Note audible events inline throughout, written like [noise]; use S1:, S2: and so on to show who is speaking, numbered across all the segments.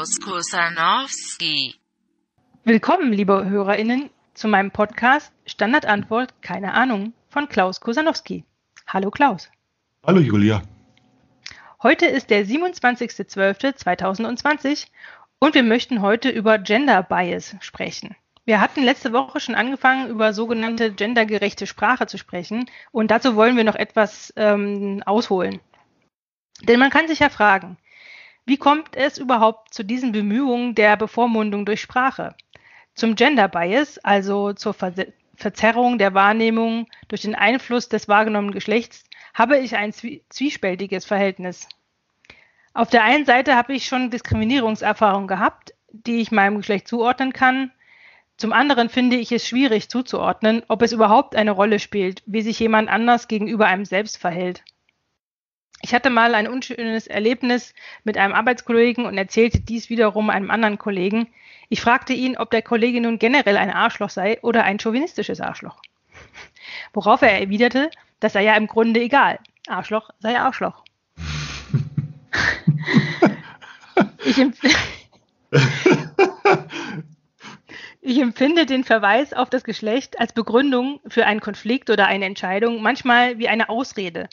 S1: Klaus Kusanowski.
S2: Willkommen, liebe HörerInnen, zu meinem Podcast Standardantwort Keine Ahnung von Klaus Kusanowski. Hallo Klaus.
S3: Hallo Julia.
S2: Heute ist der 27.12.2020 und wir möchten heute über Gender Bias sprechen. Wir hatten letzte Woche schon angefangen, über sogenannte gendergerechte Sprache zu sprechen und dazu wollen wir noch etwas ähm, ausholen. Denn man kann sich ja fragen, wie kommt es überhaupt zu diesen Bemühungen der Bevormundung durch Sprache? Zum Gender Bias, also zur Ver Verzerrung der Wahrnehmung durch den Einfluss des wahrgenommenen Geschlechts, habe ich ein zwiespältiges Verhältnis. Auf der einen Seite habe ich schon Diskriminierungserfahrungen gehabt, die ich meinem Geschlecht zuordnen kann. Zum anderen finde ich es schwierig zuzuordnen, ob es überhaupt eine Rolle spielt, wie sich jemand anders gegenüber einem selbst verhält. Ich hatte mal ein unschönes Erlebnis mit einem Arbeitskollegen und erzählte dies wiederum einem anderen Kollegen. Ich fragte ihn, ob der Kollege nun generell ein Arschloch sei oder ein chauvinistisches Arschloch. Worauf er erwiderte, das sei ja im Grunde egal. Arschloch sei Arschloch. ich, empf ich empfinde den Verweis auf das Geschlecht als Begründung für einen Konflikt oder eine Entscheidung manchmal wie eine Ausrede,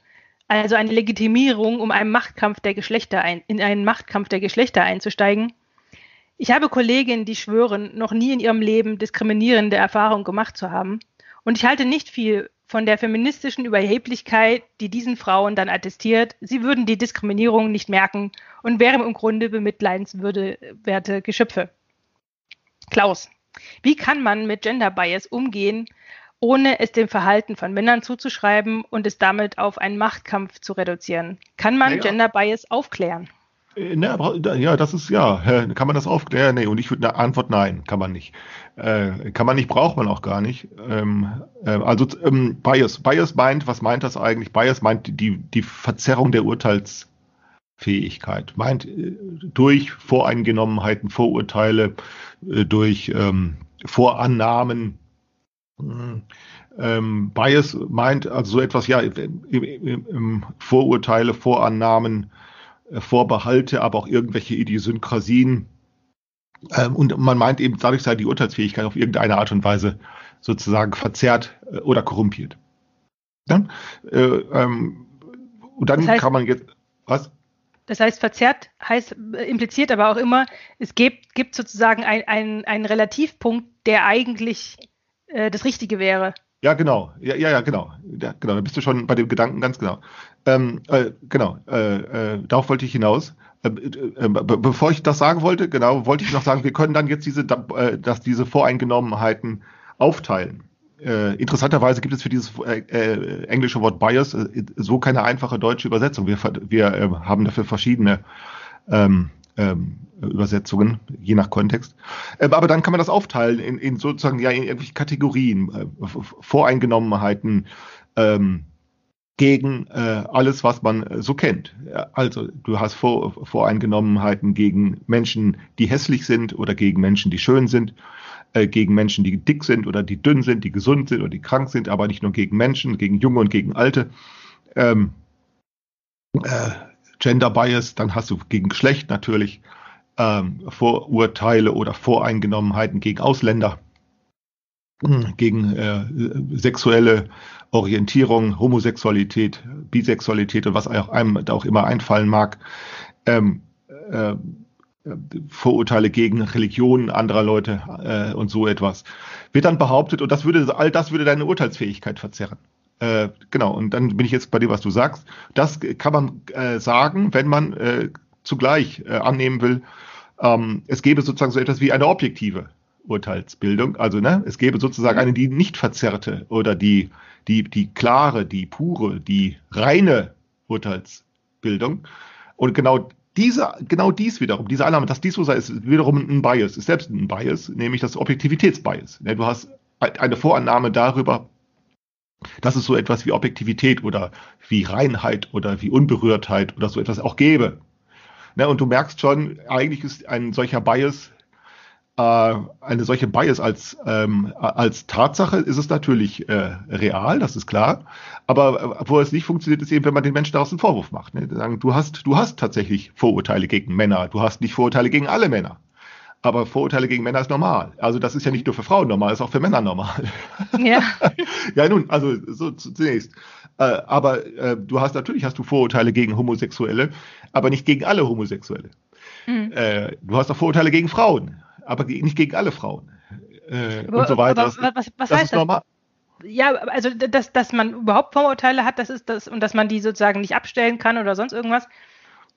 S2: also eine Legitimierung, um einen Machtkampf der Geschlechter ein, in einen Machtkampf der Geschlechter einzusteigen. Ich habe Kolleginnen, die schwören, noch nie in ihrem Leben diskriminierende Erfahrungen gemacht zu haben. Und ich halte nicht viel von der feministischen Überheblichkeit, die diesen Frauen dann attestiert, sie würden die Diskriminierung nicht merken und wären im Grunde bemitleidenswerte Geschöpfe. Klaus, wie kann man mit Gender Bias umgehen, ohne es dem Verhalten von Männern zuzuschreiben und es damit auf einen Machtkampf zu reduzieren. Kann man ja, Gender Bias aufklären?
S3: Äh, ja, das ist ja. Kann man das aufklären? Nee, und ich würde eine Antwort nein, kann man nicht. Äh, kann man nicht, braucht man auch gar nicht. Ähm, äh, also ähm, Bias. Bias meint, was meint das eigentlich? Bias meint die, die Verzerrung der Urteilsfähigkeit. Meint äh, durch Voreingenommenheiten, Vorurteile, äh, durch ähm, Vorannahmen, ähm, Bias meint also so etwas, ja, im, im, Vorurteile, Vorannahmen, äh, Vorbehalte, aber auch irgendwelche Idiosynkrasien. Ähm, und man meint eben, dadurch sei die Urteilsfähigkeit auf irgendeine Art und Weise sozusagen verzerrt äh, oder korrumpiert. Ja? Äh, ähm, und dann das heißt, kann man jetzt, was?
S2: Das heißt, verzerrt heißt, impliziert aber auch immer, es gibt, gibt sozusagen einen ein Relativpunkt, der eigentlich äh, das Richtige wäre.
S3: Ja, genau. Ja, ja, ja genau. Ja, genau. Da bist du schon bei dem Gedanken ganz genau. Ähm, äh, genau. Äh, äh, darauf wollte ich hinaus. Äh, äh, be bevor ich das sagen wollte, genau, wollte ich noch sagen, wir können dann jetzt diese, äh, dass diese Voreingenommenheiten aufteilen. interessanterweise gibt es für dieses englische Wort Bias so keine einfache deutsche Übersetzung. Wir, wir haben dafür verschiedene ähm, ähm, Übersetzungen, je nach Kontext. Ähm, aber dann kann man das aufteilen in, in sozusagen ja in irgendwelche Kategorien, äh, Voreingenommenheiten ähm, gegen äh, alles, was man äh, so kennt. Also du hast Vor Voreingenommenheiten gegen Menschen, die hässlich sind oder gegen Menschen, die schön sind, äh, gegen Menschen, die dick sind oder die dünn sind, die gesund sind oder die krank sind, aber nicht nur gegen Menschen, gegen Junge und gegen Alte. Ähm, äh, Gender Bias, dann hast du gegen Geschlecht natürlich ähm, Vorurteile oder Voreingenommenheiten gegen Ausländer, gegen äh, sexuelle Orientierung, Homosexualität, Bisexualität und was einem da auch immer einfallen mag. Ähm, äh, Vorurteile gegen Religionen anderer Leute äh, und so etwas. Wird dann behauptet, und das würde, all das würde deine Urteilsfähigkeit verzerren. Äh, genau, und dann bin ich jetzt bei dem, was du sagst. Das kann man äh, sagen, wenn man äh, zugleich äh, annehmen will, ähm, es gäbe sozusagen so etwas wie eine objektive Urteilsbildung. Also ne, es gäbe sozusagen eine, die nicht verzerrte oder die, die, die klare, die pure, die reine Urteilsbildung. Und genau diese, genau dies wiederum, diese Annahme, dass dies so sei, ist wiederum ein Bias, ist selbst ein Bias, nämlich das Objektivitätsbias. Ne, du hast eine Vorannahme darüber, dass es so etwas wie Objektivität oder wie Reinheit oder wie Unberührtheit oder so etwas auch gäbe. Ne, und du merkst schon, eigentlich ist ein solcher Bias äh, eine solche Bias als, ähm, als Tatsache ist es natürlich äh, real, das ist klar. Aber äh, wo es nicht funktioniert, ist eben, wenn man den Menschen daraus einen Vorwurf macht. Ne? Sagen, du hast, du hast tatsächlich Vorurteile gegen Männer, du hast nicht Vorurteile gegen alle Männer. Aber Vorurteile gegen Männer ist normal. Also das ist ja nicht nur für Frauen normal, ist auch für Männer normal.
S2: Ja. [laughs]
S3: ja, nun, also so zunächst. Äh, aber äh, du hast natürlich hast du Vorurteile gegen Homosexuelle, aber nicht gegen alle Homosexuelle. Mhm. Äh, du hast auch Vorurteile gegen Frauen, aber nicht gegen alle Frauen. Äh, aber, und so weiter.
S2: Aber, was, was das heißt ist das? normal. Ja, also dass, dass man überhaupt Vorurteile hat, das ist das und dass man die sozusagen nicht abstellen kann oder sonst irgendwas.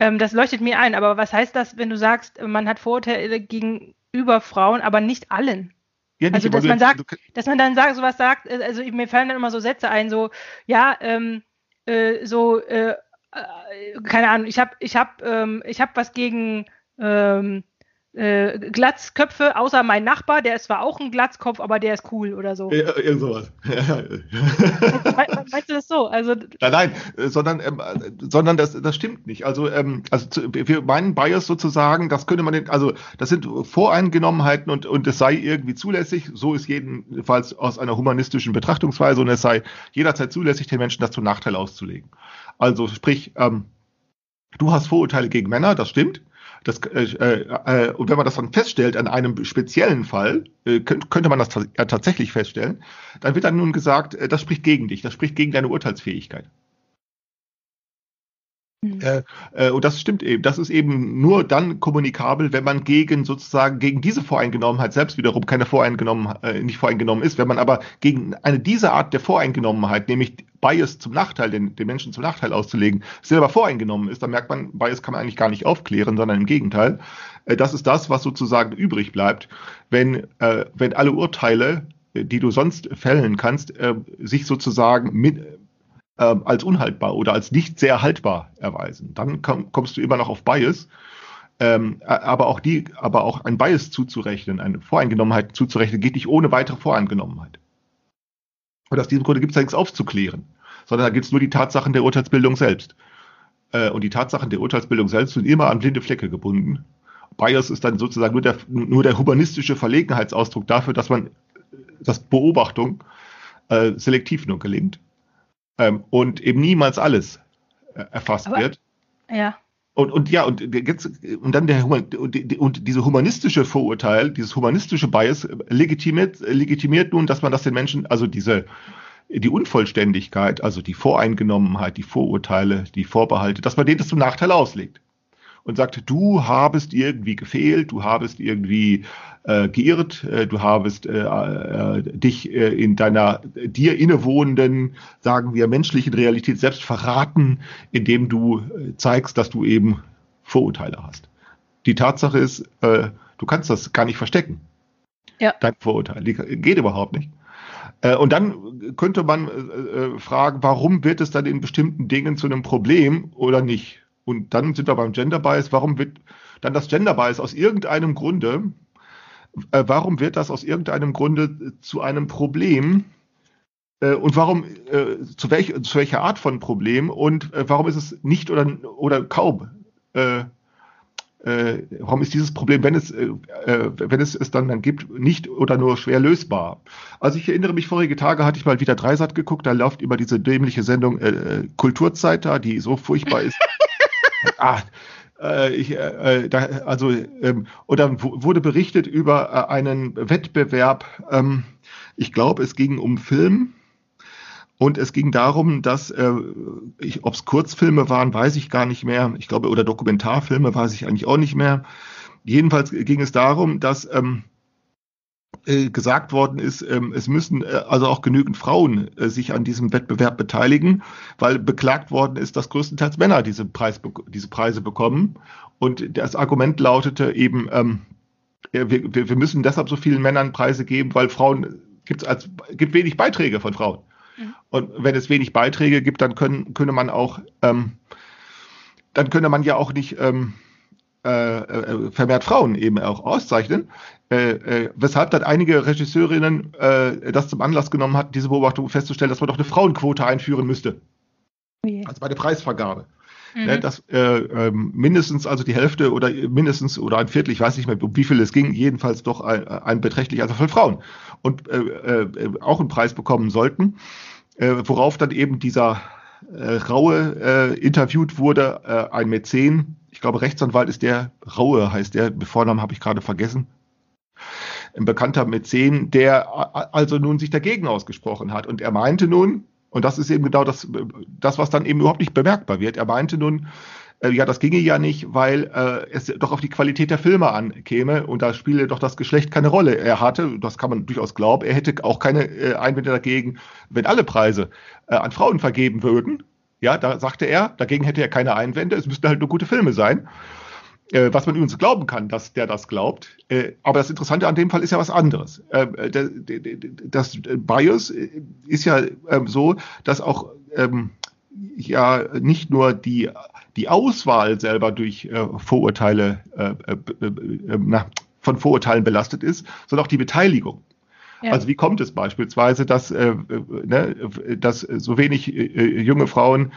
S2: Ähm, das leuchtet mir ein. Aber was heißt das, wenn du sagst, man hat Vorurteile gegenüber Frauen, aber nicht allen? Ja, nicht, also dass man sagt, dass man dann sagt, sowas sagt, äh, also mir fallen dann immer so Sätze ein, so ja, ähm, äh, so äh, äh keine Ahnung, ich habe ich habe ähm, ich habe was gegen ähm, äh, Glatzköpfe, außer mein Nachbar, der ist zwar auch ein Glatzkopf, aber der ist cool oder so.
S3: Ja, irgend sowas. [laughs]
S2: Weißt du das so? Also,
S3: nein, nein, äh, sondern, ähm, sondern das, das stimmt nicht. Also, ähm, also zu, wir meinen Bias sozusagen, das könnte man, also das sind Voreingenommenheiten und, und es sei irgendwie zulässig, so ist jedenfalls aus einer humanistischen Betrachtungsweise und es sei jederzeit zulässig, den Menschen das zum Nachteil auszulegen. Also sprich, ähm, du hast Vorurteile gegen Männer, das stimmt. Das, äh, äh, und wenn man das dann feststellt an einem speziellen Fall, äh, könnte, könnte man das ja tatsächlich feststellen, dann wird dann nun gesagt, äh, das spricht gegen dich, das spricht gegen deine Urteilsfähigkeit. Mhm. Äh, äh, und das stimmt eben. Das ist eben nur dann kommunikabel, wenn man gegen sozusagen gegen diese Voreingenommenheit selbst wiederum keine Voreingenommen, äh, nicht voreingenommen ist. Wenn man aber gegen eine diese Art der Voreingenommenheit, nämlich Bias zum Nachteil, den, den Menschen zum Nachteil auszulegen, selber voreingenommen ist, dann merkt man, Bias kann man eigentlich gar nicht aufklären, sondern im Gegenteil. Äh, das ist das, was sozusagen übrig bleibt, wenn, äh, wenn alle Urteile die du sonst fällen kannst, äh, sich sozusagen mit, äh, als unhaltbar oder als nicht sehr haltbar erweisen. Dann komm, kommst du immer noch auf Bias. Ähm, aber auch die, aber auch ein Bias zuzurechnen, eine Voreingenommenheit zuzurechnen, geht nicht ohne weitere Voreingenommenheit. Und aus diesem Grunde gibt es da nichts aufzuklären, sondern da gibt es nur die Tatsachen der Urteilsbildung selbst. Äh, und die Tatsachen der Urteilsbildung selbst sind immer an blinde Flecke gebunden. Bias ist dann sozusagen nur der, nur der humanistische Verlegenheitsausdruck dafür, dass man, dass Beobachtung äh, selektiv nur gelingt ähm, und eben niemals alles äh, erfasst Aber, wird.
S2: Ja.
S3: Und, und ja, und jetzt, und dann der und, und diese humanistische Vorurteil, dieses humanistische Bias legitimiert, legitimiert nun, dass man das den Menschen, also diese die Unvollständigkeit, also die Voreingenommenheit, die Vorurteile, die Vorbehalte, dass man denen das zum Nachteil auslegt und sagt, du habest irgendwie gefehlt, du habest irgendwie äh, geirrt, äh, du habest äh, äh, dich äh, in deiner dir innewohnenden, sagen wir, menschlichen Realität selbst verraten, indem du zeigst, dass du eben Vorurteile hast. Die Tatsache ist, du kannst das gar nicht verstecken. Ja. Dein Vorurteil. Geht überhaupt nicht. Und dann könnte man fragen, warum wird es dann in bestimmten Dingen zu einem Problem oder nicht? Und dann sind wir beim Gender Bias. Warum wird dann das Gender Bias aus irgendeinem Grunde äh, warum wird das aus irgendeinem Grunde zu einem Problem? Äh, und warum, äh, zu, welch, zu welcher Art von Problem? Und äh, warum ist es nicht oder, oder kaum? Äh, äh, warum ist dieses Problem, wenn es, wenn es es dann, dann gibt, nicht oder nur schwer lösbar? Also ich erinnere mich, vorige Tage hatte ich mal wieder Dreisat geguckt, da läuft über diese dämliche Sendung Kulturzeit da, die so furchtbar ist. [laughs] ah, äh, ich, äh, da, also, ähm, dann wurde berichtet über äh, einen Wettbewerb. Ähm, ich glaube, es ging um Film. Und es ging darum, dass, äh, ob es Kurzfilme waren, weiß ich gar nicht mehr. Ich glaube, oder Dokumentarfilme weiß ich eigentlich auch nicht mehr. Jedenfalls ging es darum, dass ähm, äh, gesagt worden ist, ähm, es müssen äh, also auch genügend Frauen äh, sich an diesem Wettbewerb beteiligen, weil beklagt worden ist, dass größtenteils Männer diese, Preis, diese Preise bekommen. Und das Argument lautete eben, ähm, wir, wir müssen deshalb so vielen Männern Preise geben, weil Frauen gibt als gibt wenig Beiträge von Frauen. Mhm. Und wenn es wenig Beiträge gibt, dann können, könne man auch, ähm, dann könne man ja auch nicht ähm, äh, äh, vermehrt Frauen eben auch auszeichnen, äh, äh, weshalb dann einige Regisseurinnen äh, das zum Anlass genommen hat, diese Beobachtung festzustellen, dass man doch eine Frauenquote einführen müsste. Okay. Also bei der Preisvergabe. mhm. ne, dass äh, äh, mindestens also die Hälfte oder mindestens oder ein Viertel, ich weiß nicht mehr, um wie viel es ging, jedenfalls doch ein, ein beträchtlicher Anzahl von Frauen und auch einen Preis bekommen sollten, worauf dann eben dieser Raue interviewt wurde, ein Mäzen, ich glaube Rechtsanwalt ist der, Raue heißt der, Vornamen habe ich gerade vergessen, ein bekannter Mäzen, der also nun sich dagegen ausgesprochen hat. Und er meinte nun, und das ist eben genau das, das, was dann eben überhaupt nicht bemerkbar wird, er meinte nun, äh, ja, das ginge ja nicht, weil äh, es doch auf die Qualität der Filme ankäme und da spiele doch das Geschlecht keine Rolle. Er hatte, das kann man durchaus glauben, er hätte auch keine äh, Einwände dagegen, wenn alle Preise äh, an Frauen vergeben würden. Ja, da sagte er, dagegen hätte er keine Einwände, es müssten halt nur gute Filme sein. Äh, was man übrigens glauben kann, dass der das glaubt. Äh, aber das Interessante an dem Fall ist ja was anderes. Äh, das Bias ist ja ähm, so, dass auch ähm, ja nicht nur die, die Auswahl selber durch Vorurteile, von Vorurteilen belastet ist, sondern auch die Beteiligung. Ja. Also wie kommt es beispielsweise, dass, ne, dass so wenig junge Frauen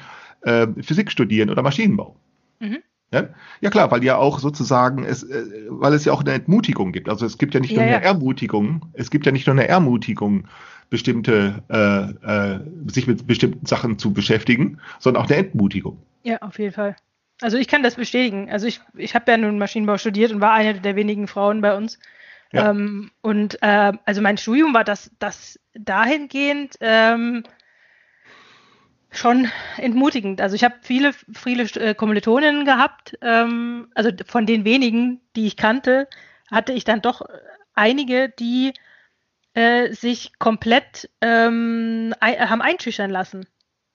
S3: Physik studieren oder Maschinenbau? Mhm. Ja? klar, weil ja auch sozusagen es, äh, weil es ja auch eine Entmutigung gibt. Also es gibt ja nicht nur ja, eine ja. Ermutigung, es gibt ja nicht nur eine Ermutigung, bestimmte äh, äh, sich mit bestimmten Sachen zu beschäftigen, sondern auch eine Entmutigung.
S2: Ja, auf jeden Fall. Also ich kann das bestätigen. Also ich, ich habe ja nun Maschinenbau studiert und war eine der wenigen Frauen bei uns. Ja. Ähm, und äh, also mein Studium war das, das dahingehend ähm, schon entmutigend. Also ich habe viele, viele äh, Kommilitoninnen gehabt, ähm, also von den wenigen, die ich kannte, hatte ich dann doch einige, die äh, sich komplett ähm, ein, haben einschüchtern lassen.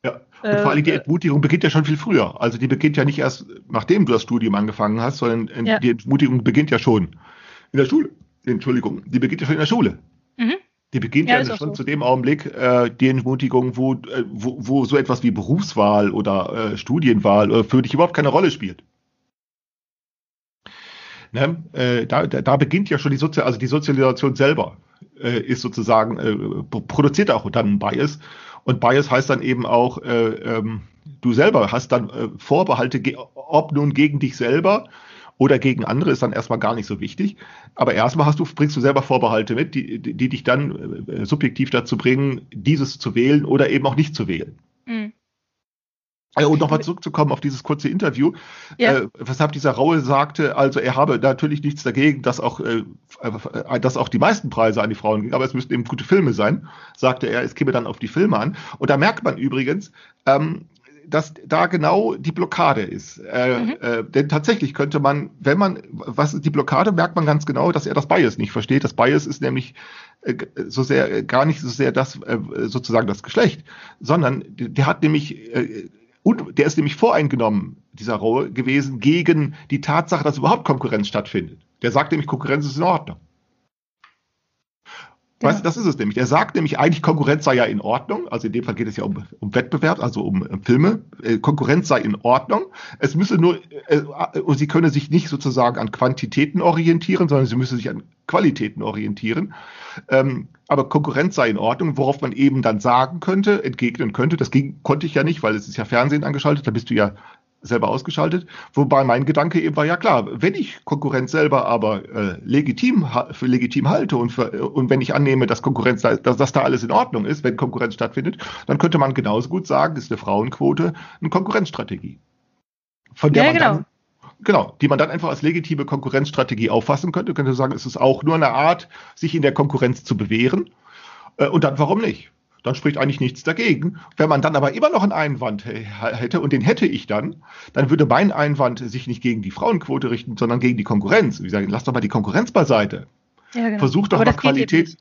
S3: Ja, und äh, vor allem die Entmutigung beginnt ja schon viel früher. Also die beginnt ja nicht erst, nachdem du das Studium angefangen hast, sondern ja. die Entmutigung beginnt ja schon in der Schule. Entschuldigung, die beginnt ja schon in der Schule. Mhm. Die beginnt ja, ja schon so. zu dem Augenblick, äh, die Entmutigung, wo, äh, wo, wo so etwas wie Berufswahl oder äh, Studienwahl äh, für dich überhaupt keine Rolle spielt. Ne? Äh, da, da, beginnt ja schon die Sozial, also die Sozialisation selber äh, ist sozusagen, äh, produziert auch dann ein Bias. Und Bias heißt dann eben auch, äh, ähm, du selber hast dann äh, Vorbehalte, ob nun gegen dich selber oder gegen andere ist dann erstmal gar nicht so wichtig. Aber erstmal hast du, bringst du selber Vorbehalte mit, die, die, die dich dann äh, subjektiv dazu bringen, dieses zu wählen oder eben auch nicht zu wählen. Mhm. Und nochmal zurückzukommen auf dieses kurze Interview, ja. äh, weshalb dieser Raue sagte, also er habe natürlich nichts dagegen, dass auch, äh, äh, dass auch die meisten Preise an die Frauen gingen, aber es müssten eben gute Filme sein, sagte er, es käme dann auf die Filme an. Und da merkt man übrigens, ähm, dass da genau die Blockade ist. Äh, mhm. äh, denn tatsächlich könnte man, wenn man, was ist die Blockade, merkt man ganz genau, dass er das Bias nicht versteht. Das Bias ist nämlich äh, so sehr, äh, gar nicht so sehr das, äh, sozusagen das Geschlecht, sondern der hat nämlich, äh, und der ist nämlich voreingenommen, dieser Rolle gewesen, gegen die Tatsache, dass überhaupt Konkurrenz stattfindet. Der sagt nämlich, Konkurrenz ist in Ordnung. Ja. Weißt du, das ist es nämlich. Er sagt nämlich eigentlich, Konkurrenz sei ja in Ordnung. Also in dem Fall geht es ja um, um Wettbewerb, also um, um Filme. Äh, Konkurrenz sei in Ordnung. Es müsse nur, äh, und sie könne sich nicht sozusagen an Quantitäten orientieren, sondern sie müsse sich an Qualitäten orientieren. Ähm, aber Konkurrenz sei in Ordnung, worauf man eben dann sagen könnte, entgegnen könnte. Das ging, konnte ich ja nicht, weil es ist ja Fernsehen angeschaltet. Da bist du ja selber ausgeschaltet. Wobei mein Gedanke eben war, ja klar, wenn ich Konkurrenz selber aber äh, legitim für legitim halte und, für, und wenn ich annehme, dass Konkurrenz, dass, dass da alles in Ordnung ist, wenn Konkurrenz stattfindet, dann könnte man genauso gut sagen, ist eine Frauenquote eine Konkurrenzstrategie. Von der ja, man genau. dann genau, die man dann einfach als legitime Konkurrenzstrategie auffassen könnte, könnte sagen, es ist auch nur eine Art, sich in der Konkurrenz zu bewähren. Äh, und dann warum nicht? Dann spricht eigentlich nichts dagegen. Wenn man dann aber immer noch einen Einwand hätte, und den hätte ich dann, dann würde mein Einwand sich nicht gegen die Frauenquote richten, sondern gegen die Konkurrenz. Wie sagen, lass doch mal die Konkurrenz beiseite. Ja, genau. Versuch doch aber mal Qualität.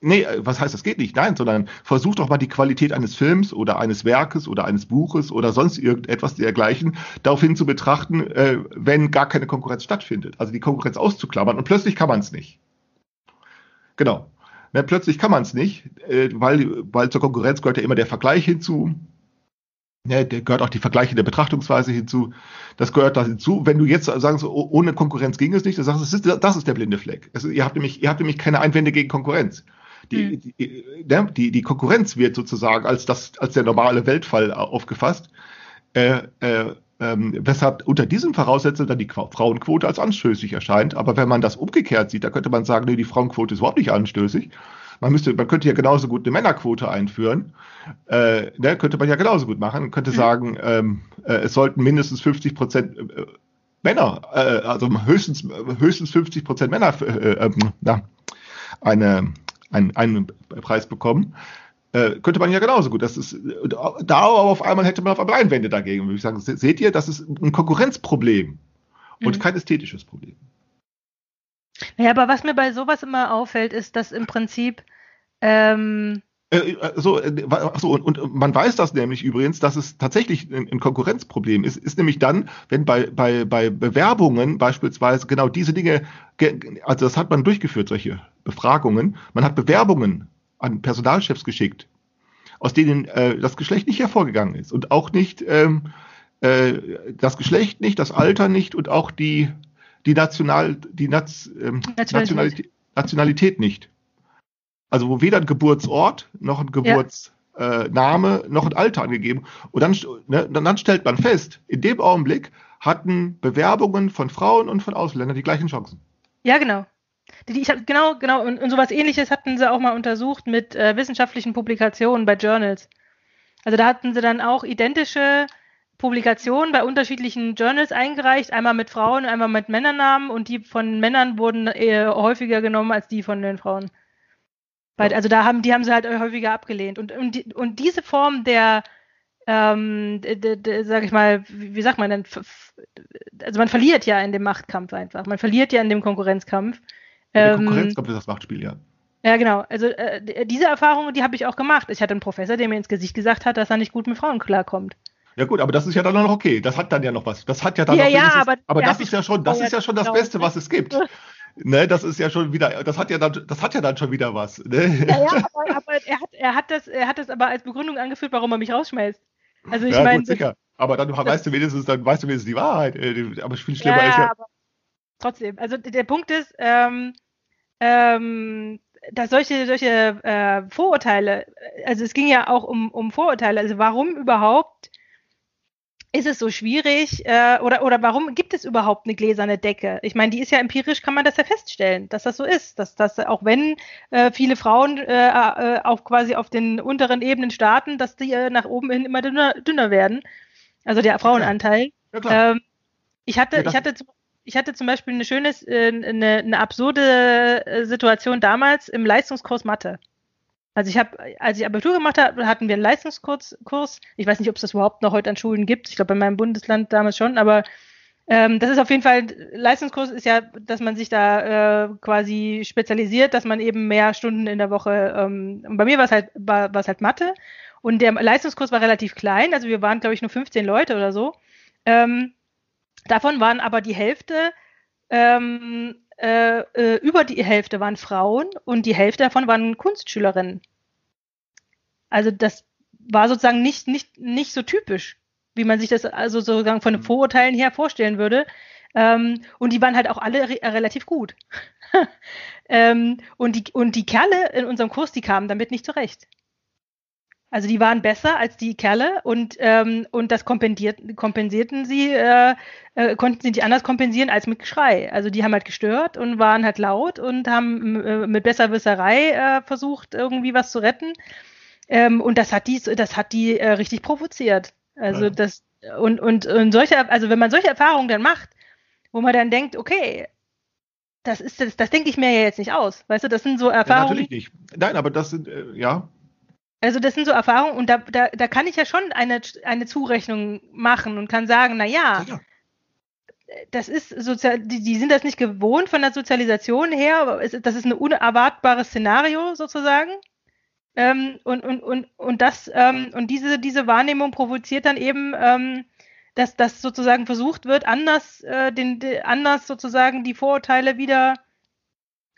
S3: Nee, äh, was heißt, das geht nicht? Nein, sondern versuch doch mal die Qualität eines Films oder eines Werkes oder eines Buches oder sonst irgendetwas dergleichen daraufhin zu betrachten, äh, wenn gar keine Konkurrenz stattfindet. Also die Konkurrenz auszuklammern und plötzlich kann man es nicht. Genau. Ne, plötzlich kann man es nicht, äh, weil, weil zur Konkurrenz gehört ja immer der Vergleich hinzu. Ne, der gehört auch die Vergleiche der Betrachtungsweise hinzu. Das gehört da hinzu. Wenn du jetzt sagen so, oh, ohne Konkurrenz ging es nicht, dann sagst du, das ist, das ist der blinde Fleck. Also, ihr habt nämlich, ihr habt nämlich keine Einwände gegen Konkurrenz. Die, hm. die, ne, die, die Konkurrenz wird sozusagen als das, als der normale Weltfall aufgefasst. Äh, äh, ähm, weshalb unter diesen Voraussetzungen dann die Qua- Frauenquote als anstößig erscheint. Aber wenn man das umgekehrt sieht, da könnte man sagen, nee, die Frauenquote ist überhaupt nicht anstößig. Man müsste, man könnte ja genauso gut eine Männerquote einführen. Äh, ne, könnte man ja genauso gut machen. Man könnte sagen, ähm, äh, es sollten mindestens 50 Prozent äh, Männer, äh, also höchstens, höchstens 50 Prozent Männer äh, äh, na, eine, einen, einen Preis bekommen. Äh, könnte man ja genauso gut. Das ist, da aber auf einmal hätte man auf einmal Einwände dagegen. Würde ich sagen, se- seht ihr, das ist ein Konkurrenzproblem und
S2: Mhm.
S3: kein ästhetisches Problem.
S2: Naja, aber was mir bei sowas immer auffällt, ist, dass im Prinzip ähm,
S3: Äh, äh, so, äh, so, und, und man weiß das nämlich übrigens, dass es tatsächlich ein, Konkurrenzproblem ist, ist nämlich dann, wenn bei, bei, bei Bewerbungen beispielsweise genau diese Dinge, ge- also das hat man durchgeführt, solche Befragungen, man hat Bewerbungen an Personalchefs geschickt, aus denen äh, das Geschlecht nicht hervorgegangen ist und auch nicht ähm, äh, das Geschlecht nicht, das Alter nicht und auch die, die, National, die Naz, ähm,
S2: Nationalität.
S3: Nationalität, nicht. Also wo weder ein Geburtsort noch ein Geburtsname äh, Name, noch ein Alter angegeben. Und dann, ne, dann, dann stellt man fest, in dem Augenblick hatten Bewerbungen von Frauen und von Ausländern die gleichen Chancen.
S2: Ja, genau. Ich hab, genau, genau. Und, und sowas ähnliches hatten sie auch mal untersucht mit äh, wissenschaftlichen Publikationen bei Journals. Also da hatten sie dann auch identische Publikationen bei unterschiedlichen Journals eingereicht, einmal mit Frauen, einmal mit Männernamen und die von Männern wurden eher häufiger genommen als die von den Frauen. Weil, also da haben, die haben sie halt häufiger abgelehnt. Und, und, die, und diese Form der, ähm, d- d- d- sag ich mal, wie, sagt man denn, also man verliert ja in dem Machtkampf einfach. Man verliert ja in dem Konkurrenzkampf.
S3: Der
S2: Ähm,
S3: Konkurrenzkampf ist das Machtspiel, ja.
S2: ja, genau. Also äh, d- diese Erfahrung, die habe ich auch gemacht. Ich hatte einen Professor, der mir ins Gesicht gesagt hat, dass er nicht gut mit Frauen klarkommt.
S3: Ja gut, aber das ist ja dann noch okay. Das hat dann ja noch was. Das hat ja dann
S2: Ja,
S3: noch
S2: ja, aber
S3: aber
S2: er
S3: das ist ja schon, das ist ja schon das
S2: getraut,
S3: Beste, was es gibt. Ne, das ist ja schon wieder, das hat ja dann, das hat ja dann schon wieder was. Ne?
S2: Ja, ja, aber, aber er, hat, er, hat das, er hat das aber als Begründung angeführt, warum er mich rausschmeißt. Also ich
S3: ja,
S2: meine,
S3: gut, sicher. Aber dann weißt du wenigstens, dann weißt du wenigstens die Wahrheit. Äh, Aber viel schlimmer
S2: ja,
S3: ist ja.
S2: aber trotzdem. Also der Punkt ist, ähm, ähm, dass solche, solche äh, Vorurteile, also es ging ja auch um, um Vorurteile, also warum überhaupt ist es so schwierig äh, oder, oder warum gibt es überhaupt eine gläserne Decke? Ich meine, die ist ja empirisch, kann man das ja feststellen, dass das so ist, dass das auch wenn äh, viele Frauen äh, äh, auch quasi auf den unteren Ebenen starten, dass die äh, nach oben hin immer dünner, dünner werden. Also der Frauenanteil.
S3: Ja.
S2: Ähm, ich hatte,
S3: Ja,
S2: ich hatte, zum- ich hatte zum Beispiel eine schöne, äh, eine, eine absurde äh, Situation damals im Leistungskurs Mathe. Also ich habe, als ich Abitur gemacht habe, hatten wir einen Leistungskurs. Kurs. Ich weiß nicht, ob es das überhaupt noch heute an Schulen gibt. Ich glaube bei meinem Bundesland damals schon, aber ähm, das ist auf jeden Fall, Leistungskurs ist ja, dass man sich da äh, quasi spezialisiert, dass man eben mehr Stunden in der Woche, ähm, bei mir war es halt, war, war es halt Mathe und der Leistungskurs war relativ klein, also wir waren, glaube ich, nur 15 Leute oder so. Ähm, davon waren aber die Hälfte, ähm, äh, äh, über die Hälfte waren Frauen und die Hälfte davon waren Kunstschülerinnen. Also das war sozusagen nicht, nicht, nicht so typisch, wie man sich das also sozusagen von den Vorurteilen her vorstellen würde. Ähm, und die waren halt auch alle re relativ gut. [laughs] ähm, und, die, und die Kerle in unserem Kurs, die kamen damit nicht zurecht. Also die waren besser als die Kerle und, ähm, und das kompensiert, kompensierten sie, äh, äh, konnten sie nicht anders kompensieren als mit Geschrei. Also die haben halt gestört und waren halt laut und haben äh, mit Besserwisserei äh, versucht, irgendwie was zu retten. Ähm, und das hat die, das hat die äh, richtig provoziert. Also
S3: Ja.
S2: das und, und, und solche, also wenn man solche Erfahrungen dann macht, wo man dann denkt, okay, das ist das, das denke ich mir ja jetzt nicht aus. Weißt du, das sind so
S3: Ja,
S2: Erfahrungen.
S3: natürlich nicht. Nein, aber das sind, äh, ja.
S2: Also das sind so Erfahrungen und da, da, da kann ich ja schon eine, eine Zurechnung machen und kann sagen, na ja,
S3: ja.
S2: das ist sozial, die, die sind das nicht gewohnt von der Sozialisation her, aber es, das ist ein unerwartbares Szenario sozusagen. Ähm, und, und, und, und das, ähm, und diese, diese Wahrnehmung provoziert dann eben, ähm, dass das sozusagen versucht wird, anders, äh, den, de, anders sozusagen die Vorurteile wieder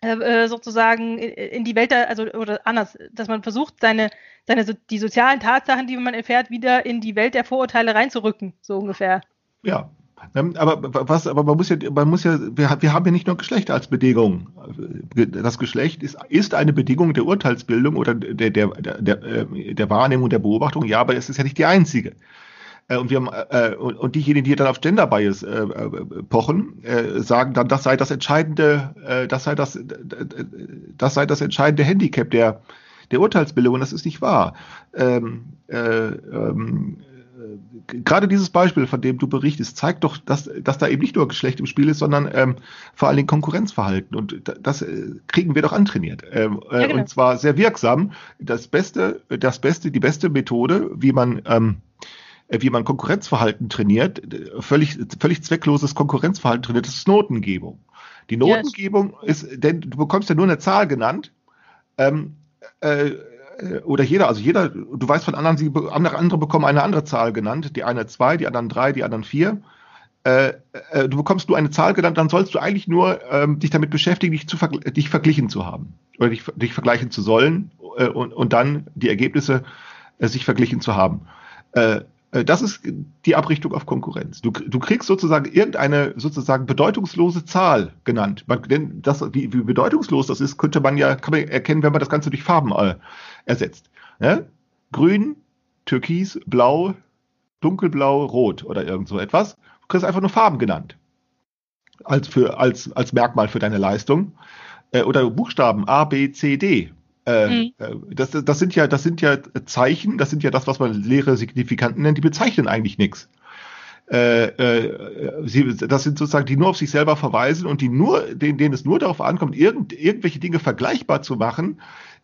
S2: sozusagen in, die Welt, also oder anders, dass man versucht, seine, seine die sozialen Tatsachen, die man erfährt, wieder in die Welt der Vorurteile reinzurücken, so ungefähr.
S3: Ja. Ähm, Aber was, aber man muss ja, man muss ja, wir, wir haben ja nicht nur Geschlecht als Bedingung. Das Geschlecht ist, ist eine Bedingung der Urteilsbildung oder der, der, der, der, äh, der Wahrnehmung, der Beobachtung, ja, aber es ist ja nicht die einzige. Äh, und, wir, äh, und, und diejenigen, die dann auf Gender Bias äh, äh, pochen, äh, sagen dann, das sei das entscheidende, äh, das sei das, das sei das entscheidende Handicap der, der Urteilsbildung. Und das ist nicht wahr. Ähm, äh, ähm, gerade dieses Beispiel, von dem du berichtest, zeigt doch, dass, dass da eben nicht nur Geschlecht im Spiel ist, sondern ähm, vor allen Dingen Konkurrenzverhalten. Und das äh, kriegen wir doch antrainiert. Ähm, äh, ja, genau. Und zwar sehr wirksam. Das Beste, das Beste, die beste Methode, wie man ähm, wie man Konkurrenzverhalten trainiert, völlig, völlig zweckloses Konkurrenzverhalten trainiert, das ist Notengebung. Die Notengebung yes. ist, denn du bekommst ja nur eine Zahl genannt, ähm, äh, äh, oder jeder, also jeder, du weißt von anderen, sie, andere, bekommen eine andere Zahl genannt, die eine zwei, die anderen drei, die anderen vier. Äh, äh, du bekommst nur eine Zahl genannt, dann sollst du eigentlich nur ähm, dich damit beschäftigen, dich, zu dich verglichen zu haben oder dich, dich vergleichen zu sollen äh, und, und dann die Ergebnisse äh, sich verglichen zu haben. Äh, das ist die Abrichtung auf Konkurrenz. Du, du kriegst sozusagen irgendeine sozusagen bedeutungslose Zahl genannt. Man, denn das, wie, wie bedeutungslos das ist, könnte man ja kann man erkennen, wenn man das Ganze durch Farben äh, ersetzt. Ja? Grün, Türkis, Blau, Dunkelblau, Rot oder irgend so etwas. Du kriegst einfach nur Farben genannt. Als, für, als, als Merkmal für deine Leistung. Äh, oder Buchstaben A, B, C, D. Äh, mhm. Äh, das, das, sind ja, das sind ja Zeichen, das sind ja das, was man leere Signifikanten nennt, die bezeichnen eigentlich nichts. Äh, äh, sie, das sind sozusagen die nur auf sich selber verweisen und die nur, denen, denen es nur darauf ankommt, irgend, irgendwelche Dinge vergleichbar zu machen,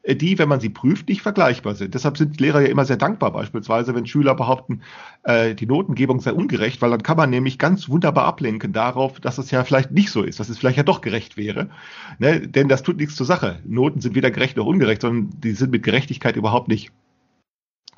S3: die, wenn man sie prüft, nicht vergleichbar sind. Deshalb sind Lehrer ja immer sehr dankbar, beispielsweise, wenn Schüler behaupten, äh, die Notengebung sei ungerecht, weil dann kann man nämlich ganz wunderbar ablenken darauf, dass es ja vielleicht nicht so ist, dass es vielleicht ja doch gerecht wäre. Ne? Denn das tut nichts zur Sache. Noten sind weder gerecht noch ungerecht, sondern die sind mit Gerechtigkeit überhaupt nicht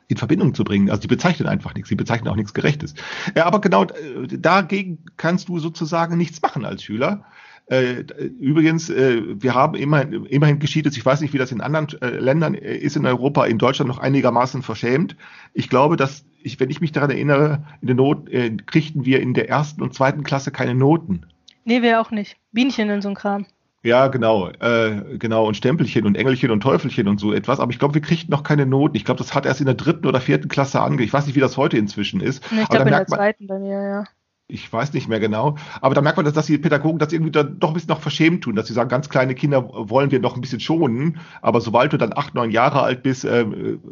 S3: in Verbindung zu bringen. Also die bezeichnen einfach nichts, sie bezeichnen auch nichts Gerechtes. Ja, aber genau äh, dagegen kannst du sozusagen nichts machen als Schüler. Äh, übrigens, äh, wir haben immerhin, immerhin gescheitert, ich weiß nicht, wie das in anderen äh, Ländern äh, ist in Europa, in Deutschland noch einigermaßen verschämt. Ich glaube, dass, ich, wenn ich mich daran erinnere, in der Not äh, kriegten wir in der ersten und zweiten Klasse keine Noten.
S2: Nee, wir auch nicht. Bienchen und so ein Kram.
S3: Ja, genau, äh, genau, und Stempelchen und Engelchen und Teufelchen und so etwas. Aber ich glaube, wir kriegten noch keine Noten. Ich glaube, das hat erst in der dritten oder vierten Klasse ange. Ich weiß nicht, wie das heute inzwischen ist.
S2: Nee, ich glaube, in der zweiten bei mir, ja
S3: ich weiß nicht mehr genau, aber da merkt man, dass, dass die Pädagogen das irgendwie dann doch ein bisschen noch verschämt tun, dass sie sagen, ganz kleine Kinder wollen wir noch ein bisschen schonen, aber sobald du dann acht, neun Jahre alt bist, äh,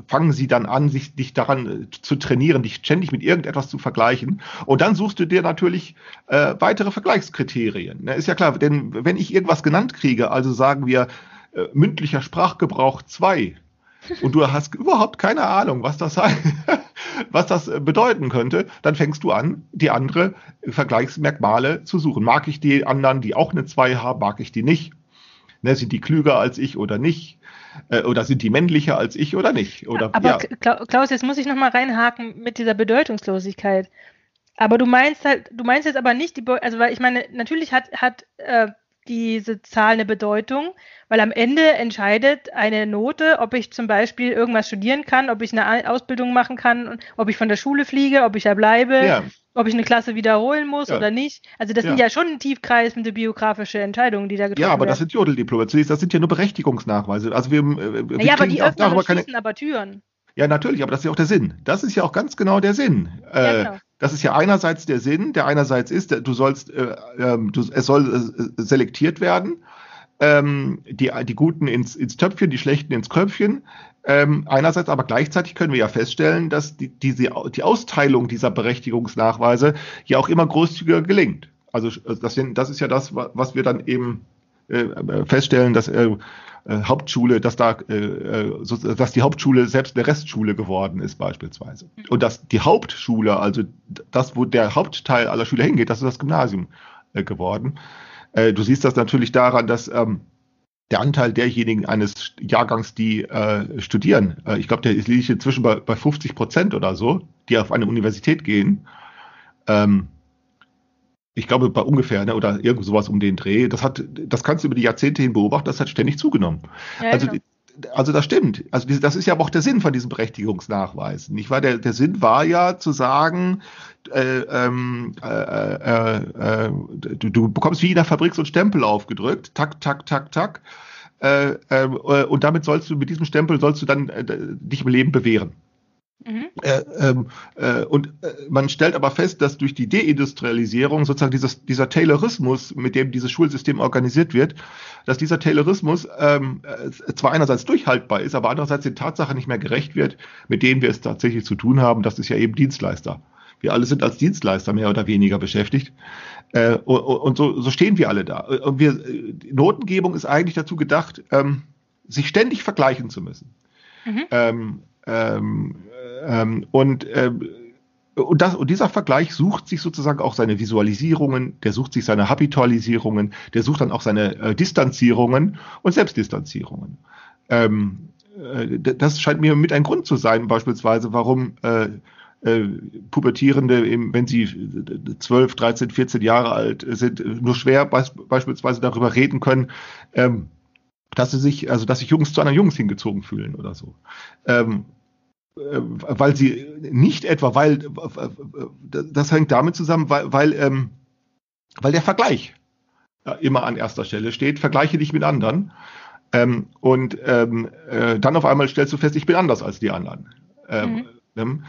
S3: fangen sie dann an, sich dich daran äh, zu trainieren, dich ständig mit irgendetwas zu vergleichen. Und dann suchst du dir natürlich äh, weitere Vergleichskriterien. Ne? Ist ja klar, denn wenn ich irgendwas genannt kriege, also sagen wir äh, mündlicher Sprachgebrauch zwei und du hast überhaupt keine Ahnung, was das heißt, [laughs] was das bedeuten könnte, dann fängst du an, die andere Vergleichsmerkmale zu suchen. Mag ich die anderen, die auch eine 2 haben, mag ich die nicht? Ne, sind die klüger als ich oder nicht? Äh, oder sind die männlicher als ich oder nicht? Oder,
S2: aber ja. Klaus, jetzt muss ich nochmal reinhaken mit dieser Bedeutungslosigkeit. Aber du meinst halt, du meinst jetzt aber nicht die, Be also weil ich meine, natürlich hat, hat äh, diese Zahl eine Bedeutung, weil am Ende entscheidet eine Note, ob ich zum Beispiel irgendwas studieren kann, ob ich eine Ausbildung machen kann, ob ich von der Schule fliege, ob ich da bleibe, ja. ob ich eine Klasse wiederholen muss ja. oder nicht. Also das ja. sind ja schon tiefgreifende biografische Entscheidungen, die da getroffen werden.
S3: Ja, aber werden. das sind Jodeldiplomen. Das sind ja nur Berechtigungsnachweise. Also wir,
S2: äh, wir ja, aber die öffnen darüber keine... aber Türen.
S3: Ja, natürlich, aber das ist ja auch der Sinn. Das ist ja auch ganz genau der Sinn. Äh, genau. Das ist ja einerseits der Sinn, der einerseits ist, du sollst, äh, äh, du, es soll äh, selektiert werden, ähm, die, die Guten ins, ins Töpfchen, die Schlechten ins Köpfchen. Ähm, einerseits, aber gleichzeitig können wir ja feststellen, dass die, diese, die Austeilung dieser Berechtigungsnachweise ja auch immer großzügiger gelingt. Also das, das ist ja das, was wir dann eben äh, feststellen, dass äh, Hauptschule, dass da, äh, äh, so, dass die Hauptschule selbst eine Restschule geworden ist beispielsweise. Und dass die Hauptschule, also das, wo der Hauptteil aller Schüler hingeht, das ist das Gymnasium äh, geworden. Äh, du siehst das natürlich daran, dass ähm, der Anteil derjenigen eines Jahrgangs, die äh, studieren, äh, ich glaube, der liegt inzwischen bei, bei 50 Prozent oder so, die auf eine Universität gehen. Ähm, ich glaube, bei ungefähr, ne, oder irgend sowas um den Dreh. Das hat, das kannst du über die Jahrzehnte hin beobachten, das hat ständig zugenommen. Ja, also, genau. also das stimmt. Also das ist ja auch der Sinn von diesem Berechtigungsnachweis. Nicht wahr? Der, der Sinn war ja zu sagen, äh, ähm, äh, äh, äh, du, du bekommst wie in der Fabrik so einen Stempel aufgedrückt, tak, tak, tak, tak. Äh, äh, und damit sollst du, mit diesem Stempel sollst du dann äh, dich im Leben bewähren.
S2: Mhm.
S3: Äh, ähm, äh, und äh, man stellt aber fest, dass durch die Deindustrialisierung sozusagen dieses, dieser Taylorismus, mit dem dieses Schulsystem organisiert wird, dass dieser Taylorismus ähm, äh, zwar einerseits durchhaltbar ist, aber andererseits den Tatsachen nicht mehr gerecht wird, mit denen wir es tatsächlich zu tun haben. Das ist ja eben Dienstleister. Wir alle sind als Dienstleister mehr oder weniger beschäftigt. Äh, und und so, so stehen wir alle da. Und wir, die Notengebung ist eigentlich dazu gedacht, ähm, sich ständig vergleichen zu müssen.
S2: Mhm.
S3: Ähm, ähm, ähm, und, ähm, und, das, und dieser Vergleich sucht sich sozusagen auch seine Visualisierungen, der sucht sich seine Habitualisierungen, der sucht dann auch seine äh, Distanzierungen und Selbstdistanzierungen. Ähm, äh, das scheint mir mit ein Grund zu sein, beispielsweise, warum äh, äh, Pubertierende, eben, wenn sie 12, 13, 14 Jahre alt sind, nur schwer beis beispielsweise darüber reden können, ähm, dass sie sich, also dass sich Jungs zu anderen Jungs hingezogen fühlen oder so. Ähm, äh, weil sie nicht etwa, weil das hängt damit zusammen, weil, weil, ähm, weil der Vergleich immer an erster Stelle steht. Vergleiche dich mit anderen. Ähm, und ähm, äh, dann auf einmal stellst du fest, ich bin anders als die anderen. Ähm, mhm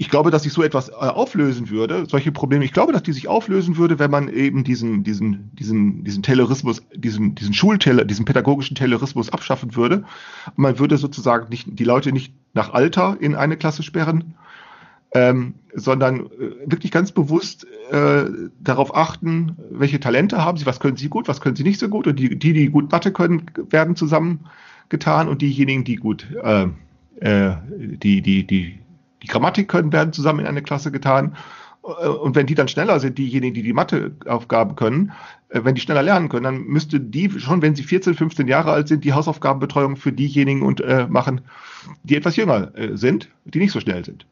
S3: ich glaube, dass sich so etwas äh, auflösen würde, solche Probleme, ich glaube, dass die sich auflösen würde, wenn man eben diesen, diesen, diesen, diesen Taylorismus, diesen, diesen Schultaylor, diesen pädagogischen Taylorismus abschaffen würde. Man würde sozusagen nicht, die Leute nicht nach Alter in eine Klasse sperren, ähm, sondern äh, wirklich ganz bewusst äh, darauf achten, welche Talente haben sie, was können sie gut, was können sie nicht so gut. Und die, die, die gut Mathe können, werden zusammengetan und diejenigen, die gut, äh, äh, die, die, die, die Grammatik können, werden zusammen in eine Klasse getan. Äh, und wenn die dann schneller sind, diejenigen, die die Matheaufgaben können, äh, wenn die schneller lernen können, dann müsste die schon, wenn sie 14, 15 Jahre alt sind, die Hausaufgabenbetreuung für diejenigen und äh, machen, die etwas jünger äh, sind, die nicht so schnell sind.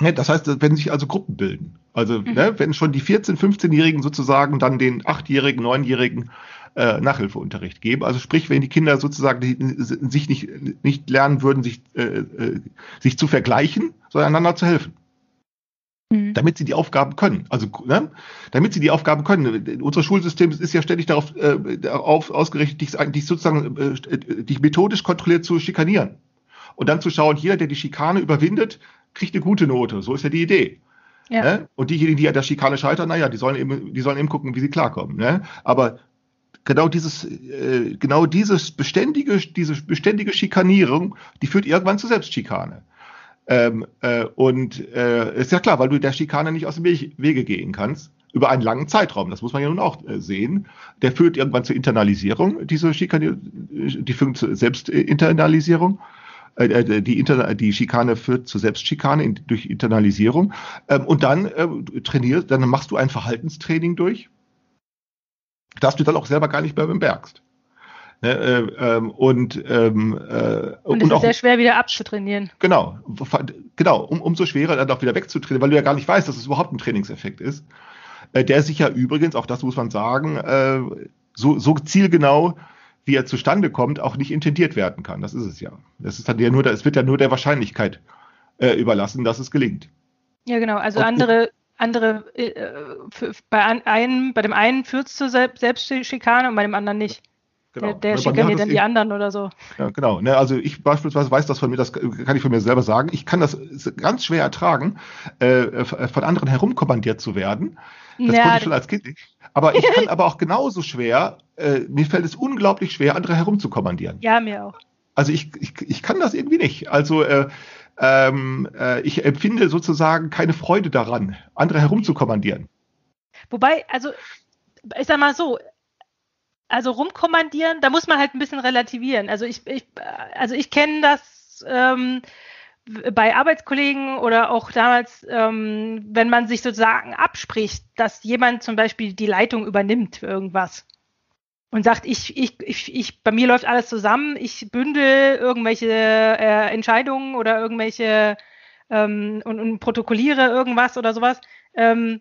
S3: Ja, das heißt, wenn sich also Gruppen bilden, also mhm. ne, wenn schon die 14, 15-Jährigen sozusagen dann den 8-Jährigen, 9-Jährigen äh, Nachhilfeunterricht geben. Also sprich, wenn die Kinder sozusagen die, sich nicht, nicht lernen würden, sich, äh, äh, sich zu vergleichen, sondern einander zu helfen. Mhm. Damit sie die Aufgaben können. Also, ne? damit sie die Aufgaben können. Unser Schulsystem ist ja ständig darauf, äh, darauf ausgerichtet, dich, dich sozusagen äh, dich methodisch kontrolliert zu schikanieren. Und dann zu schauen, jeder, der die Schikane überwindet, kriegt eine gute Note. So ist ja die Idee. Ja. Ne? Und diejenigen, die an der Schikane scheitern, naja, die sollen eben, die sollen eben gucken, wie sie klarkommen. Ne? Aber genau dieses, äh, genau dieses beständige, diese beständige Schikanierung, die führt irgendwann zu Selbstschikane. Ähm, äh, und äh, ist ja klar, weil du der Schikane nicht aus dem Wege gehen kannst über einen langen Zeitraum. Das muss man ja nun auch äh, sehen. Der führt irgendwann zur Internalisierung, diese Schikane, die führt zur Selbstinternalisierung. Äh, äh, die, Inter die Schikane führt zur Selbstschikane in, durch Internalisierung. Ähm, und dann äh, trainierst, dann machst du ein Verhaltenstraining durch dass du dann auch selber gar nicht mehr bemerkst. Ne, äh, ähm, und ähm,
S2: äh, und es ist auch, sehr schwer wieder abzutrainieren.
S3: Genau, genau, um, umso schwerer dann auch wieder wegzutrainieren, weil du ja gar nicht weißt, dass es überhaupt ein Trainingseffekt ist. Äh, der sich ja übrigens, auch das muss man sagen, äh, so, so zielgenau, wie er zustande kommt, auch nicht intendiert werden kann. Das ist es ja. Das ist dann ja nur, es wird ja nur der Wahrscheinlichkeit äh, überlassen, dass es gelingt.
S2: Ja, genau. Also und, andere andere, äh, für, bei, einem, bei dem einen führt es zur Selbstschikane und bei dem anderen nicht. Genau. Der, der schikaniert dann die anderen oder so.
S3: Ja, genau. Ne, also ich beispielsweise weiß das von mir, das kann ich von mir selber sagen. Ich kann das ganz schwer ertragen, äh, von anderen herumkommandiert zu werden. Das ja, konnte ich schon als Kind nicht. Aber ich [laughs] kann aber auch genauso schwer, äh, mir fällt es unglaublich schwer, andere herumzukommandieren.
S2: Ja, mir auch.
S3: Also ich, ich, ich kann das irgendwie nicht. Also äh, ähm, äh, ich empfinde sozusagen keine Freude daran, andere herumzukommandieren.
S2: Wobei, also ich sag mal so, also rumkommandieren, da muss man halt ein bisschen relativieren. Also ich, ich also ich kenne das ähm, bei Arbeitskollegen oder auch damals, ähm, wenn man sich sozusagen abspricht, dass jemand zum Beispiel die Leitung übernimmt für irgendwas und sagt, ich, ich, ich, ich, bei mir läuft alles zusammen, ich bündel irgendwelche äh, Entscheidungen oder irgendwelche ähm, und, und protokolliere irgendwas oder sowas. Ähm,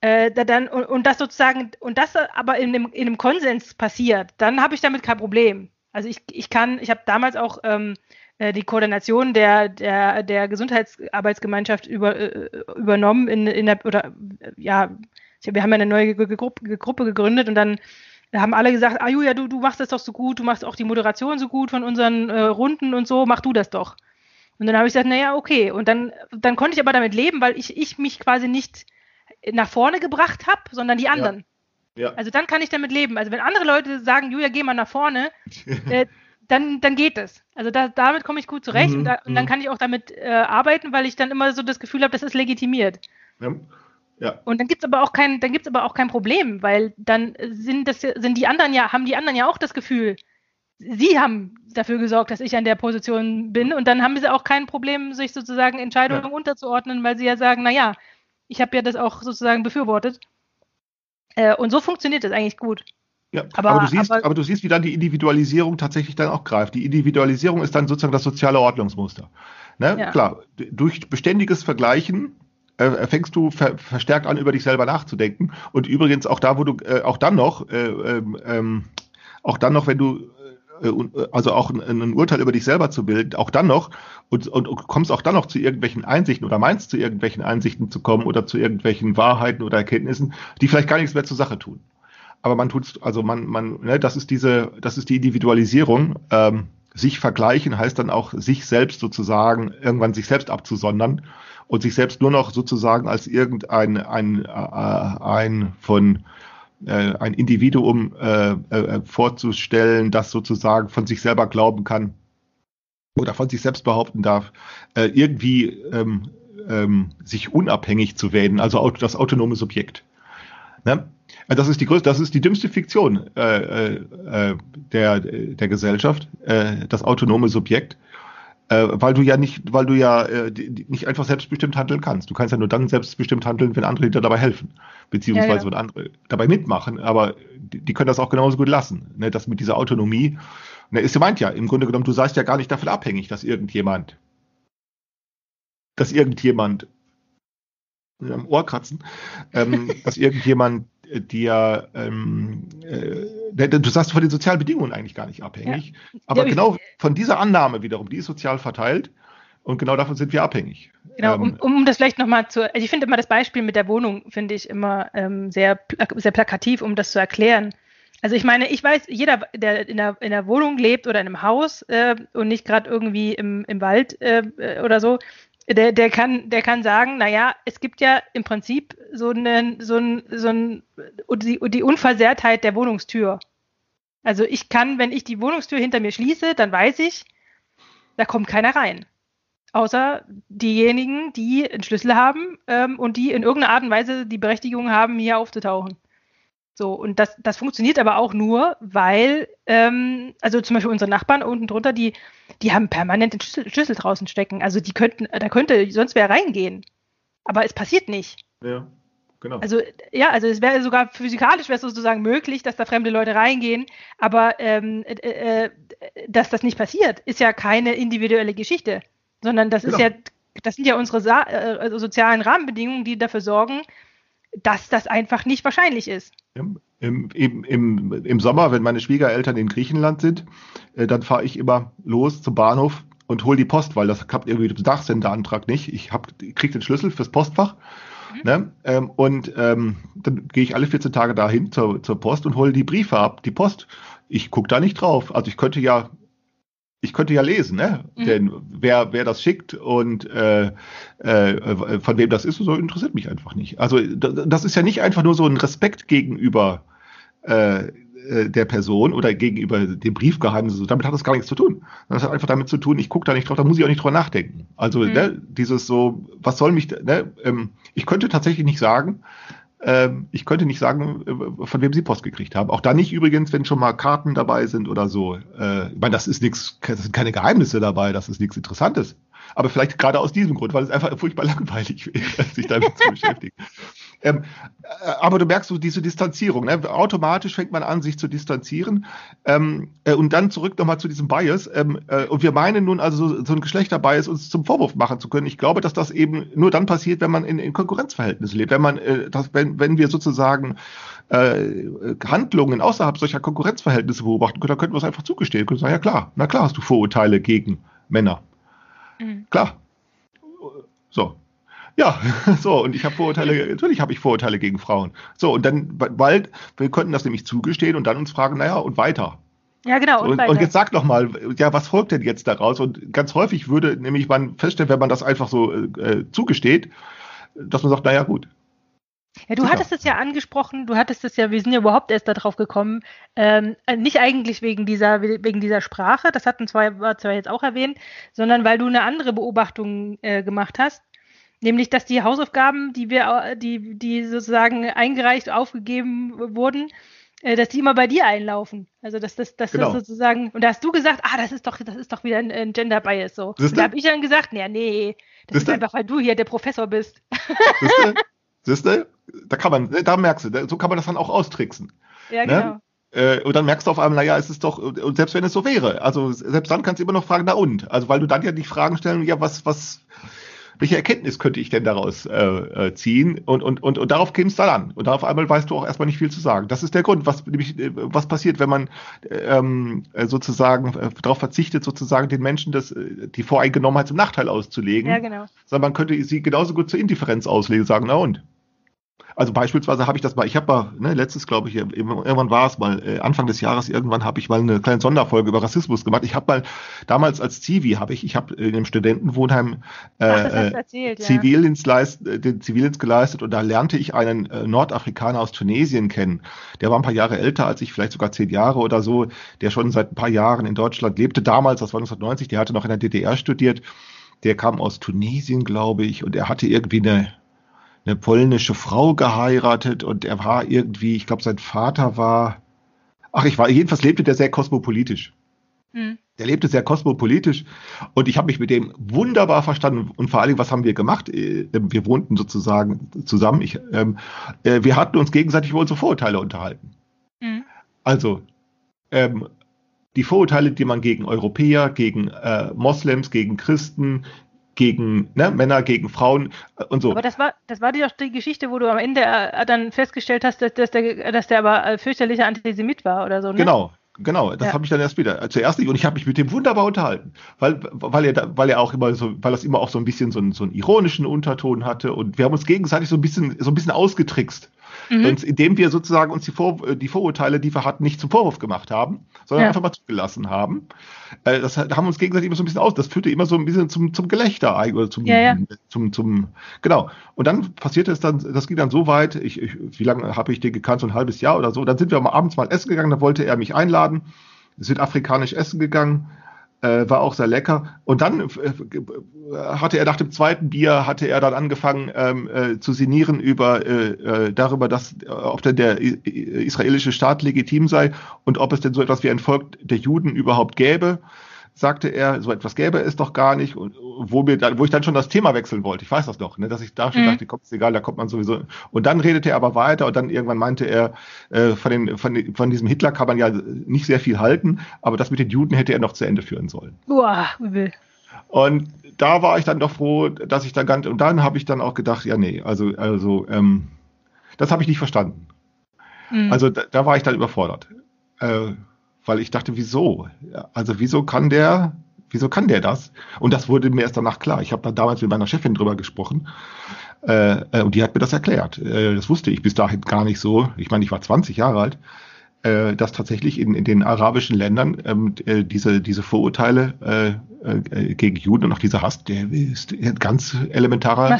S2: äh, dann, und, und, das sozusagen, und das aber in einem, in einem Konsens passiert, dann habe ich damit kein Problem. Also ich, ich kann, ich habe damals auch ähm, äh, die Koordination der, der, der Gesundheitsarbeitsgemeinschaft über, äh, übernommen in, in der, oder ja, wir haben ja eine neue Gruppe, Gruppe gegründet und dann da haben alle gesagt, ah Julia, du, du machst das doch so gut, du machst auch die Moderation so gut von unseren äh, Runden und so, mach du das doch. Und dann habe ich gesagt, naja, okay. Und dann, dann konnte ich aber damit leben, weil ich, ich mich quasi nicht nach vorne gebracht habe, sondern die anderen.
S3: Ja.
S2: Also dann kann ich damit leben. Also wenn andere Leute sagen, Julia, geh mal nach vorne, [laughs] äh, dann, dann geht es. Also da, damit komme ich gut zurecht
S3: Mhm,
S2: und, da, und dann
S3: mhm.
S2: kann ich auch damit äh, arbeiten, weil ich dann immer so das Gefühl habe, das ist legitimiert.
S3: Ja. Ja.
S2: Und dann gibt's aber auch kein, dann gibt's aber auch kein Problem, weil dann sind das sind die anderen ja, haben die anderen ja auch das Gefühl, sie haben dafür gesorgt, dass ich an der Position bin und dann haben sie auch kein Problem, sich sozusagen Entscheidungen
S3: Ja.
S2: unterzuordnen, weil sie ja sagen, naja, ich habe ja das auch sozusagen befürwortet. Äh, und so funktioniert das eigentlich gut.
S3: Ja,
S2: Aber-
S3: aber, du siehst,
S2: aber-
S3: aber, du siehst, wie dann die Individualisierung tatsächlich dann auch greift. Die Individualisierung ist dann sozusagen das soziale Ordnungsmuster. Ne?
S2: Ja.
S3: Klar, durch beständiges Vergleichen äh, fängst du ver verstärkt an, über dich selber nachzudenken. Und übrigens auch da, wo du äh, auch dann noch, äh, ähm, ähm, auch dann noch, wenn du äh, äh, also auch ein, Urteil über dich selber zu bilden, auch dann noch und, und, kommst auch dann noch zu irgendwelchen Einsichten oder meinst zu irgendwelchen Einsichten zu kommen oder zu irgendwelchen Wahrheiten oder Erkenntnissen, die vielleicht gar nichts mehr zur Sache tun aber man tut's, also man, man, ne, das ist diese, das ist die Individualisierung. Ähm, sich vergleichen heißt dann auch, sich selbst sozusagen irgendwann sich selbst abzusondern und sich selbst nur noch sozusagen als irgendein ein, äh, ein von äh, ein Individuum äh, äh, vorzustellen, das sozusagen von sich selber glauben kann oder von sich selbst behaupten darf, äh, irgendwie ähm, ähm, sich unabhängig zu werden, also das autonome Subjekt. Ne? Äh, Das ist die größte, das ist die dümmste Fiktion äh, äh, der, der Gesellschaft, äh, das autonome Subjekt, äh, weil du ja nicht, weil du ja äh, die, nicht einfach selbstbestimmt handeln kannst. Du kannst ja nur dann selbstbestimmt handeln, wenn andere dir dabei helfen, beziehungsweise
S2: Ja, ja.
S3: wenn andere dabei mitmachen. Aber die, die können das auch genauso gut lassen. Ne? Das mit dieser Autonomie. Ne, ist meint ja im Grunde genommen, du seist ja gar nicht davon abhängig, dass irgendjemand, dass irgendjemand am Ohr kratzen, ähm, dass [laughs] irgendjemand dir, ähm, äh, du sagst von den sozialen Bedingungen eigentlich gar nicht abhängig, aber
S2: Ja,
S3: genau von dieser Annahme wiederum, die ist sozial verteilt und genau davon sind wir abhängig.
S2: Genau, um,
S3: Ähm,
S2: um das vielleicht nochmal zu, also ich finde immer das Beispiel mit der Wohnung, finde ich immer ähm, sehr, sehr plakativ, um das zu erklären. Also ich meine, ich weiß, jeder, der in der, in der Wohnung lebt oder in einem Haus äh, und nicht gerade irgendwie im, im Wald äh, äh, oder so, der, der, kann, der kann sagen, naja, es gibt ja im Prinzip so einen, so ein, so ein, die, die Unversehrtheit der Wohnungstür. Also ich kann, wenn ich die Wohnungstür hinter mir schließe, dann weiß ich, da kommt keiner rein. Außer diejenigen, die einen Schlüssel haben ähm, und die in irgendeiner Art und Weise die Berechtigung haben, hier aufzutauchen. So, und das, das funktioniert aber auch nur, weil, ähm, also zum Beispiel unsere Nachbarn unten drunter, die, die haben permanent den Schlüssel, Schlüssel draußen stecken. Also die könnten, da könnte sonst wer reingehen. Aber es passiert nicht.
S3: ja, genau.
S2: Also ja, also es wäre sogar physikalisch wäre es sozusagen möglich, dass da fremde Leute reingehen, aber ähm, äh, äh, dass das nicht passiert, ist ja keine individuelle Geschichte, sondern das ist
S3: Genau.
S2: ja, das sind ja unsere Sa äh, sozialen Rahmenbedingungen, die dafür sorgen, dass das einfach nicht wahrscheinlich ist.
S3: Im, im, im, im, Sommer, wenn meine Schwiegereltern in Griechenland sind, äh, dann fahre ich immer los zum Bahnhof und hole die Post, weil das klappt irgendwie der Dachsenderantrag nicht. Ich, hab- ich kriege den Schlüssel fürs Postfach. Ne? Ähm, und ähm, dann gehe ich alle 14 Tage dahin zur, zur Post und hole die Briefe ab, die Post. Ich gucke da nicht drauf. Also ich könnte ja, ich könnte ja lesen, ne?
S2: Mhm.
S3: Denn wer, wer das schickt und äh, äh, von wem das ist, so interessiert mich einfach nicht. Also das ist ja nicht einfach nur so ein Respekt gegenüber äh, äh, der Person oder gegenüber dem Briefgeheimnis. Damit hat das gar nichts zu tun. Das hat einfach damit zu tun, ich gucke da nicht drauf, da muss ich auch nicht drüber nachdenken. Also
S2: Mhm.
S3: ne, dieses so, was soll mich, ne, ähm, ich könnte tatsächlich nicht sagen, ähm, ich könnte nicht sagen, äh, von wem sie Post gekriegt haben. Auch da nicht übrigens, wenn schon mal Karten dabei sind oder so. Äh, ich meine, das ist nichts, das sind keine Geheimnisse dabei, das ist nichts Interessantes. Aber vielleicht gerade aus diesem Grund, weil es einfach furchtbar [laughs] langweilig wäre, sich damit zu beschäftigen. Ähm, äh, aber du merkst so diese Distanzierung. Ne? Automatisch fängt man an, sich zu distanzieren. Ähm, äh, und dann zurück nochmal zu diesem Bias. Ähm, äh, und wir meinen nun also so, so ein Geschlechterbias uns zum Vorwurf machen zu können. Ich glaube, dass das eben nur dann passiert, wenn man in, in Konkurrenzverhältnissen lebt. Wenn man, äh, das, wenn, wenn wir sozusagen äh, Handlungen außerhalb solcher Konkurrenzverhältnisse beobachten können, dann könnten wir es einfach zugestehen. Können sagen, ja klar, na klar hast du Vorurteile gegen Männer.
S2: Mhm.
S3: Klar. So. Ja, [laughs] so, und ich habe Vorurteile, natürlich habe ich Vorurteile gegen Frauen. So, und dann, weil wir könnten das nämlich zugestehen und dann uns fragen, naja, und weiter.
S2: Ja, genau.
S3: Und, und, jetzt sag doch mal, ja, was folgt denn jetzt daraus? Und ganz häufig würde nämlich man feststellen, wenn man das einfach so äh, zugesteht, dass man sagt, naja, gut.
S2: Ja, du Super. hattest es ja angesprochen, du hattest es ja, wir sind ja überhaupt erst darauf gekommen, ähm, nicht eigentlich wegen dieser, wegen dieser Sprache, das hatten zwar, war zwar jetzt auch erwähnt, sondern weil du eine andere Beobachtung äh, gemacht hast, nämlich, dass die Hausaufgaben, die wir, die, die sozusagen eingereicht, aufgegeben wurden, äh, dass die immer bei dir einlaufen. Also dass das, dass genau. das sozusagen, und da hast du gesagt, ah, das ist doch, das ist doch wieder ein, ein Gender Bias so. Und da habe ich dann gesagt, nee, nee, das Siehste? ist einfach, weil du hier der Professor bist.
S3: Siehst du? [laughs] Da kann man, da merkst du, so kann man das dann auch austricksen.
S2: Ja, ne? genau.
S3: Äh, und dann merkst du auf einmal, naja, es ist doch, und selbst wenn es so wäre, also selbst dann kannst du immer noch fragen, na und? Also weil du dann ja die Fragen stellen, ja, was, was, welche Erkenntnis könnte ich denn daraus äh, äh, ziehen? Und, und, und, und darauf käme es dann an. Und auf einmal weißt du auch erstmal nicht viel zu sagen. Das ist der Grund, was, nämlich, äh, was passiert, wenn man ähm, äh, sozusagen äh, darauf verzichtet, sozusagen den Menschen das, die Voreingenommenheit zum Nachteil auszulegen. Ja, genau. Sondern man könnte sie genauso gut zur Indifferenz auslegen, sagen, na und? Also beispielsweise habe ich das mal, ich habe mal, ne, letztes glaube ich, irgendwann war es mal, äh, Anfang des Jahres, irgendwann habe ich mal eine kleine Sonderfolge über Rassismus gemacht. Ich habe mal damals als Zivi, habe ich, ich habe in einem Studentenwohnheim äh, Ach, äh, erzählt, Zivildienst, leist, äh, den Zivildienst geleistet und da lernte ich einen äh, Nordafrikaner aus Tunesien kennen. Der war ein paar Jahre älter als ich, vielleicht sogar zehn Jahre oder so, der schon seit ein paar Jahren in Deutschland lebte. Damals, das war 1990, der hatte noch in der DDR studiert. Der kam aus Tunesien, glaube ich, und er hatte irgendwie eine eine polnische Frau geheiratet und er war irgendwie, ich glaube, sein Vater war, ach, ich war, jedenfalls lebte der sehr kosmopolitisch. Mhm. Der lebte sehr kosmopolitisch und ich habe mich mit dem wunderbar verstanden und vor allem, was haben wir gemacht? Äh, wir wohnten sozusagen zusammen. Ich, ähm, äh, wir hatten uns gegenseitig über unsere Vorurteile unterhalten. Mhm. Also ähm, die Vorurteile, die man gegen Europäer, gegen äh, Moslems, gegen Christen, gegen ne, Männer, gegen Frauen äh, und so.
S2: Aber das war, das war die, die Geschichte, wo du am Ende äh, dann festgestellt hast, dass, dass, der, dass der aber äh, fürchterlicher Antisemit war oder so. Ne?
S3: Genau, Genau, das ja. habe ich dann erst wieder. Zuerst nicht, und ich habe mich mit dem wunderbar unterhalten, weil, weil, er, weil er auch immer so, weil das immer auch so ein bisschen so einen, so einen ironischen Unterton hatte und wir haben uns gegenseitig so ein bisschen, so ein bisschen ausgetrickst. Mhm. Und indem wir sozusagen uns die, Vor die Vorurteile, die wir hatten, nicht zum Vorwurf gemacht haben, sondern ja. einfach mal zugelassen haben. Äh, das haben uns gegenseitig immer so ein bisschen aus. Das führte immer so ein bisschen zum, zum Gelächter oder zum, ja, ja. zum, zum, genau. Und dann passierte es dann, das ging dann so weit, ich, ich wie lange habe ich den gekannt? So ein halbes Jahr oder so. Dann sind wir mal abends mal essen gegangen, da wollte er mich einladen, südafrikanisch essen gegangen äh, war auch sehr lecker. Und dann äh, hatte er nach dem zweiten Bier hatte er dann angefangen ähm, äh, zu sinnieren über äh, äh darüber, dass äh, ob denn der israelische Staat legitim sei und ob es denn so etwas wie ein Volk der Juden überhaupt gäbe sagte er, so etwas gäbe es doch gar nicht, und wo, mir wo ich dann schon das Thema wechseln wollte. Ich weiß das noch, ne, dass ich da schon mhm. dachte, kommt ist egal, da kommt man sowieso. Und dann redete er aber weiter und dann irgendwann meinte er, äh, von, den, von, von diesem Hitler kann man ja nicht sehr viel halten, aber das mit den Juden hätte er noch zu Ende führen sollen.
S2: Boah, übel.
S3: Und da war ich dann doch froh, dass ich dann ganz, und dann habe ich dann auch gedacht, ja, nee, also, also, ähm, das habe ich nicht verstanden. Mhm. Also da, da, war ich dann überfordert. Äh, weil ich dachte, wieso? Also wieso kann der, wieso kann der das? Und das wurde mir erst danach klar. Ich habe da damals mit meiner Chefin drüber gesprochen äh, äh, und die hat mir das erklärt. Äh, das wusste ich bis dahin gar nicht so. Ich meine, ich war 20 Jahre alt äh, dass tatsächlich in, in den arabischen Ländern ähm, äh, diese, diese Vorurteile äh, äh, gegen Juden und auch dieser Hass, der ist ganz elementarer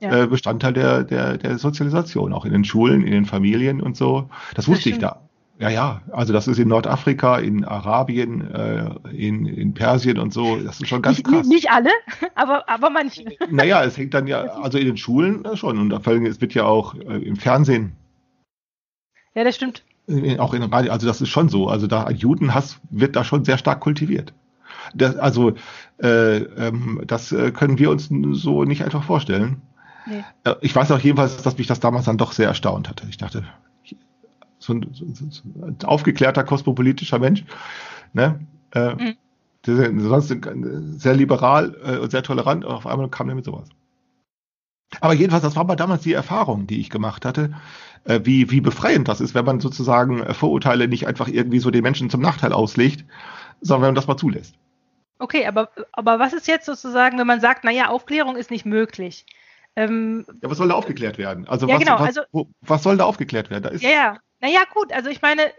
S3: ja. äh, Bestandteil der, der, der Sozialisation, auch in den Schulen, in den Familien und so. Das wusste das ich da. Ja, ja, also das ist in Nordafrika, in Arabien, äh, in, in Persien und so. Das ist schon ganz
S2: nicht,
S3: krass.
S2: Nicht alle, [laughs] aber, aber manche.
S3: Naja, es hängt dann ja, also in den Schulen schon. Und es wird ja auch äh, im Fernsehen.
S2: Ja, das stimmt.
S3: In, auch in Radio, also das ist schon so. Also da Judenhass wird da schon sehr stark kultiviert. Das, also äh, ähm, das äh, können wir uns so nicht einfach vorstellen. Nee. Äh, ich weiß auch jedenfalls, dass mich das damals dann doch sehr erstaunt hatte. Ich dachte, so ein, so, so ein aufgeklärter kosmopolitischer Mensch, ne? Äh, mhm. der, sonst sehr liberal äh, und sehr tolerant, und auf einmal kam er mit sowas. Aber jedenfalls, das war aber damals die Erfahrung, die ich gemacht hatte, äh, wie, wie befreiend das ist, wenn man sozusagen äh, Vorurteile nicht einfach irgendwie so den Menschen zum Nachteil auslegt, sondern wenn man das mal zulässt.
S2: Okay, aber, aber was ist jetzt sozusagen, wenn man sagt, naja, Aufklärung ist nicht möglich? Ähm,
S3: Ja, was soll da aufgeklärt werden? Also,
S2: Ja,
S3: was,
S2: genau,
S3: was,
S2: also-
S3: wo, was soll da aufgeklärt werden? Da ist,
S2: Ja, ja. Naja, gut, also ich meine,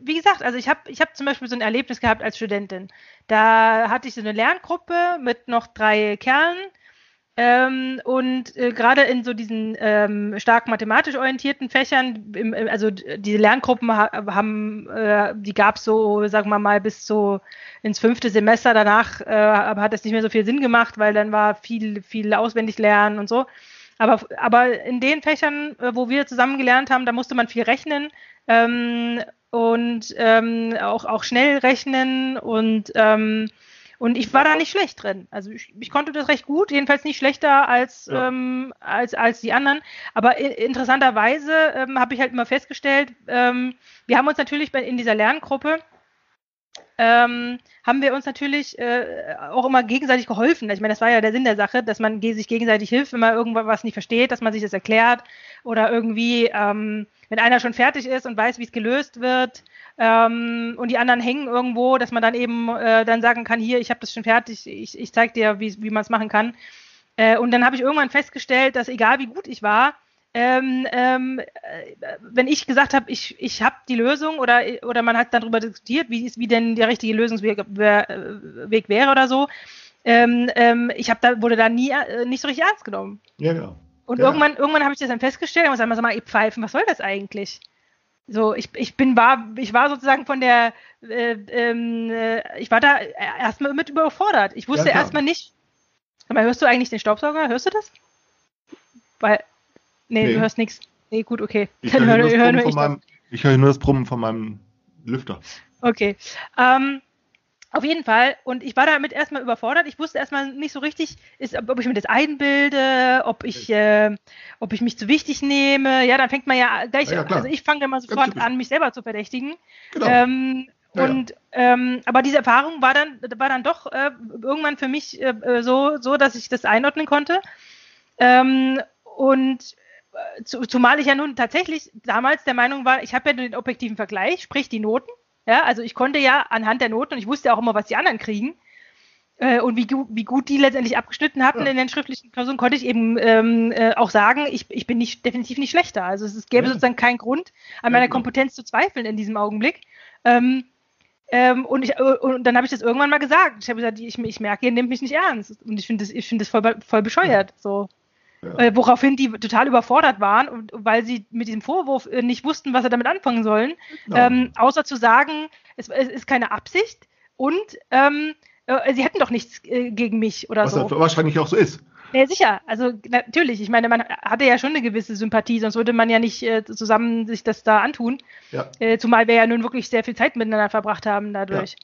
S2: wie gesagt, also ich habe ich hab zum Beispiel so ein Erlebnis gehabt als Studentin. Da hatte ich so eine Lerngruppe mit noch drei Kerlen. Ähm, und äh, gerade in so diesen ähm, stark mathematisch orientierten Fächern, im, im- also diese Lerngruppen ha haben, äh, die gab es so, sagen wir mal, bis so ins fünfte Semester. Danach äh, aber hat es nicht mehr so viel Sinn gemacht, weil dann war viel, viel auswendig lernen und so. Aber, aber in den Fächern, äh, wo wir zusammen gelernt haben, da musste man viel rechnen ähm, und ähm, auch, auch schnell rechnen und, ähm, und ich war da nicht schlecht drin. Also ich, ich konnte das recht gut, jedenfalls nicht schlechter als,
S3: Ja.
S2: ähm, als, als die anderen. Aber interessanterweise ähm, habe ich halt immer festgestellt, ähm, wir haben uns natürlich bei, in dieser Lerngruppe ähm, haben wir uns natürlich äh, auch immer gegenseitig geholfen. Ich meine, das war ja der Sinn der Sache, dass man sich gegenseitig hilft, wenn man irgendwas nicht versteht, dass man sich das erklärt oder irgendwie, ähm, wenn einer schon fertig ist und weiß, wie es gelöst wird ähm, und die anderen hängen irgendwo, dass man dann eben äh, dann sagen kann, hier, ich habe das schon fertig, ich, ich zeige dir, wie, wie man es machen kann. Äh, und dann habe ich irgendwann festgestellt, dass egal wie gut ich war, ähm, ähm, äh, wenn ich gesagt habe, ich, ich habe die Lösung oder, oder man hat darüber diskutiert, wie, ist, wie denn der richtige Lösungsweg äh, Weg wäre oder so, ähm, ähm, ich habe da wurde da nie äh, nicht so richtig ernst genommen.
S3: ja, genau.
S2: Und
S3: Ja.
S2: irgendwann, irgendwann habe ich das dann festgestellt und gesagt, sag mal, Pfeifen, was soll das eigentlich? So, ich, ich bin war, ich war sozusagen von der, äh, ähm, äh, ich war da erstmal mit überfordert. Ich wusste
S3: Ja,
S2: erstmal nicht. Sag mal, hörst du eigentlich den Staubsauger? Hörst du das? Weil, nee,
S3: Nee.
S2: du hörst nichts. Nee, gut, okay.
S3: Ich [laughs]
S2: Dann
S3: höre nur,
S2: höre
S3: das
S2: hör
S3: Brummen
S2: nur
S3: von
S2: ich
S3: meinem- ich höre nur das Brummen von meinem Lüfter.
S2: Okay. Ähm, auf jeden Fall. Und ich war damit erstmal überfordert. Ich wusste erstmal nicht so richtig, ist, ob ich mir das einbilde, ob ich, äh, ob ich mich zu wichtig nehme. Ja, dann fängt man ja gleich,
S3: Ja, ja,
S2: also ich fange dann mal sofort an, mich selber zu verdächtigen.
S3: Genau.
S2: Ähm,
S3: Ja, ja.
S2: und ähm, aber diese Erfahrung war dann war dann doch äh, irgendwann für mich äh, äh, so so, dass ich das einordnen konnte. Ähm, und äh, zu, zumal ich ja nun tatsächlich damals der Meinung war, ich habe ja den objektiven Vergleich, sprich die Noten. Ja, also ich konnte ja anhand der Noten und ich wusste auch immer, was die anderen kriegen. Äh, und wie, wie gut die letztendlich abgeschnitten hatten
S3: Ja.
S2: in den schriftlichen Klausuren, konnte ich eben ähm, äh, auch sagen, ich, ich bin nicht, definitiv nicht schlechter. Also es, es gäbe
S3: Ja.
S2: sozusagen keinen Grund, an meiner
S3: genau.
S2: Kompetenz zu zweifeln in diesem Augenblick. Ähm, ähm, und, ich, äh, und dann habe ich das irgendwann mal gesagt. Ich habe gesagt, ich, ich merke, ihr nehmt mich nicht ernst. Und ich finde das, ich finde das voll, voll bescheuert. So.
S3: Ja.
S2: Äh, woraufhin die total überfordert waren, und, weil sie mit diesem Vorwurf äh, nicht wussten, was sie damit anfangen sollen.
S3: Genau.
S2: Ähm, außer zu sagen, es, es ist keine Absicht und ähm, äh, sie hätten doch nichts äh, gegen mich oder
S3: Was
S2: so.
S3: das wahrscheinlich auch so ist.
S2: Ja, sicher. Also natürlich. Ich meine, man hatte ja schon eine gewisse Sympathie, sonst würde man ja nicht äh, zusammen sich das da antun.
S3: Ja,
S2: Äh, zumal wir ja nun wirklich sehr viel Zeit miteinander verbracht haben dadurch.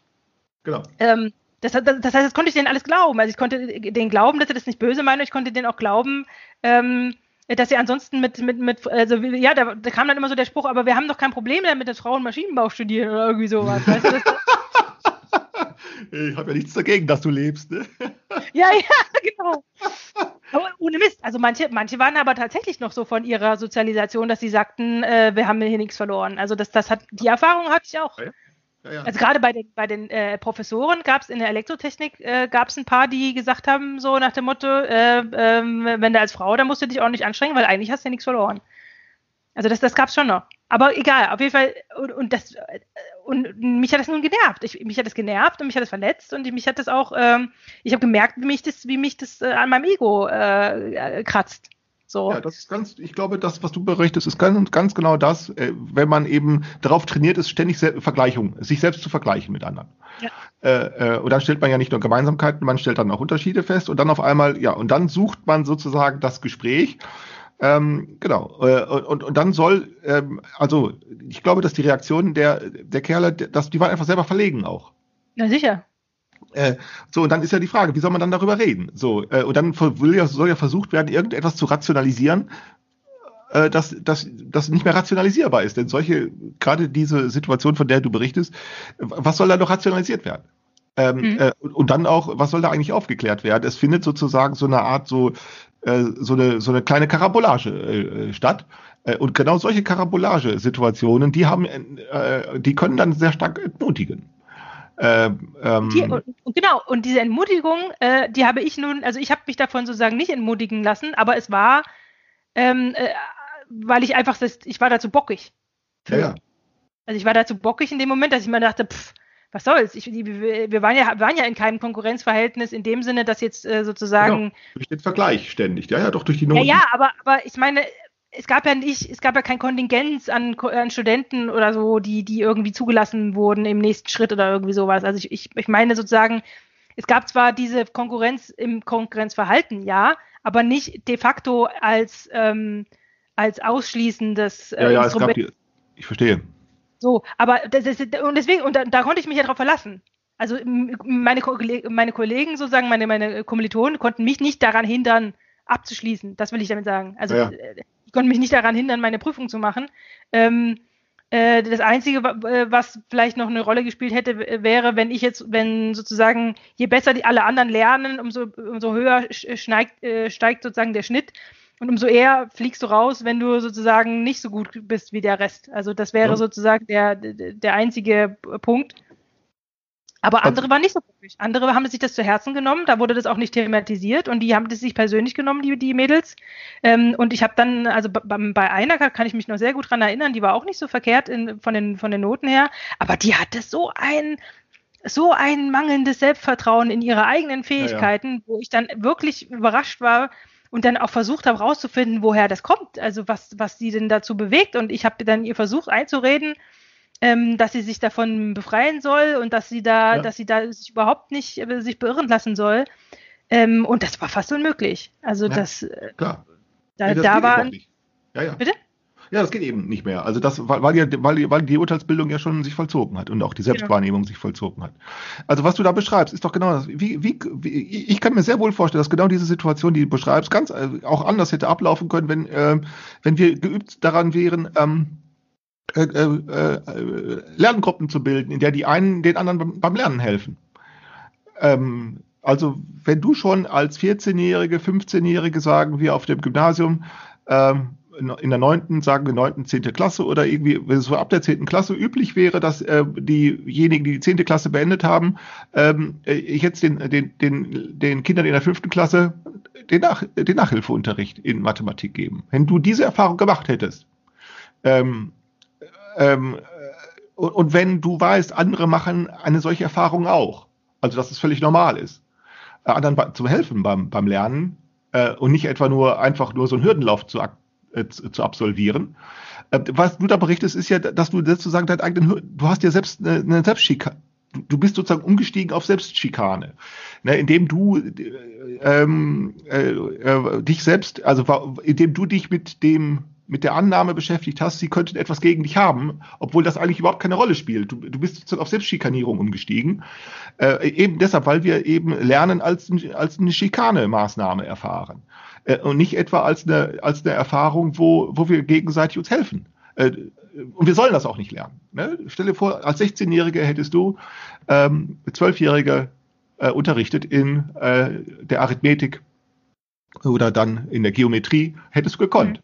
S3: genau.
S2: Ähm, das, das, das heißt, das konnte ich denen alles glauben. Also ich konnte denen glauben, dass sie das nicht böse meinen. Ich konnte denen auch glauben, ähm, dass sie ansonsten mit, mit, mit also ja, da, da kam dann immer so der Spruch, aber wir haben doch kein Problem damit, dass Frauen Maschinenbau studieren oder irgendwie sowas. Weißt du, [laughs]
S3: Ich habe ja nichts dagegen, dass du lebst. Ne? [laughs]
S2: Ja, ja, genau. Aber ohne Mist. Also manche, manche waren aber tatsächlich noch so von ihrer Sozialisation, dass sie sagten, äh, wir haben hier nichts verloren. Also das, das hat die Erfahrung hatte ich auch.
S3: Ja, ja.
S2: Also gerade bei den, bei den äh, Professoren gab es in der Elektrotechnik äh, gab es ein paar, die gesagt haben, so nach dem Motto, äh, ähm, wenn du als Frau, dann musst du dich auch nicht anstrengen, weil eigentlich hast du ja nichts verloren. Also das, das gab es schon noch. Aber egal, auf jeden Fall, und, und das äh, und mich hat das nun genervt. Ich, mich hat das genervt und mich hat das verletzt und mich hat das auch, ähm, ich habe gemerkt, wie mich das, wie mich das äh, an meinem Ego äh, äh, kratzt. So.
S3: Ja, das ist ganz, ich glaube, das, was du berichtest, ist ganz, ganz genau das, äh, wenn man eben darauf trainiert ist, ständig Se Vergleichung, sich selbst zu vergleichen mit anderen.
S2: Ja.
S3: Äh, äh, und dann stellt man ja nicht nur Gemeinsamkeiten, man stellt dann auch Unterschiede fest und dann auf einmal, ja, und dann sucht man sozusagen das Gespräch. Ähm, genau. Äh, und, und dann soll, ähm, also ich glaube, dass die Reaktion der, der Kerle, dass die waren einfach selber verlegen auch.
S2: Na sicher.
S3: Äh, so, und dann ist ja die Frage, wie soll man dann darüber reden? So, äh, und dann ja, soll ja versucht werden, irgendetwas zu rationalisieren, äh, dass das nicht mehr rationalisierbar ist. Denn solche, gerade diese Situation, von der du berichtest, was soll da noch rationalisiert werden? Ähm,
S2: Mhm.
S3: äh, und, dann auch, was soll da eigentlich aufgeklärt werden? Es findet sozusagen so eine Art, so, äh, so, eine, so eine kleine Karabolage äh, statt. Äh, und genau solche Karabolage-Situationen, die haben, äh, die können dann sehr stark entmutigen. Ähm, ähm,
S2: Die, und, genau, und diese Entmutigung, äh, die habe ich nun, also ich habe mich davon sozusagen nicht entmutigen lassen, aber es war, ähm, äh, weil ich einfach, ich war dazu bockig.
S3: ja, ja.
S2: Also ich war dazu bockig in dem Moment, dass ich mir dachte, pff, was soll's? Ich, wir waren ja, waren ja in keinem Konkurrenzverhältnis in dem Sinne, dass jetzt äh, sozusagen.
S3: Durch den Vergleich ständig. Ja, ja, doch durch die
S2: Ja,
S3: Noten.
S2: ja, aber, aber ich meine, es gab ja nicht, es gab ja kein Kontingenz an, an Studenten oder so, die, die irgendwie zugelassen wurden im nächsten Schritt oder irgendwie sowas. Also ich, ich, ich meine sozusagen, es gab zwar diese Konkurrenz im Konkurrenzverhalten, ja, aber nicht de facto als, ähm, als ausschließendes äh,
S3: ja, ja, es gab
S2: Instrument.
S3: die, ich verstehe.
S2: So, aber das ist, und deswegen, und da, da konnte ich mich ja drauf verlassen. Also meine, meine Kollegen sozusagen, meine, meine Kommilitonen konnten mich nicht daran hindern, abzuschließen. Das will ich damit sagen. Also
S3: Ja, ja.
S2: Die konnten mich nicht daran hindern, meine Prüfung zu machen. Ähm, äh, das Einzige, äh, was vielleicht noch eine Rolle gespielt hätte, wäre, wenn ich jetzt, wenn sozusagen, je besser die alle anderen lernen, umso, umso höher äh, steigt sozusagen der Schnitt. Und umso eher fliegst du raus, wenn du sozusagen nicht so gut bist wie der Rest. Also das wäre
S3: Ja.
S2: sozusagen der, der einzige Punkt. Aber
S3: Also-
S2: andere waren nicht so glücklich. Andere haben sich das zu Herzen genommen, da wurde das auch nicht thematisiert und die haben das sich persönlich genommen, die, die Mädels. Ähm, und ich habe dann, also bei einer kann ich mich noch sehr gut dran erinnern, die war auch nicht so verkehrt in, von, den, von den Noten her, aber die hatte so ein, so ein mangelndes Selbstvertrauen in ihre eigenen Fähigkeiten, wo ich dann wirklich überrascht war und dann auch versucht habe rauszufinden, woher das kommt, also was, was sie denn dazu bewegt. Und ich habe dann ihr versucht einzureden, ähm, dass sie sich davon befreien soll und dass sie da,
S3: Ja.
S2: dass sie da sich überhaupt nicht äh, sich beirren lassen soll. Ähm, und das war fast unmöglich. Also
S3: Ja.
S2: das, äh,
S3: Klar.
S2: da,
S3: Nee, das
S2: da war.
S3: Ja, ja.
S2: Bitte?
S3: Ja, das geht eben nicht mehr. Also das, weil, weil, die, weil, die, weil die Urteilsbildung ja schon sich vollzogen hat und auch die Selbstwahrnehmung sich vollzogen hat. Also was du da beschreibst, ist doch genau das. Wie, wie, wie, ich kann mir sehr wohl vorstellen, dass genau diese Situation, die du beschreibst, ganz äh, auch anders hätte ablaufen können, wenn, äh, wenn wir geübt daran wären, ähm, äh, äh, äh, Lerngruppen zu bilden, in der die einen den anderen beim, Lernen helfen. Ähm, also wenn du schon als 14-Jährige, 15-Jährige, sagen wir auf dem Gymnasium, ähm, in der neunten, sagen wir neunten, zehnte Klasse oder irgendwie, wenn es so ab der zehnten Klasse üblich wäre, dass äh, diejenigen, die die zehnte Klasse beendet haben, ähm, äh, jetzt den, den, den, den Kindern in der fünften Klasse den, Nach den Nachhilfeunterricht in Mathematik geben. Wenn du diese Erfahrung gemacht hättest, ähm, ähm, und, und wenn du weißt, andere machen eine solche Erfahrung auch, also dass es völlig normal ist, äh, anderen zu helfen beim, beim Lernen äh, und nicht etwa nur einfach nur so einen Hürdenlauf zu, äh, zu, absolvieren. Äh, was du da berichtest, ist ja, dass du sozusagen deinen eigenen, du hast ja selbst eine, eine Selbstschikane. Du- bist sozusagen umgestiegen auf Selbstschikane, ne, indem du äh, ähm, äh, äh, dich selbst, also indem du dich mit dem mit der Annahme beschäftigt hast, sie könnten etwas gegen dich haben, obwohl das eigentlich überhaupt keine Rolle spielt. Du, du bist auf Selbstschikanierung umgestiegen. Äh, eben deshalb, weil wir eben Lernen als, als eine Schikane-Maßnahme erfahren. Äh, und nicht etwa als eine, als eine Erfahrung, wo, wo wir gegenseitig uns helfen. Äh, und wir sollen das auch nicht lernen. Ne? Stell dir vor, als 16-Jähriger hättest du ähm, 12-Jährige äh, unterrichtet in äh, der Arithmetik oder dann in der Geometrie, hättest du gekonnt.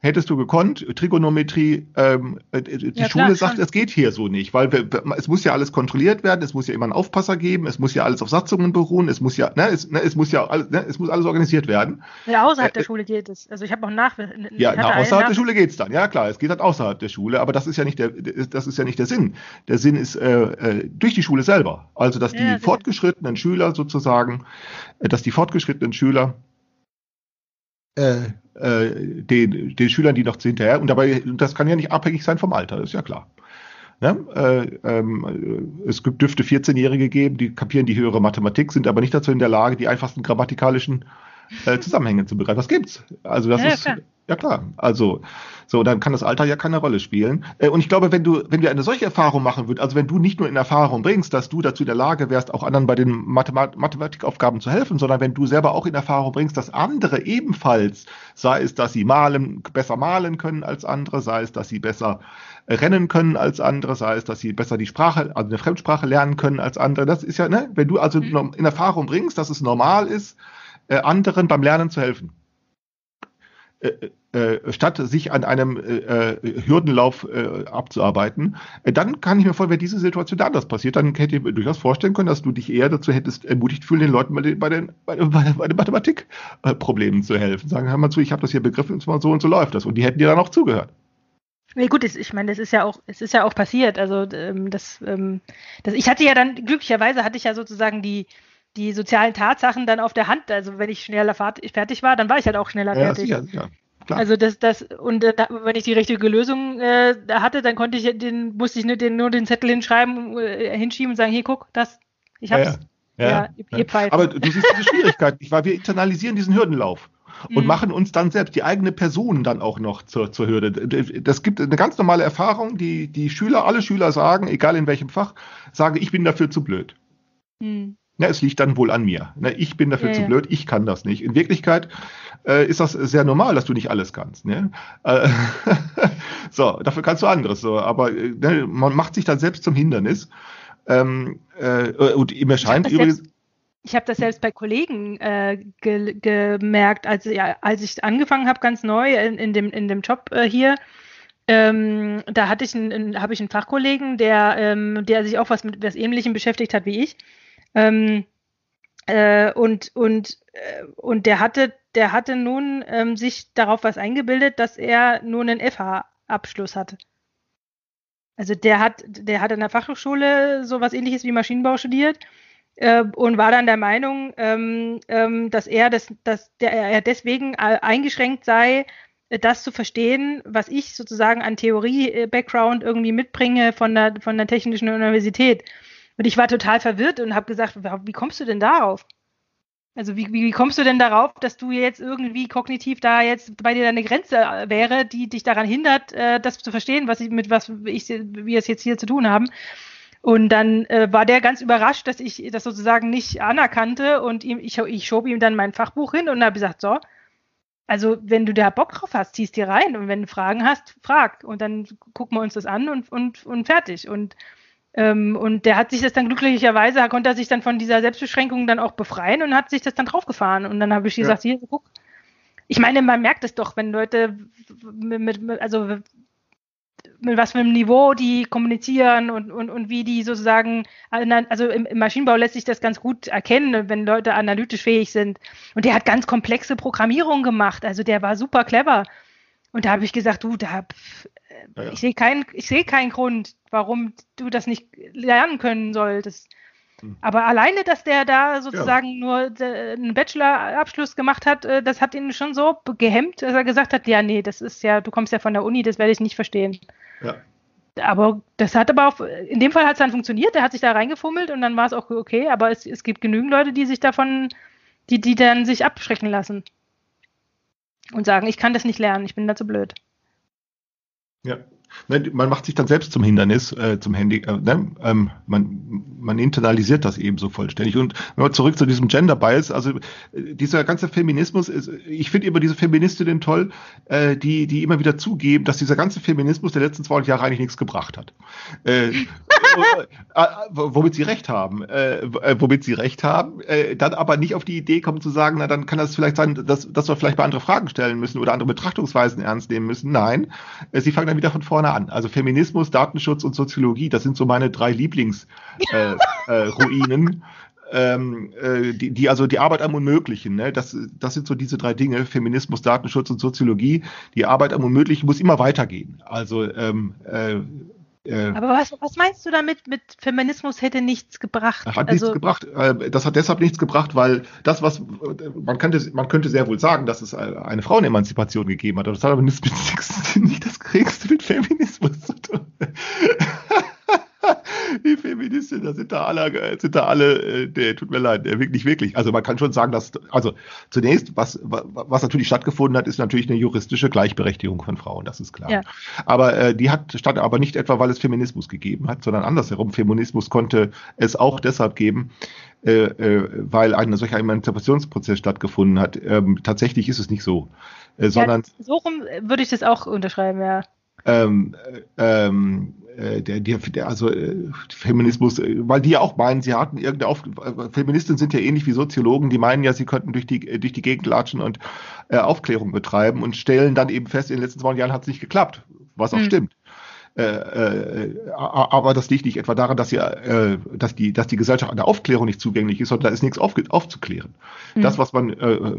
S3: Hättest du gekonnt, Trigonometrie, ähm, äh, die
S2: Ja,
S3: Schule
S2: klar,
S3: sagt,
S2: schon.
S3: es geht hier so nicht, weil wir, es muss ja alles kontrolliert werden, es muss ja immer einen Aufpasser geben, es muss ja alles auf Satzungen beruhen, es muss ja, ne, es, ne, es muss ja, alles, ne, es muss alles organisiert werden.
S2: Ja, außerhalb
S3: Äh,
S2: der Schule geht es. Also ich habe auch nach.
S3: Ja,
S2: ich
S3: na, außerhalb der Schule geht's dann. Ja, klar, es geht dann außerhalb der Schule, aber das ist ja nicht der, das ist ja nicht der Sinn. Der Sinn ist äh, äh, durch die Schule selber. Also, dass die
S2: Ja, sicher.
S3: fortgeschrittenen Schüler sozusagen, äh, dass die fortgeschrittenen Schüler äh, äh, den, den Schülern, die noch hinterher, und dabei, das kann ja nicht abhängig sein vom Alter, ist ja klar. Ne? Äh, ähm, es gibt, dürfte 14-Jährige geben, die kapieren die höhere Mathematik, sind aber nicht dazu in der Lage, die einfachsten grammatikalischen äh, Zusammenhänge zu begreifen. Das gibt's. Also das
S2: ja,
S3: ist
S2: klar.
S3: Ja klar. Also so, dann kann das Alter ja keine Rolle spielen. Äh, und ich glaube, wenn du, wenn wir eine solche Erfahrung machen würden, also wenn du nicht nur in Erfahrung bringst, dass du dazu in der Lage wärst, auch anderen bei den Mathemat Mathematikaufgaben zu helfen, sondern wenn du selber auch in Erfahrung bringst, dass andere ebenfalls, sei es, dass sie malen, besser malen können als andere, sei es, dass sie besser rennen können als andere, sei es, dass sie besser die Sprache, also eine Fremdsprache lernen können als andere. Das ist ja, ne, wenn du also
S2: Mhm.
S3: in Erfahrung bringst, dass es normal ist, äh, anderen beim Lernen zu helfen äh, äh, statt sich an einem äh, äh, Hürdenlauf äh, abzuarbeiten, äh, dann kann ich mir vorstellen, wenn diese Situation anders passiert, dann hätte ich mir durchaus vorstellen können, dass du dich eher dazu hättest ermutigt fühlen, den Leuten bei den, bei den, bei, bei den Mathematikproblemen zu helfen. Sagen, hör mal zu, ich habe das hier begriffen, und so und so läuft das. Und die hätten dir dann auch zugehört.
S2: Nee, gut, ich meine, das ist ja auch, es ist ja auch passiert. Also ähm, das, ähm, das, ich hatte ja dann, glücklicherweise hatte ich ja sozusagen die, die sozialen Tatsachen dann auf der Hand. Also wenn ich schneller fertig war, dann war ich halt auch schneller
S3: Ja,
S2: fertig.
S3: sicher, sicher. Klar.
S2: Also das, das, und äh, wenn ich die richtige Lösung äh, hatte, dann konnte ich den, musste ich nur den, nur den Zettel hinschreiben, äh, hinschieben und sagen, hier guck, das, ich hab's. Ja, ihr- ihr Pfeifen.
S3: Aber du siehst diese Schwierigkeit, nicht wahr? Wir internalisieren diesen Hürdenlauf und
S2: Mhm.
S3: machen uns dann selbst die eigene Person dann auch noch zur, zur Hürde. Das gibt eine ganz normale Erfahrung, die die Schüler, alle Schüler sagen, egal in welchem Fach, sagen, ich bin dafür zu blöd.
S2: Hm.
S3: Ja, es liegt dann wohl an mir. Ne, Ich bin dafür
S2: Ja,
S3: zu blöd, ich kann das nicht. In Wirklichkeit äh, ist das sehr normal, dass du nicht alles kannst. Ne? Äh, [laughs] so, dafür kannst du anderes. So. Aber äh, ne, man macht sich dann selbst zum Hindernis. Ähm, äh, und ihm erscheint
S2: das
S3: übrigens.
S2: Ich habe das selbst bei Kollegen äh, ge gemerkt, als, ja, als ich angefangen habe, ganz neu in, in, dem, in dem Job äh, hier. Ähm, da hatte ich einen, habe ich einen Fachkollegen, der, ähm, der sich auch was mit was Ähnlichem beschäftigt hat wie ich. Ähm, äh, und, und, äh, und der hatte, der hatte nun ähm, sich darauf was eingebildet, dass er nur einen FH-Abschluss hatte. Also der hat, der hat an der Fachhochschule so was ähnliches wie Maschinenbau studiert äh, und war dann der Meinung, ähm, ähm, dass er das, dass der, er deswegen äh, eingeschränkt sei, äh, das zu verstehen, was ich sozusagen an Theorie-Background irgendwie mitbringe von der, von der Technischen Universität. Und ich war total verwirrt und habe gesagt, wie kommst du denn darauf? Also wie, wie, kommst du denn darauf, dass du jetzt irgendwie kognitiv da jetzt bei dir eine Grenze äh, wäre, die dich daran hindert, äh, das zu verstehen, was ich mit was ich wir es jetzt hier zu tun haben? Und dann äh, war der ganz überrascht, dass ich das sozusagen nicht anerkannte und ihm, ich, ich schob ihm dann mein Fachbuch hin und habe gesagt, so, also wenn du da Bock drauf hast, ziehst dir rein und wenn du Fragen hast, frag und dann gucken wir uns das an und, und, und fertig. Und und der hat sich das dann glücklicherweise, konnte er sich dann von dieser Selbstbeschränkung dann auch befreien und hat sich das dann draufgefahren. Und dann habe ich gesagt, ja. hier, guck. Ich meine, man merkt es doch, wenn Leute mit, mit, also mit was für einem Niveau die kommunizieren und, und, und wie die sozusagen, also im, im Maschinenbau lässt sich das ganz gut erkennen, wenn Leute analytisch fähig sind. Und der hat ganz komplexe Programmierung gemacht, also der war super clever. Und da habe ich gesagt, du, da, ja, ich sehe keinen, ich sehe keinen Grund, warum du das nicht lernen können solltest. Hm. Aber alleine, dass der da sozusagen ja. nur einen Bachelorabschluss gemacht hat, äh, das hat ihn schon so gehemmt, dass er gesagt hat, ja, nee, das ist ja, du kommst ja von der Uni, das werde ich nicht verstehen.
S3: Ja.
S2: Aber das hat aber auch, in dem Fall hat es dann funktioniert, der hat sich da reingefummelt und dann war es auch okay, aber es, es gibt genügend Leute, die sich davon, die, die dann sich abschrecken lassen und sagen, ich kann das nicht lernen, ich bin da zu blöd.
S3: Ja. Man macht sich dann selbst zum Hindernis, äh, zum Handy. Äh, ne? ähm, man, man internalisiert das eben so vollständig. Und mal zurück zu diesem Gender Bias. Also äh, dieser ganze Feminismus ist, ich finde immer diese Feministinnen toll, äh, die, die immer wieder zugeben, dass dieser ganze Feminismus der letzten 200 Jahre eigentlich nichts gebracht hat. Äh, [laughs] womit sie recht haben, äh, womit sie recht haben, äh, dann aber nicht auf die Idee kommen zu sagen, na dann kann das vielleicht sein, dass, dass wir vielleicht mal andere Fragen stellen müssen oder andere Betrachtungsweisen ernst nehmen müssen. Nein, äh, sie fangen dann wieder von vorne an. Also Feminismus, Datenschutz und Soziologie, das sind so meine drei Lieblingsruinen. Äh, [laughs] äh, Ruinen. Ähm, äh, die, die, also die Arbeit am Unmöglichen, ne? das, das sind so diese drei Dinge, Feminismus, Datenschutz und Soziologie. Die Arbeit am Unmöglichen muss immer weitergehen. Also ähm, äh,
S2: aber was, was, meinst du damit mit Feminismus hätte nichts gebracht?
S3: Hat also, nichts gebracht. Äh, Das hat deshalb nichts gebracht, weil das, was man könnte, man könnte sehr wohl sagen, dass es eine Frauenemanzipation gegeben hat. Aber das hat aber nichts mit, [laughs] nicht das geringste mit Feminismus zu tun. Die Feministinnen, da sind da alle, sind da alle, der tut mir leid, wirklich, wirklich. Also man kann schon sagen, dass, also zunächst, was, was natürlich stattgefunden hat, ist natürlich eine juristische Gleichberechtigung von Frauen, das ist klar. Ja. Aber äh, die hat statt aber nicht etwa, weil es Feminismus gegeben hat, sondern andersherum. Feminismus konnte es auch deshalb geben, äh, äh, weil ein solcher Emanzipationsprozess stattgefunden hat. Ähm, tatsächlich ist es nicht so. Äh, sondern
S2: ja, so rum würde ich das auch unterschreiben, ja.
S3: ähm, ähm, äh, der, der, der, also äh, Feminismus, äh, weil die ja auch meinen, sie hatten irgendeine Auf Feministinnen sind ja ähnlich wie Soziologen, die meinen ja, sie könnten durch die durch die Gegend latschen und äh, Aufklärung betreiben und stellen dann eben fest, in den letzten 20 Jahren hat es nicht geklappt, was auch mhm. stimmt. Äh, äh, aber das liegt nicht etwa daran, dass, ja, äh, dass, die, dass die Gesellschaft an der Aufklärung nicht zugänglich ist, sondern da ist nichts auf, aufzuklären. Mhm. Das, was man äh, äh,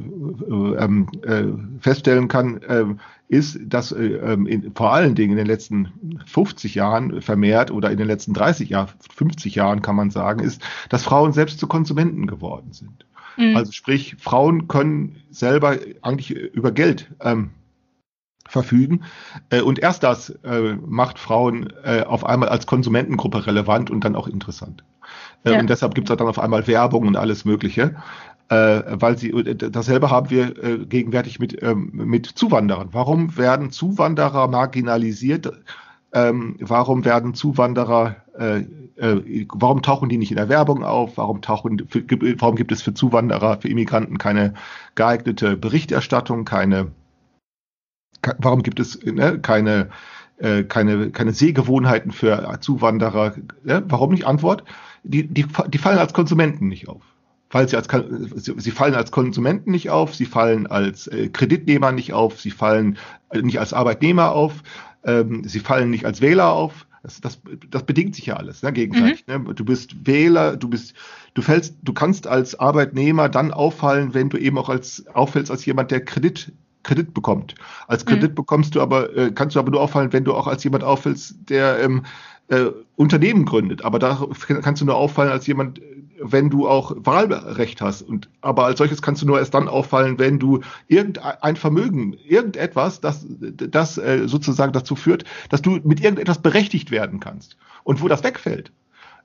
S3: ähm, äh, feststellen kann, äh, ist, dass äh, ähm, in, vor allen Dingen in den letzten 50 Jahren vermehrt oder in den letzten 30 Jahren, 50 Jahren kann man sagen, ist, dass Frauen selbst zu Konsumenten geworden sind. Mhm. Also sprich, Frauen können selber eigentlich über Geld ähm, verfügen. Äh, und erst das äh, macht Frauen äh, auf einmal als Konsumentengruppe relevant und dann auch interessant. Äh, ja. Und deshalb gibt es dann auf einmal Werbung und alles Mögliche. Äh, weil sie äh, dasselbe haben wir äh, gegenwärtig mit, ähm, mit Zuwanderern. Warum werden Zuwanderer marginalisiert? Ähm, warum werden Zuwanderer, äh, äh, warum tauchen die nicht in der Werbung auf? Warum, tauchen, für, warum gibt es für Zuwanderer, für Immigranten keine geeignete Berichterstattung, keine warum gibt es ne, keine, äh, keine, keine Sehgewohnheiten für Zuwanderer? Ne? Warum nicht? Antwort, die, die, die fallen als Konsumenten nicht auf. Weil sie, als, sie fallen als Konsumenten nicht auf, sie fallen als äh, Kreditnehmer nicht auf, sie fallen äh, nicht als Arbeitnehmer auf, ähm, sie fallen nicht als Wähler auf. Das, das, das bedingt sich ja alles, ne, gegenseitig. Mhm. Ne? Du bist Wähler, du bist, du fällst, du kannst als Arbeitnehmer dann auffallen, wenn du eben auch als auffällst als jemand, der Kredit Kredit bekommt. Als Kredit mhm. bekommst du aber, äh, kannst du aber nur auffallen, wenn du auch als jemand auffällst, der ähm, äh, Unternehmen gründet. Aber da kannst du nur auffallen als jemand, wenn du auch Wahlrecht hast. Und, aber als solches kannst du nur erst dann auffallen, wenn du irgendein Vermögen, irgendetwas, das, das äh, sozusagen dazu führt, dass du mit irgendetwas berechtigt werden kannst. Und wo das wegfällt,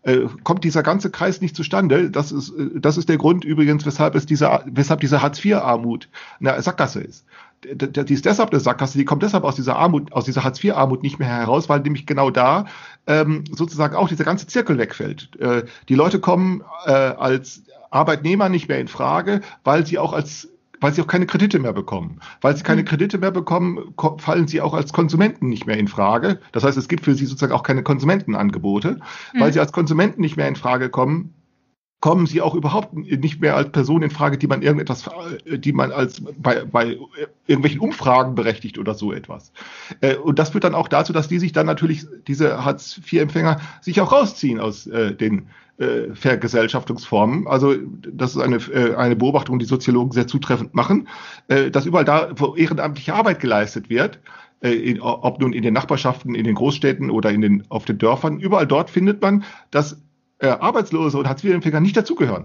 S3: äh, kommt dieser ganze Kreis nicht zustande. Das ist, äh, das ist der Grund übrigens, weshalb es diese, weshalb diese Hartz-IV-Armut eine Sackgasse ist. Die ist deshalb eine Sackgasse, die kommt deshalb aus dieser Armut, aus dieser Hartz-IV-Armut nicht mehr heraus, weil nämlich genau da ähm, sozusagen auch dieser ganze Zirkel wegfällt. Äh, die Leute kommen äh, als Arbeitnehmer nicht mehr in Frage, weil sie auch als weil sie auch keine Kredite mehr bekommen. Weil sie keine mhm. Kredite mehr bekommen, fallen sie auch als Konsumenten nicht mehr in Frage. Das heißt, es gibt für sie sozusagen auch keine Konsumentenangebote. Mhm. Weil sie als Konsumenten nicht mehr in Frage kommen, kommen sie auch überhaupt nicht mehr als Person in Frage, die man irgendetwas, die man als bei, bei irgendwelchen Umfragen berechtigt oder so etwas. Äh, und das führt dann auch dazu, dass die sich dann natürlich, diese Hartz-IV-Empfänger, sich auch rausziehen aus äh, den äh, Vergesellschaftungsformen. Also das ist eine, äh, eine Beobachtung, die Soziologen sehr zutreffend machen, äh, dass überall da, wo ehrenamtliche Arbeit geleistet wird, äh, in, ob nun in den Nachbarschaften, in den Großstädten oder in den, auf den Dörfern, überall dort findet man, dass äh, Arbeitslose und Hartz-IV-Empfänger nicht dazugehören.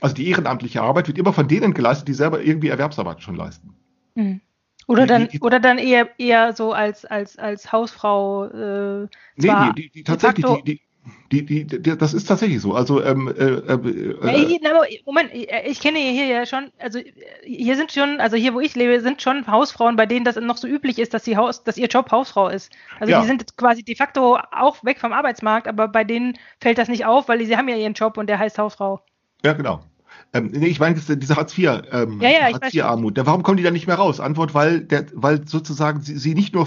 S3: Also die ehrenamtliche Arbeit wird immer von denen geleistet, die selber irgendwie Erwerbsarbeit schon leisten.
S2: Mhm. Oder dann, die, oder dann eher, eher so als, als, als Hausfrau. Äh,
S3: nee, die, die, die tatsächlich, die, die, die, die, die, das ist tatsächlich so. Also ähm, äh,
S2: äh, Moment, ich kenne hier ja schon, also hier sind schon, also hier wo ich lebe, sind schon Hausfrauen, bei denen das noch so üblich ist, dass sie Haus, dass ihr Job Hausfrau ist. Also ja. die sind quasi de facto auch weg vom Arbeitsmarkt, aber bei denen fällt das nicht auf, weil sie haben ja ihren Job und der heißt Hausfrau.
S3: Ja, genau. Ähm, nee, ich meine, diese Hartz IV, ähm, ja, ja, Hartz IV Armut. Warum kommen die da nicht mehr raus? Antwort, weil der, weil sozusagen sie, sie nicht nur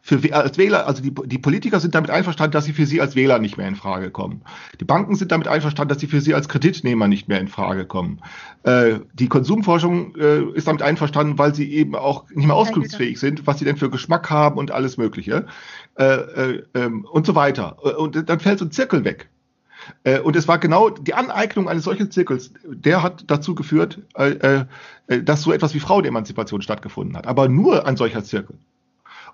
S3: für als Wähler, also die, die Politiker sind damit einverstanden, dass sie für sie als Wähler nicht mehr in Frage kommen. Die Banken sind damit einverstanden, dass sie für sie als Kreditnehmer nicht mehr in Frage kommen. Äh, die Konsumforschung äh, ist damit einverstanden, weil sie eben auch nicht mehr auskunftsfähig sind, was sie denn für Geschmack haben und alles Mögliche äh, äh, ähm, und so weiter. Und dann fällt so ein Zirkel weg. Äh, und es war genau die Aneignung eines solchen Zirkels, der hat dazu geführt, äh, äh, dass so etwas wie Frauenemanzipation stattgefunden hat. Aber nur ein solcher Zirkel.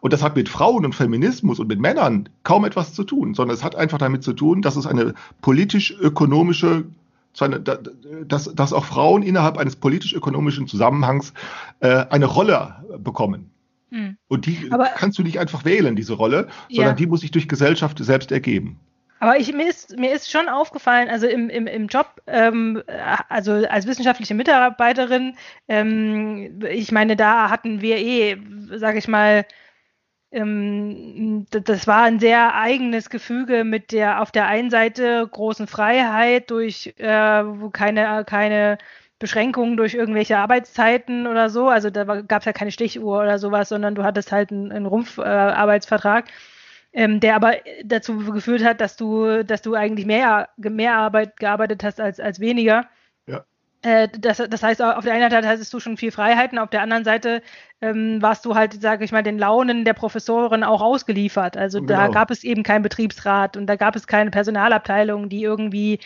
S3: Und das hat mit Frauen und Feminismus und mit Männern kaum etwas zu tun, sondern es hat einfach damit zu tun, dass es eine politisch-ökonomische dass, dass auch Frauen innerhalb eines politisch-ökonomischen Zusammenhangs eine Rolle bekommen. Hm. Und die Aber, kannst du nicht einfach wählen, diese Rolle, sondern ja. die muss sich durch Gesellschaft selbst ergeben.
S2: Aber ich, mir, ist, mir ist schon aufgefallen, also im, im, im Job, ähm, also als wissenschaftliche Mitarbeiterin, ähm, ich meine, da hatten wir eh, sage ich mal, ähm, das war ein sehr eigenes Gefüge mit der auf der einen Seite großen Freiheit durch äh, keine, keine Beschränkungen durch irgendwelche Arbeitszeiten oder so. Also da gab es ja keine Stichuhr oder sowas, sondern du hattest halt einen, einen Rumpfarbeitsvertrag, äh, ähm, der aber dazu geführt hat, dass du, dass du eigentlich mehr, mehr Arbeit gearbeitet hast als, als weniger. Äh, das, das, heißt, auf der einen Seite hattest du schon viel Freiheiten, auf der anderen Seite ähm, warst du halt, sage ich mal, den Launen der Professoren auch ausgeliefert. Also genau. da gab es eben keinen Betriebsrat und da gab es keine Personalabteilung, die irgendwie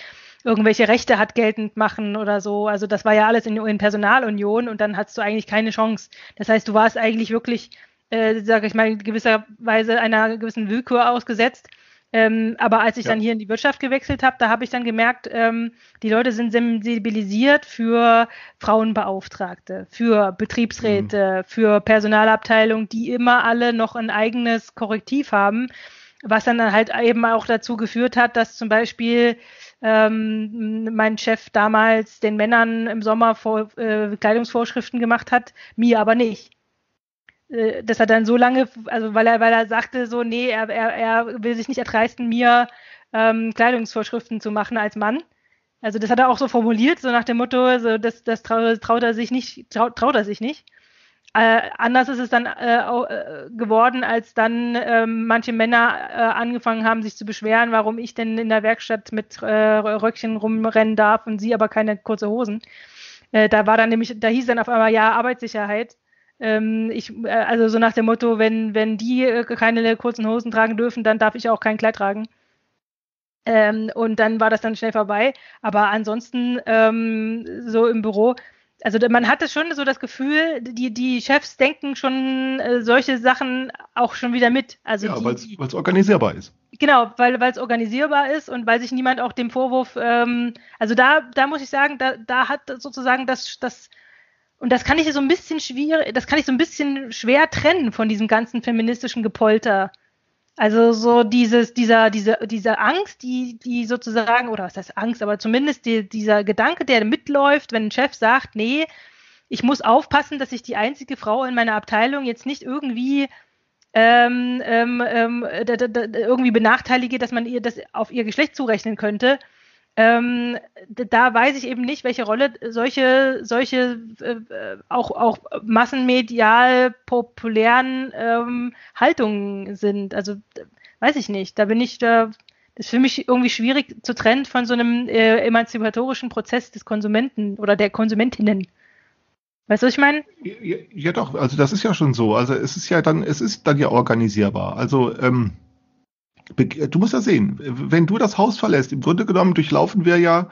S2: irgendwelche Rechte hat geltend machen oder so. Also das war ja alles in, in Personalunion und dann hattest du eigentlich keine Chance. Das heißt, du warst eigentlich wirklich, äh, sage ich mal, in gewisser Weise einer gewissen Willkür ausgesetzt. Ähm, aber als ich ja. dann hier in die Wirtschaft gewechselt habe, da habe ich dann gemerkt, ähm, die Leute sind sensibilisiert für Frauenbeauftragte, für Betriebsräte, mhm. für Personalabteilungen, die immer alle noch ein eigenes Korrektiv haben, was dann halt eben auch dazu geführt hat, dass zum Beispiel ähm, mein Chef damals den Männern im Sommer vor, äh, Kleidungsvorschriften gemacht hat, mir aber nicht. Äh, dass er dann so lange, also weil er, weil er sagte so, nee, er, er, er will sich nicht erdreisten, mir ähm, Kleidungsvorschriften zu machen als Mann. Also das hat er auch so formuliert, so nach dem Motto, so das, das traut, er sich nicht, traut, traut er sich nicht. Äh, anders ist es dann äh, äh, geworden, als dann ähm, manche Männer äh, angefangen haben, sich zu beschweren, warum ich denn in der Werkstatt mit äh, Röckchen rumrennen darf und sie aber keine kurze Hosen. Äh, da war dann nämlich, da hieß dann auf einmal ja Arbeitssicherheit. Ähm, ich, äh, also so nach dem Motto, wenn, wenn die äh, keine kurzen Hosen tragen dürfen, dann darf ich auch kein Kleid tragen. Ähm, und dann war das dann schnell vorbei. Aber ansonsten ähm, so im Büro, also man hatte schon so das Gefühl, die, die Chefs denken schon äh, solche Sachen auch schon wieder mit. Also
S3: ja, weil es organisierbar ist.
S2: Genau, weil es organisierbar ist und weil sich niemand auch dem Vorwurf, ähm, also da, da muss ich sagen, da, da hat sozusagen das, das und das kann ich so ein bisschen schwierig, das kann ich so ein bisschen schwer trennen von diesem ganzen feministischen Gepolter. Also so dieses, dieser, diese, diese Angst, die, die sozusagen, oder was heißt Angst, aber zumindest die, dieser Gedanke, der mitläuft, wenn ein Chef sagt, nee, ich muss aufpassen, dass ich die einzige Frau in meiner Abteilung jetzt nicht irgendwie ähm, ähm, ähm, irgendwie benachteilige, dass man ihr das auf ihr Geschlecht zurechnen könnte. Ähm, da weiß ich eben nicht, welche Rolle solche, solche äh, auch, auch massenmedial populären ähm, Haltungen sind. Also weiß ich nicht. Da bin ich da. Das ist für mich irgendwie schwierig zu trennen von so einem äh, emanzipatorischen Prozess des Konsumenten oder der Konsumentinnen. Weißt du, was ich meine?
S3: Ja, ja, doch, also das ist ja schon so. Also es ist ja dann, es ist dann ja organisierbar. Also ähm, du musst ja sehen, wenn du das Haus verlässt, im Grunde genommen durchlaufen wir ja,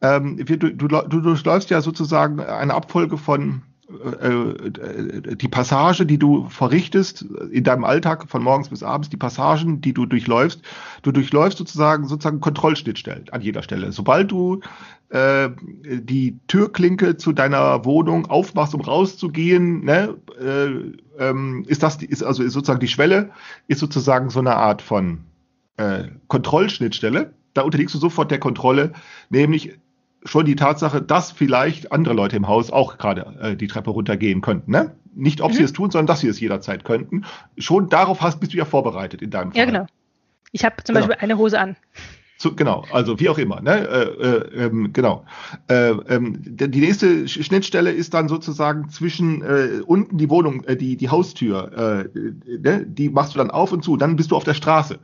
S3: ähm, wir, du, du, du durchläufst ja sozusagen eine Abfolge von äh, die Passage, die du verrichtest in deinem Alltag von morgens bis abends, die Passagen, die du durchläufst, du durchläufst sozusagen sozusagen Kontrollschnittstellen an jeder Stelle. Sobald du äh, die Türklinke zu deiner Wohnung aufmachst, um rauszugehen, ne, äh, ähm, ist das ist also ist sozusagen die Schwelle ist sozusagen so eine Art von äh, Kontrollschnittstelle. Da unterliegst du sofort der Kontrolle, nämlich schon die Tatsache, dass vielleicht andere Leute im Haus auch gerade äh, die Treppe runtergehen könnten. Ne? Nicht, ob mhm. sie es tun, sondern dass sie es jederzeit könnten. Schon darauf hast, bist du ja vorbereitet in deinem Fall.
S2: Ja, genau. Ich habe zum genau. Beispiel eine Hose an.
S3: Zu, genau, also wie auch immer. Ne? Äh, äh, ähm, genau. Äh, ähm, die nächste Schnittstelle ist dann sozusagen zwischen äh, unten die Wohnung, äh, die, die Haustür. Äh, ne? Die machst du dann auf und zu. Dann bist du auf der Straße.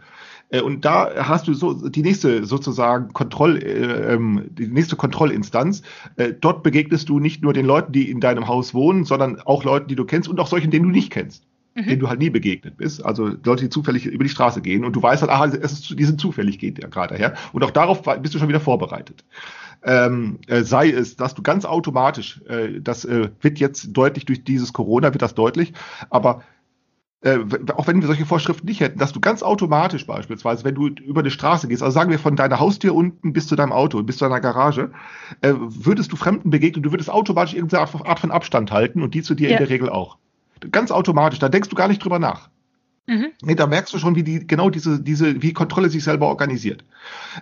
S3: Äh, und da hast du so die nächste sozusagen Kontroll, äh, ähm, die nächste Kontrollinstanz. Äh, dort begegnest du nicht nur den Leuten, die in deinem Haus wohnen, sondern auch Leuten, die du kennst und auch solchen, denen du nicht kennst. Mhm. denen du halt nie begegnet bist. Also Leute, die zufällig über die Straße gehen und du weißt halt, aha, es ist, die sind zufällig, geht ja gerade her. Und auch darauf bist du schon wieder vorbereitet. Ähm, äh, sei es, dass du ganz automatisch, äh, das äh, wird jetzt deutlich durch dieses Corona, wird das deutlich, aber äh, auch wenn wir solche Vorschriften nicht hätten, dass du ganz automatisch beispielsweise, wenn du über die Straße gehst, also sagen wir von deiner Haustür unten bis zu deinem Auto, bis zu deiner Garage, äh, würdest du Fremden begegnen, du würdest automatisch irgendeine Art von Abstand halten und die zu dir ja. in der Regel auch. Ganz automatisch, da denkst du gar nicht drüber nach. Mhm. Nee, da merkst du schon, wie die, genau diese, diese, wie Kontrolle sich selber organisiert.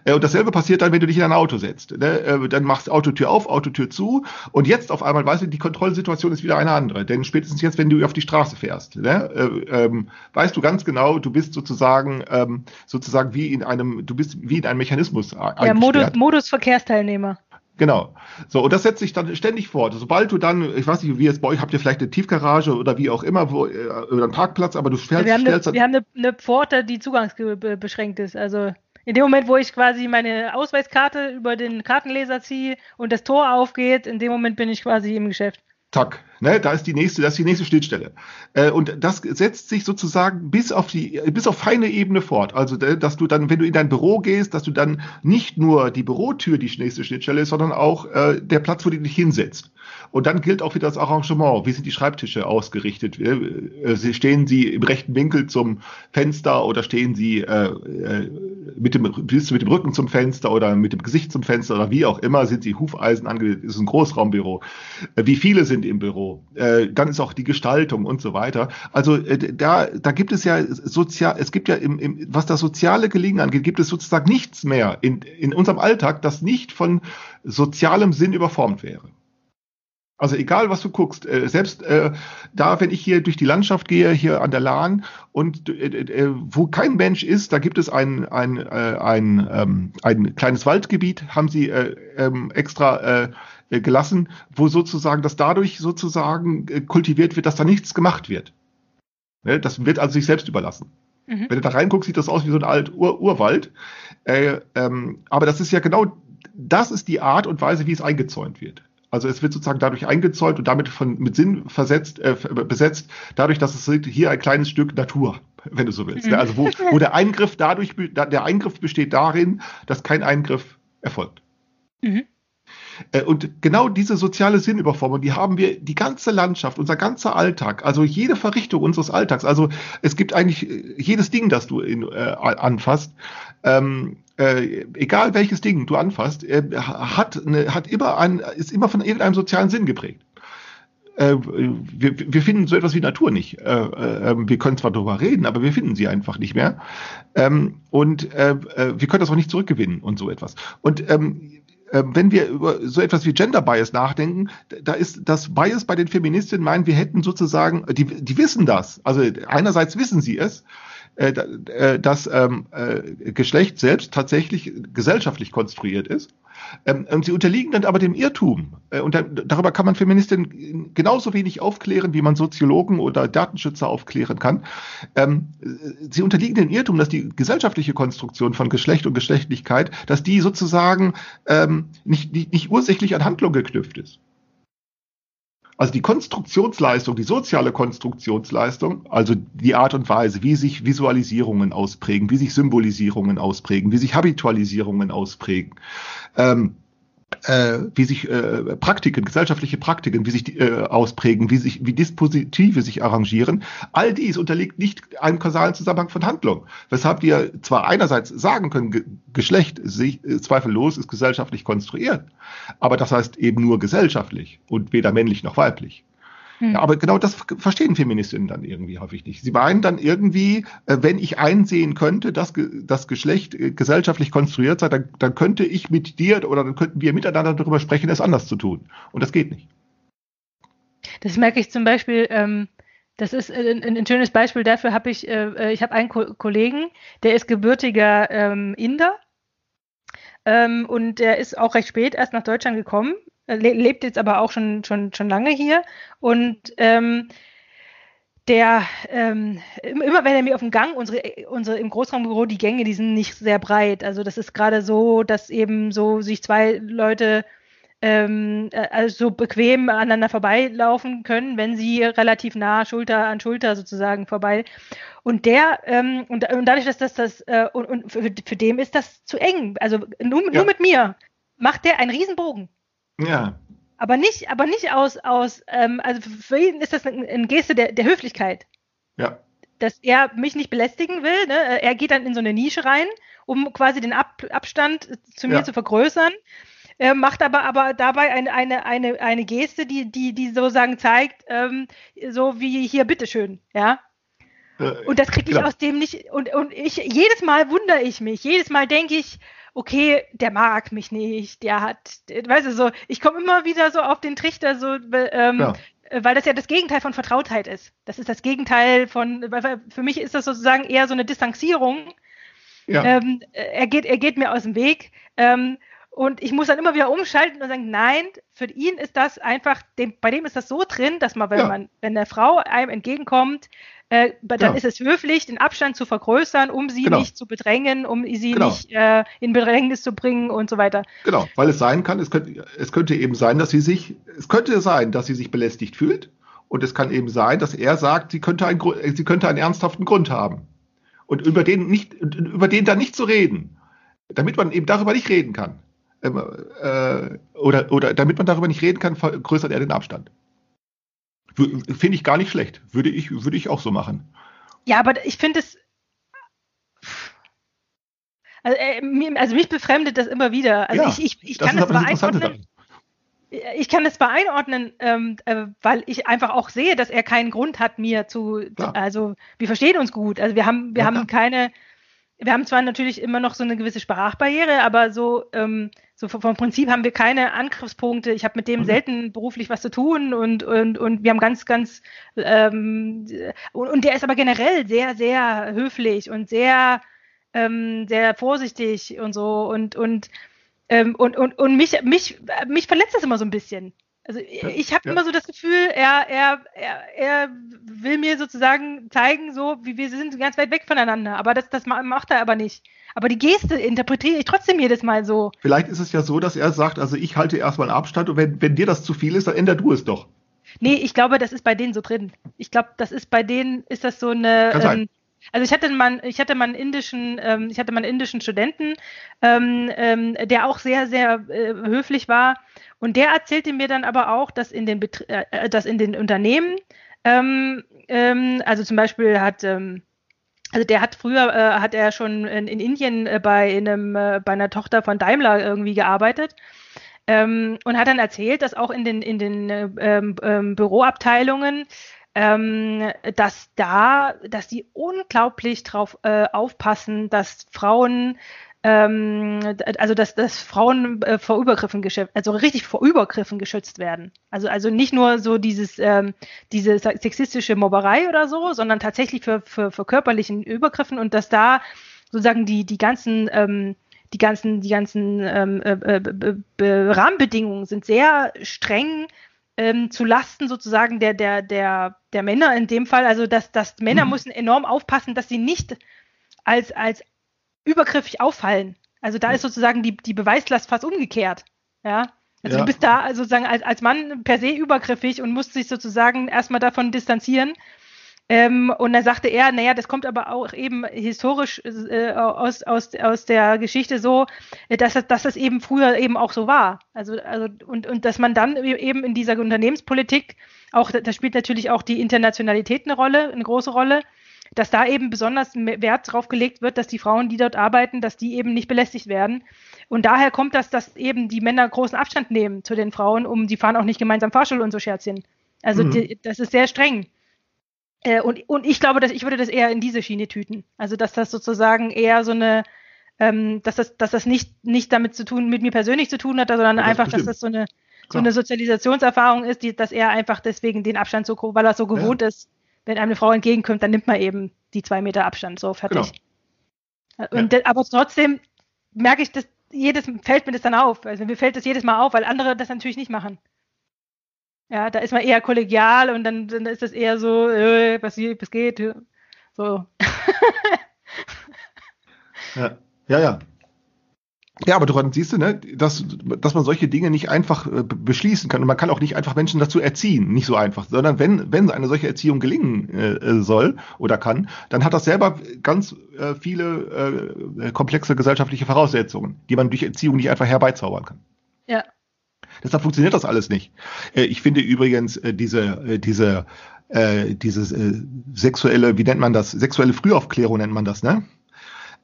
S3: Äh, und dasselbe passiert dann, wenn du dich in ein Auto setzt. Ne? Äh, dann machst du Autotür auf, Autotür zu und jetzt auf einmal weißt du, die Kontrollsituation ist wieder eine andere. Denn spätestens jetzt, wenn du auf die Straße fährst, ne? äh, ähm, weißt du ganz genau, du bist sozusagen, ähm, sozusagen wie in einem, du bist wie in einem Mechanismus
S2: Ja, Modus, Modus Verkehrsteilnehmer.
S3: Genau. So, und das setzt sich dann ständig fort. Sobald du dann, ich weiß nicht, wie jetzt bei euch, habt ihr vielleicht eine Tiefgarage oder wie auch immer, wo, äh, oder einen Parkplatz, aber du stellst,
S2: wir haben, eine,
S3: stellst
S2: wir haben eine, eine Pforte, die zugangsbeschränkt ist. Also in dem Moment, wo ich quasi meine Ausweiskarte über den Kartenleser ziehe und das Tor aufgeht, in dem Moment bin ich quasi im Geschäft.
S3: Tack, ne, da ist die nächste, das ist die nächste Schnittstelle. Äh, und das setzt sich sozusagen bis auf die, bis auf feine Ebene fort. Also, äh, dass du dann, wenn du in dein Büro gehst, dass du dann nicht nur die Bürotür die nächste Schnittstelle ist, sondern auch äh, der Platz, wo du dich hinsetzt. Und dann gilt auch wieder das Arrangement. Wie sind die Schreibtische ausgerichtet? Äh, äh, stehen sie im rechten Winkel zum Fenster oder stehen sie äh, mit, dem, mit dem Rücken zum Fenster oder mit dem Gesicht zum Fenster oder wie auch immer? Sind sie Hufeisen angelegt? Ist ein Großraumbüro? Wie viele sind im Büro? Äh, dann ist auch die Gestaltung und so weiter. Also äh, da, da gibt es ja sozial, es gibt ja im, im, was das soziale Gelingen angeht, gibt es sozusagen nichts mehr in, in unserem Alltag, das nicht von sozialem Sinn überformt wäre. Also egal, was du guckst, äh, selbst äh, da, wenn ich hier durch die Landschaft gehe, hier an der Lahn und äh, wo kein Mensch ist, da gibt es ein, ein, äh, ein, ähm, ein kleines Waldgebiet, haben sie äh, ähm, extra gelassen, wo sozusagen das dadurch sozusagen äh, kultiviert wird, dass da nichts gemacht wird. Ne? Das wird also sich selbst überlassen. Mhm. Wenn du da reinguckst, sieht das aus wie so ein alt Ur Urwald. Äh, ähm, aber das ist ja genau, das ist die Art und Weise, wie es eingezäunt wird. Also es wird sozusagen dadurch eingezäunt und damit von, mit Sinn versetzt, äh, besetzt, dadurch, dass es hier ein kleines Stück Natur, [laughs] wenn du so willst. Ne? Also wo, wo der Eingriff dadurch, der Eingriff besteht darin, dass kein Eingriff erfolgt. Mhm. Äh, und genau diese soziale Sinnüberformung, die haben wir die ganze Landschaft, unser ganzer Alltag, also jede Verrichtung unseres Alltags. Also es gibt eigentlich äh, jedes Ding, das du in, äh, anfasst, ähm, äh, egal welches Ding du anfasst, äh, hat, eine, hat immer ein, ist immer von irgendeinem sozialen Sinn geprägt. Äh, wir, wir finden so etwas wie Natur nicht. Äh, äh, wir können zwar darüber reden, aber wir finden sie einfach nicht mehr. Ähm, und äh, wir können das auch nicht zurückgewinnen und so etwas. Und ähm, äh, wenn wir über so etwas wie Gender Bias nachdenken, da ist das Bias bei den Feministinnen meinen, wir hätten sozusagen, die, die wissen das. Also einerseits wissen sie es, äh, äh, dass ähm, äh, Geschlecht selbst tatsächlich gesellschaftlich konstruiert ist. Ähm, und sie unterliegen dann aber dem Irrtum. Äh, und da, darüber kann man Feministinnen genauso wenig aufklären, wie man Soziologen oder Datenschützer aufklären kann. Ähm, sie unterliegen dem Irrtum, dass die gesellschaftliche Konstruktion von Geschlecht und Geschlechtlichkeit, dass die sozusagen ähm, nicht, nicht, nicht ursächlich an Handlung geknüpft ist. Also die Konstruktionsleistung, die soziale Konstruktionsleistung, also die Art und Weise, wie sich Visualisierungen ausprägen, wie sich Symbolisierungen ausprägen, wie sich Habitualisierungen ausprägen, ähm, äh, wie sich äh, Praktiken, gesellschaftliche Praktiken, wie sich die, äh, ausprägen, wie sich, wie Dispositive sich arrangieren. All dies unterliegt nicht einem kausalen Zusammenhang von Handlung. Weshalb wir zwar einerseits sagen können, Ge Geschlecht sich, äh, zweifellos ist gesellschaftlich konstruiert, aber das heißt eben nur gesellschaftlich und weder männlich noch weiblich. Hm. Ja, aber genau das verstehen Feministinnen dann irgendwie häufig nicht. Sie meinen dann irgendwie, äh, wenn ich einsehen könnte, dass das Geschlecht äh, gesellschaftlich konstruiert sei, dann, dann könnte ich mit dir oder dann könnten wir miteinander darüber sprechen, es anders zu tun. Und das geht nicht.
S2: Das merke ich zum Beispiel, ähm, das ist ein, ein, schönes Beispiel dafür, habe ich, äh, ich habe einen Ko Kollegen, der ist gebürtiger ähm, Inder. Ähm, und der ist auch recht spät erst nach Deutschland gekommen le lebt jetzt aber auch schon, schon, schon lange hier. Und ähm, der, ähm, immer wenn er mir auf dem Gang, unsere, unsere im Großraumbüro, die Gänge, die sind nicht sehr breit. Also das ist gerade so, dass eben so sich zwei Leute ähm, äh, also so bequem aneinander vorbeilaufen können, wenn sie relativ nah Schulter an Schulter sozusagen vorbei. Und der, ähm, und, und dadurch, dass das das, äh, und, und für, für dem ist das zu eng. Also nur, ja. nur mit mir macht der einen Riesenbogen.
S3: Ja.
S2: Aber nicht, aber nicht aus, aus ähm, also für ihn ist das eine, eine Geste der, der Höflichkeit.
S3: Ja.
S2: Dass er mich nicht belästigen will. Ne? Er geht dann in so eine Nische rein, um quasi den Ab Abstand zu mir ja. zu vergrößern. Er macht aber, aber dabei eine, eine, eine, eine Geste, die, die, die sozusagen zeigt, ähm, so wie hier, bitteschön, ja. Äh, und das kriege ich genau. aus dem nicht. Und, und ich, jedes Mal wundere ich mich, jedes Mal denke ich, okay, der mag mich nicht, der hat, weißt du, so, ich komme immer wieder so auf den Trichter, so, ähm, ja. weil das ja das Gegenteil von Vertrautheit ist. Das ist das Gegenteil von, weil für mich ist das sozusagen eher so eine Distanzierung. Ja. Ähm, er, geht, er geht mir aus dem Weg. Ähm, Und ich muss dann immer wieder umschalten und sagen, nein, für ihn ist das einfach, dem, bei dem ist das so drin, dass man, wenn
S3: Ja.
S2: man, wenn der Frau einem entgegenkommt, äh, dann
S3: Genau.
S2: ist es höflich, den Abstand zu vergrößern, um sie
S3: Genau.
S2: nicht zu bedrängen, um sie
S3: Genau.
S2: nicht äh, in Bedrängnis zu bringen und so weiter.
S3: Genau, weil es sein kann, es könnte, es könnte eben sein, dass sie sich, es könnte sein, dass sie sich belästigt fühlt. Und es kann eben sein, dass er sagt, sie könnte, einen, Gru- äh, sie könnte einen ernsthaften Grund haben. Und über den nicht, über den dann nicht zu reden, damit man eben darüber nicht reden kann. Ähm, äh, oder, oder damit man darüber nicht reden kann, vergrößert er den Abstand. Finde ich gar nicht schlecht. Würde ich, würde ich auch so machen.
S2: Ja, aber ich finde es. Also, äh, also mich befremdet das immer wieder. Also
S3: Ja,
S2: ich, ich, ich kann das beeinordnen.
S3: daran.
S2: Ich kann das zwar einordnen, ähm, äh, weil ich einfach auch sehe, dass er keinen Grund hat, mir zu,
S3: Klar.
S2: also wir verstehen uns gut. Also wir haben, wir
S3: Ja,
S2: haben
S3: klar.
S2: keine, wir haben zwar natürlich immer noch so eine gewisse Sprachbarriere, aber so, ähm, so vom Prinzip haben wir keine Angriffspunkte. Ich habe mit dem
S3: Mhm.
S2: selten beruflich was zu tun und, und, und wir haben ganz, ganz, ähm, und, und der ist aber generell sehr, sehr höflich und sehr, ähm, sehr vorsichtig und so und, und, ähm, und, und, und mich, mich, mich verletzt das immer so ein bisschen. Also ich habe
S3: ja.
S2: immer so das Gefühl, er, er, er, er will mir sozusagen zeigen, so wie wir sind ganz weit weg voneinander. Aber das, das ma- macht er aber nicht. Aber die Geste interpretiere ich trotzdem jedes Mal so.
S3: Vielleicht ist es ja so, dass er sagt, also ich halte erstmal einen Abstand und wenn, wenn dir das zu viel ist, dann änder du es doch.
S2: Nee, ich glaube, das ist bei denen so drin. Ich glaube, das ist bei denen, ist das so eine.
S3: Kann sein.
S2: Ähm, also ich hatte mal, ich hatte mal einen indischen, ähm, ich hatte mal einen indischen Studenten, ähm, ähm, der auch sehr, sehr äh, höflich war. Und der erzählte mir dann aber auch, dass in den, Betr äh, dass in den Unternehmen, ähm, ähm, also zum Beispiel hat, ähm, also der hat früher, äh, hat er schon in, in Indien äh, bei einem, äh, bei einer Tochter von Daimler irgendwie gearbeitet. Ähm, und hat dann erzählt, dass auch in den, in den äh, ähm, ähm, Büroabteilungen, ähm, dass da, dass die unglaublich drauf äh, aufpassen, dass Frauen, ähm, also dass, dass Frauen äh, vor Übergriffen geschützt, also richtig vor Übergriffen geschützt werden. Also, also nicht nur so dieses, ähm, diese sexistische Mobberei oder so, sondern tatsächlich für, für, für körperlichen Übergriffen und dass da sozusagen die, die ganzen ähm, die ganzen, die ganzen ähm, äh, äh, Rahmenbedingungen sind sehr streng ähm, zu Lasten sozusagen der, der, der, der Männer in dem Fall. Also dass, dass Männer
S3: Mhm.
S2: müssen enorm aufpassen, dass sie nicht als, als übergriffig auffallen. Also da ist sozusagen die, die Beweislast fast umgekehrt. Ja. Also
S3: Ja.
S2: du bist da sozusagen als, als Mann per se übergriffig und musst dich sozusagen erstmal davon distanzieren. Ähm, und dann sagte er, naja, das kommt aber auch eben historisch äh, aus, aus, aus der Geschichte so, dass, das- dass das eben früher eben auch so war. Also, also und, und dass man dann e- eben in dieser Unternehmenspolitik auch, da spielt natürlich auch die Internationalität eine Rolle, eine große Rolle, dass da eben besonders Wert drauf gelegt wird, dass die Frauen, die dort arbeiten, dass die eben nicht belästigt werden. Und daher kommt das, dass eben die Männer großen Abstand nehmen zu den Frauen, um die fahren auch nicht gemeinsam Fahrstuhl und so Scherzchen. Also
S3: Mhm.
S2: die, das ist sehr streng. Äh, und, und ich glaube, dass ich würde das eher in diese Schiene tüten. Also dass das sozusagen eher so eine, ähm, dass das, dass das nicht, nicht damit zu tun, mit mir persönlich zu tun hat, sondern
S3: Ja, das
S2: einfach, dass
S3: bestimmt.
S2: das so eine, so eine Sozialisationserfahrung ist, die, dass er einfach deswegen den Abstand so, weil er so gewohnt ist, wenn einem eine Frau entgegenkommt, dann nimmt man eben die zwei Meter Abstand, so fertig. Und de- aber trotzdem merke ich, dass jedes fällt mir das dann auf. Also mir fällt das jedes Mal auf, weil andere das natürlich nicht machen. Ja, da ist man eher kollegial und dann, dann ist das eher so, äh, was, was geht. So. [laughs]
S3: Ja, ja. Ja, ja aber daran siehst du, ne, dass, dass man solche Dinge nicht einfach äh, be- beschließen kann. Und man kann auch nicht einfach Menschen dazu erziehen. Nicht so einfach. Sondern wenn, wenn eine solche Erziehung gelingen äh, soll oder kann, dann hat das selber ganz äh, viele äh, komplexe gesellschaftliche Voraussetzungen, die man durch Erziehung nicht einfach herbeizaubern kann.
S2: Ja.
S3: Deshalb funktioniert das alles nicht. Äh, ich finde übrigens äh, diese, äh, diese, dieses äh, sexuelle, wie nennt man das? Sexuelle Frühaufklärung nennt man das, ne?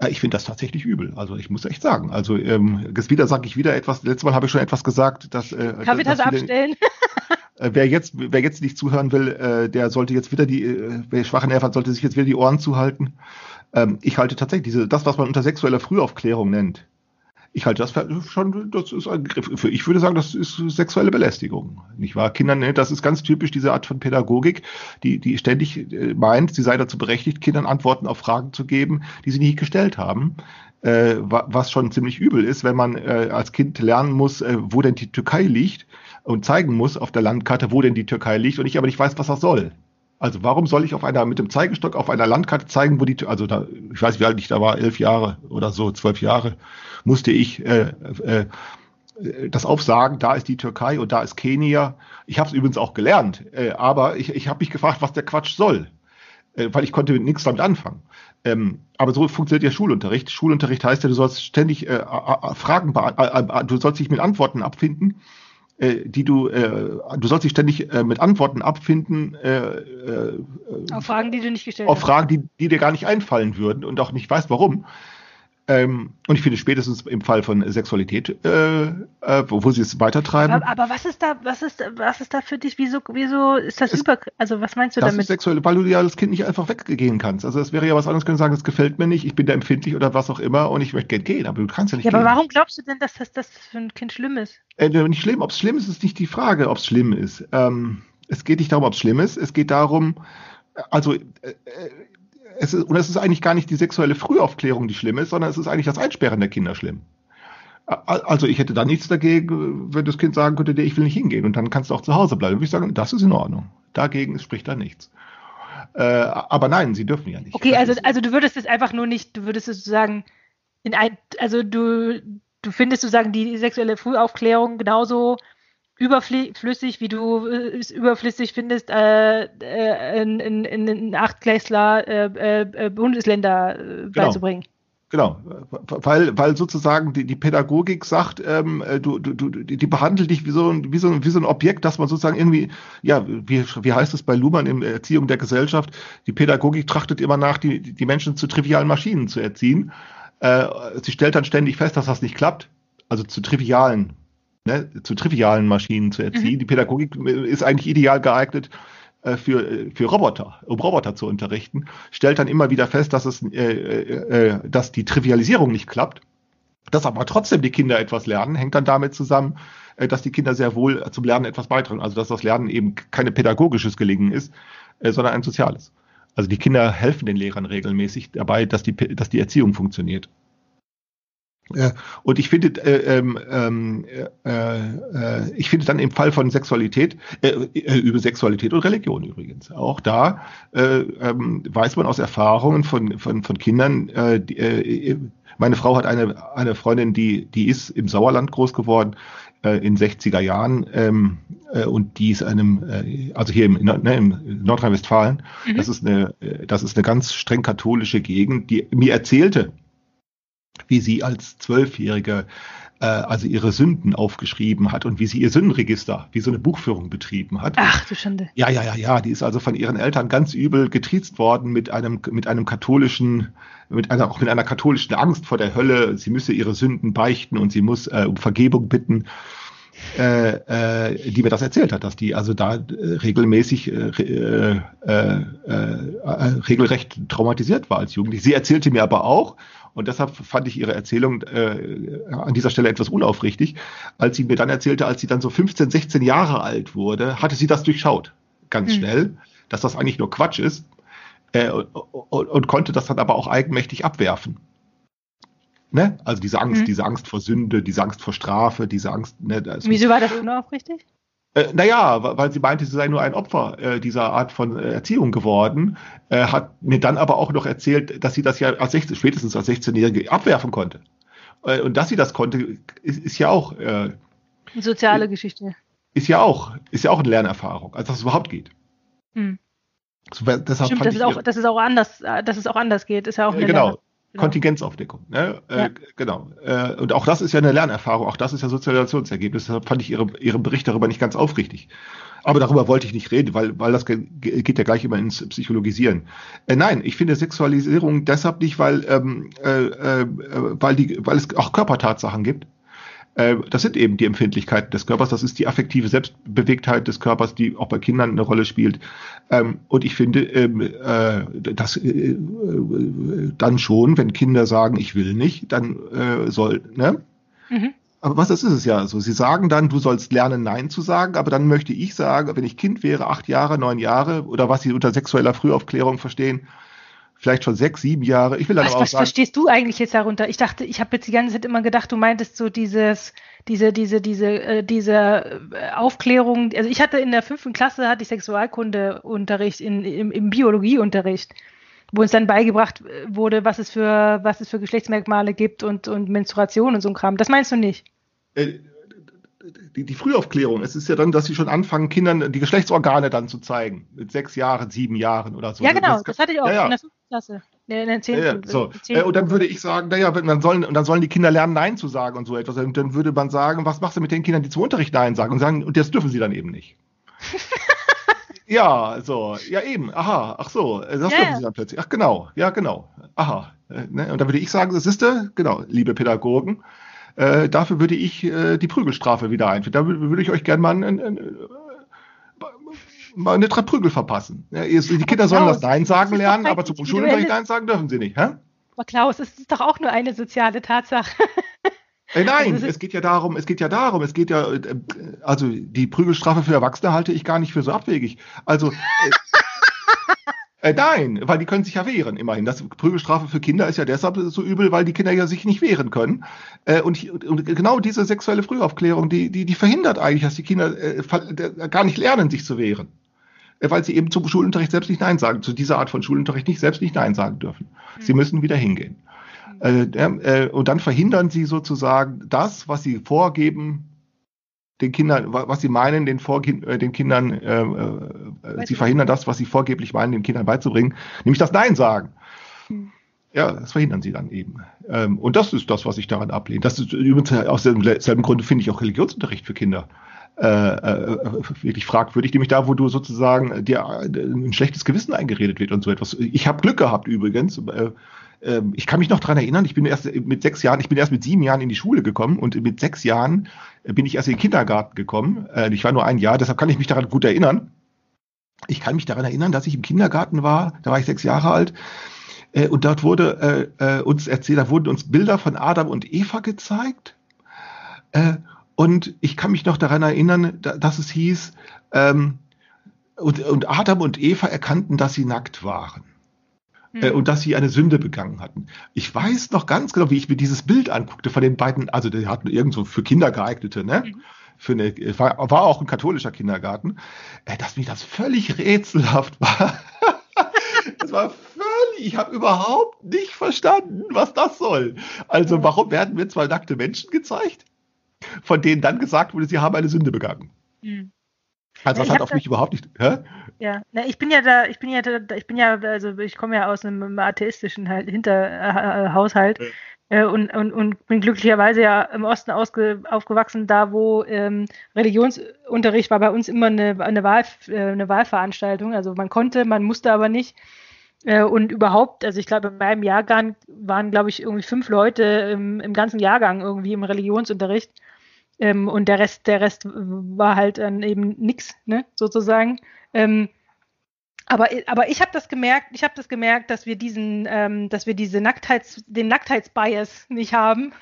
S3: Ich finde das tatsächlich übel. Also ich muss echt sagen. Also ähm, jetzt wieder sage ich wieder etwas. Letztes Mal habe ich schon etwas gesagt, dass, äh, dass viele-
S2: abstellen. [laughs]
S3: wer jetzt, wer jetzt nicht zuhören will, äh, der sollte jetzt wieder die, äh, wer schwache Nerven hat, sollte sich jetzt wieder die Ohren zuhalten. Ähm, ich halte tatsächlich diese, das, was man unter sexueller Frühaufklärung nennt. Ich halte das schon, das ist ein Griff. Ich würde sagen, das ist sexuelle Belästigung. Nicht wahr? Kindern, ne, das ist ganz typisch diese Art von Pädagogik, die, die ständig äh, meint, sie sei dazu berechtigt, Kindern Antworten auf Fragen zu geben, die sie nicht gestellt haben. Äh, was schon ziemlich übel ist, wenn man äh, als Kind lernen muss, äh, wo denn die Türkei liegt und zeigen muss auf der Landkarte, wo denn die Türkei liegt und ich aber nicht weiß, was das soll. Also warum soll ich auf einer mit dem Zeigestock auf einer Landkarte zeigen, wo die, also da, ich weiß, wie alt ich da war, elf Jahre oder so, zwölf Jahre, musste ich äh, äh, das aufsagen, da ist die Türkei und da ist Kenia. Ich habe es übrigens auch gelernt, äh, aber ich, ich habe mich gefragt, was der Quatsch soll, äh, weil ich konnte nichts damit anfangen. Ähm, aber so funktioniert ja Schulunterricht. Schulunterricht heißt ja, du sollst ständig äh, Fragen, du sollst dich mit Antworten abfinden äh, die du, äh, du sollst dich ständig äh, mit Antworten abfinden. Äh,
S2: äh, auf Fragen, die du nicht gestellt
S3: auf hast. Auf Fragen, die, die dir gar nicht einfallen würden und auch nicht weißt, warum. Ähm, und ich finde spätestens im Fall von Sexualität, äh, äh, wo, sie es weitertreiben.
S2: Aber, aber, was ist da, was ist, was ist da für dich? Wieso, wieso ist das es, über? Also was meinst du
S3: das
S2: damit?
S3: Ist sexuell, weil du ja das Kind nicht einfach weggehen kannst. Also es wäre ja was anderes, können sagen, das gefällt mir nicht, ich bin da empfindlich oder was auch immer und ich möchte gerne gehen, aber du kannst ja nicht.
S2: Ja,
S3: gehen.
S2: aber warum glaubst du denn, dass das, das für ein Kind schlimm ist?
S3: Äh, nicht schlimm, ob es schlimm ist, ist nicht die Frage, ob es schlimm ist. Ähm, es geht nicht darum, ob es schlimm ist. Es geht darum, also äh, äh es ist, und es ist eigentlich gar nicht die sexuelle Frühaufklärung, die schlimm ist, sondern es ist eigentlich das Einsperren der Kinder schlimm. Also ich hätte da nichts dagegen, wenn das Kind sagen könnte, ich will nicht hingehen und dann kannst du auch zu Hause bleiben. Würde ich sagen, das ist in Ordnung. Dagegen spricht da nichts. Äh, aber nein, sie dürfen ja nicht.
S2: Okay, also, also du würdest es einfach nur nicht, du würdest es sozusagen in ein, also du, du findest sozusagen die sexuelle Frühaufklärung genauso überflüssig, wie du es überflüssig findest, äh, äh, in, in, in Achtklässler äh, äh, Bundesländer äh, genau. beizubringen.
S3: Genau, weil, weil sozusagen die, die Pädagogik sagt, ähm, äh, du, du, du, die behandelt dich wie so, ein, wie, so, wie so ein Objekt, dass man sozusagen irgendwie, ja, wie, wie heißt es bei Luhmann in Erziehung der Gesellschaft, die Pädagogik trachtet immer nach, die, die Menschen zu trivialen Maschinen zu erziehen. Äh, sie stellt dann ständig fest, dass das nicht klappt, also zu trivialen ne, zu trivialen Maschinen zu erziehen. Mhm. Die Pädagogik ist eigentlich ideal geeignet äh, für, für Roboter, um Roboter zu unterrichten, stellt dann immer wieder fest, dass es, äh, äh, äh, dass die Trivialisierung nicht klappt, dass aber trotzdem die Kinder etwas lernen, hängt dann damit zusammen, äh, dass die Kinder sehr wohl zum Lernen etwas beitragen. Also dass das Lernen eben kein pädagogisches Gelingen ist, äh, sondern ein soziales. Also die Kinder helfen den Lehrern regelmäßig dabei, dass die, dass die Erziehung funktioniert. Und ich finde, äh, ähm, ähm, äh, äh, ich finde dann im Fall von Sexualität, äh, äh, über Sexualität und Religion übrigens, auch da äh, ähm, weiß man aus Erfahrungen von, von, von Kindern, äh, die, äh, meine Frau hat eine, eine Freundin, die, die ist im Sauerland groß geworden, äh, in 60er Jahren, ähm, äh, und die ist einem, äh, also hier im, ne, im Nordrhein-Westfalen, mhm. das ist eine, das ist eine ganz streng katholische Gegend, die mir erzählte, wie sie als Zwölfjährige äh, also ihre Sünden aufgeschrieben hat und wie sie ihr Sündenregister, wie so eine Buchführung betrieben hat.
S2: Ach du Schande.
S3: Ja, ja, ja, ja. Die ist also von ihren Eltern ganz übel getriezt worden mit einem, mit einem katholischen, mit einer, auch mit einer katholischen Angst vor der Hölle. Sie müsse ihre Sünden beichten und sie muss äh, um Vergebung bitten. Äh, äh, die mir das erzählt hat, dass die also da äh, regelmäßig äh, äh, äh, regelrecht traumatisiert war als Jugendliche. Sie erzählte mir aber auch, und deshalb fand ich ihre Erzählung äh, an dieser Stelle etwas unaufrichtig. Als sie mir dann erzählte, als sie dann so 15, 16 Jahre alt wurde, hatte sie das durchschaut. Ganz mhm. schnell, dass das eigentlich nur Quatsch ist. Äh, und, und, und, konnte das dann aber auch eigenmächtig abwerfen. Ne? Also diese Angst, mhm. diese Angst vor Sünde, diese Angst vor Strafe, diese Angst. Ne,
S2: Wieso war das unaufrichtig?
S3: Äh, naja, weil sie meinte, sie sei nur ein Opfer äh, dieser Art von äh, Erziehung geworden, äh, hat mir dann aber auch noch erzählt, dass sie das ja als 16, spätestens als 16-Jährige abwerfen konnte. Äh, und dass sie das konnte, ist, ist ja auch äh,
S2: eine soziale Geschichte.
S3: Ist ja auch, ist ja auch eine Lernerfahrung, als dass es überhaupt geht. Hm.
S2: So, deshalb Stimmt, dass es, auch, dass es auch anders, äh, dass es auch anders geht, ist ja auch eine
S3: genau. Genau. Kontingenzaufdeckung. Ne? Äh, ja. Äh, genau. Äh, und auch das ist ja eine Lernerfahrung, auch das ist ja Sozialisationsergebnis. Deshalb fand ich ihre, Ihren Bericht darüber nicht ganz aufrichtig. Aber darüber wollte ich nicht reden, weil, weil das geht ja gleich immer ins Psychologisieren. Äh, nein, ich finde Sexualisierung deshalb nicht, weil, ähm, äh, äh, weil, die, weil es auch Körpertatsachen gibt. Äh, das sind eben die Empfindlichkeiten des Körpers, das ist die affektive Selbstbewegtheit des Körpers, die auch bei Kindern eine Rolle spielt. Ähm, und ich finde, ähm, äh, dass äh, dann schon, wenn Kinder sagen, ich will nicht, dann soll, ne?
S2: Mhm.
S3: Aber was das ist es ja so. Sie sagen dann, du sollst lernen, Nein zu sagen, aber dann möchte ich sagen, wenn ich Kind wäre, acht Jahre, neun Jahre, oder was Sie unter sexueller Frühaufklärung verstehen, vielleicht schon sechs, sieben Jahre. Ich will dann
S2: Was,
S3: aber auch
S2: was
S3: sagen,
S2: verstehst du eigentlich jetzt darunter? Ich dachte, ich habe jetzt die ganze Zeit immer gedacht, du meintest so dieses, diese, diese, diese, äh, diese äh, Aufklärung. Also ich hatte in der fünften Klasse hatte ich Sexualkundeunterricht in, im, im Biologieunterricht, wo uns dann beigebracht äh, wurde, was es für, was es für Geschlechtsmerkmale gibt und, und Menstruation und so ein Kram. Das meinst du nicht?
S3: äh, die, die Frühaufklärung, es ist ja dann, dass sie schon anfangen, Kindern die Geschlechtsorgane dann zu zeigen. Mit sechs Jahren, sieben Jahren oder so.
S2: ja, genau, das, hatte ich auch
S3: ja, ja.
S2: in der fünften Klasse. Ja, in der
S3: Ja, so.
S2: äh,
S3: Und dann würde ich sagen, naja, dann sollen, und dann sollen die Kinder lernen, Nein zu sagen und so etwas. Und dann würde man sagen, was machst du mit den Kindern, die zum Unterricht Nein sagen und sagen, und das dürfen sie dann eben nicht. [laughs] ja, so, ja eben, aha, ach so, äh, das
S2: Ja,
S3: dürfen
S2: ja.
S3: sie dann plötzlich. Ach genau, ja genau, aha. Äh, Ne? Und dann würde ich sagen, das ist der, genau, liebe Pädagogen, äh, dafür würde ich äh, die Prügelstrafe wieder einführen. Da wür- würde ich euch gerne mal, ein, ein, mal eine drei Prügel verpassen. Ja, die Kinder sollen
S2: Klaus,
S3: das Nein
S2: das
S3: sagen
S2: doch
S3: lernen, aber zum Schulunterricht Nein sagen dürfen sie nicht. Hä?
S2: Aber Klaus, es ist doch auch nur eine soziale Tatsache.
S3: Äh, nein,
S2: Also es
S3: geht ja darum, es geht ja darum, es geht ja, äh, also die Prügelstrafe für Erwachsene halte ich gar nicht für so abwegig. Also [laughs] äh, nein, weil die können sich ja wehren, immerhin. Das Prügelstrafe für Kinder ist ja deshalb so übel, weil die Kinder ja sich nicht wehren können. Äh, und, und genau diese sexuelle Frühaufklärung, die, die, die verhindert eigentlich, dass die Kinder äh, äh, gar nicht lernen, sich zu wehren. Äh, Weil sie eben zum Schulunterricht selbst nicht Nein sagen, zu dieser Art von Schulunterricht nicht selbst nicht Nein sagen dürfen. Sie müssen wieder hingehen. Äh, äh, und dann verhindern sie sozusagen das, was sie vorgeben, den Kindern, wa- was sie meinen, den, Vorkin äh, den Kindern, äh, äh, sie verhindern das, was sie vorgeblich meinen, den Kindern beizubringen, nämlich das Nein sagen.
S2: Hm.
S3: Ja, das verhindern sie dann eben. Ähm, und das ist das, was ich daran ablehne. Das ist übrigens aus demselben Grunde finde ich auch Religionsunterricht für Kinder äh, äh, wirklich fragwürdig, nämlich da, wo du sozusagen dir ein schlechtes Gewissen eingeredet wird und so etwas. Ich habe Glück gehabt übrigens. Äh, ähm, ich kann mich noch dran erinnern, ich bin erst mit sechs Jahren, ich bin erst mit sieben Jahren in die Schule gekommen und mit sechs Jahren bin ich erst in den Kindergarten gekommen. Äh, Ich war nur ein Jahr, deshalb kann ich mich daran gut erinnern. Ich kann mich daran erinnern, dass ich im Kindergarten war, da war ich sechs Jahre alt. Äh, Und dort wurde äh, äh, uns erzählt, da wurden uns Bilder von Adam und Eva gezeigt. Äh, und ich kann mich noch daran erinnern, da, dass es hieß, ähm, und Adam und Eva erkannten, dass sie nackt waren äh, und dass sie eine Sünde begangen hatten. Ich weiß noch ganz genau, wie ich mir dieses Bild anguckte von den beiden, also die hatten irgendwo für Kinder geeignete, ne?
S2: Mhm.
S3: Für eine, war, war auch ein katholischer Kindergarten, äh, dass mir das völlig rätselhaft war. [laughs] Das war völlig, ich habe überhaupt nicht verstanden, was das soll. Also warum werden mir zwei nackte Menschen gezeigt, von denen dann gesagt wurde, sie haben eine Sünde begangen?
S2: Hm.
S3: Also das
S2: ich
S3: hat auf mich überhaupt nicht. Hä?
S2: Ja, na, ich bin ja da, ich bin ja da, ich bin ja, also ich komme ja aus einem atheistischen halt, Hinterhaushalt äh, Haushalt, äh, und, und, und bin glücklicherweise ja im Osten ausge, aufgewachsen, da wo ähm, Religionsunterricht war bei uns immer eine, eine, Wahl, äh, eine Wahlveranstaltung. Also man konnte, man musste aber nicht. Äh, und überhaupt, also ich glaube, in meinem Jahrgang waren, glaube ich, irgendwie fünf Leute im, im ganzen Jahrgang irgendwie im Religionsunterricht. Ähm, und der Rest, der Rest war halt dann eben nix, ne, sozusagen. Ähm, aber, aber ich habe das gemerkt, ich habe das gemerkt, dass wir diesen, ähm, dass wir diese Nacktheits, den Nacktheitsbias nicht haben.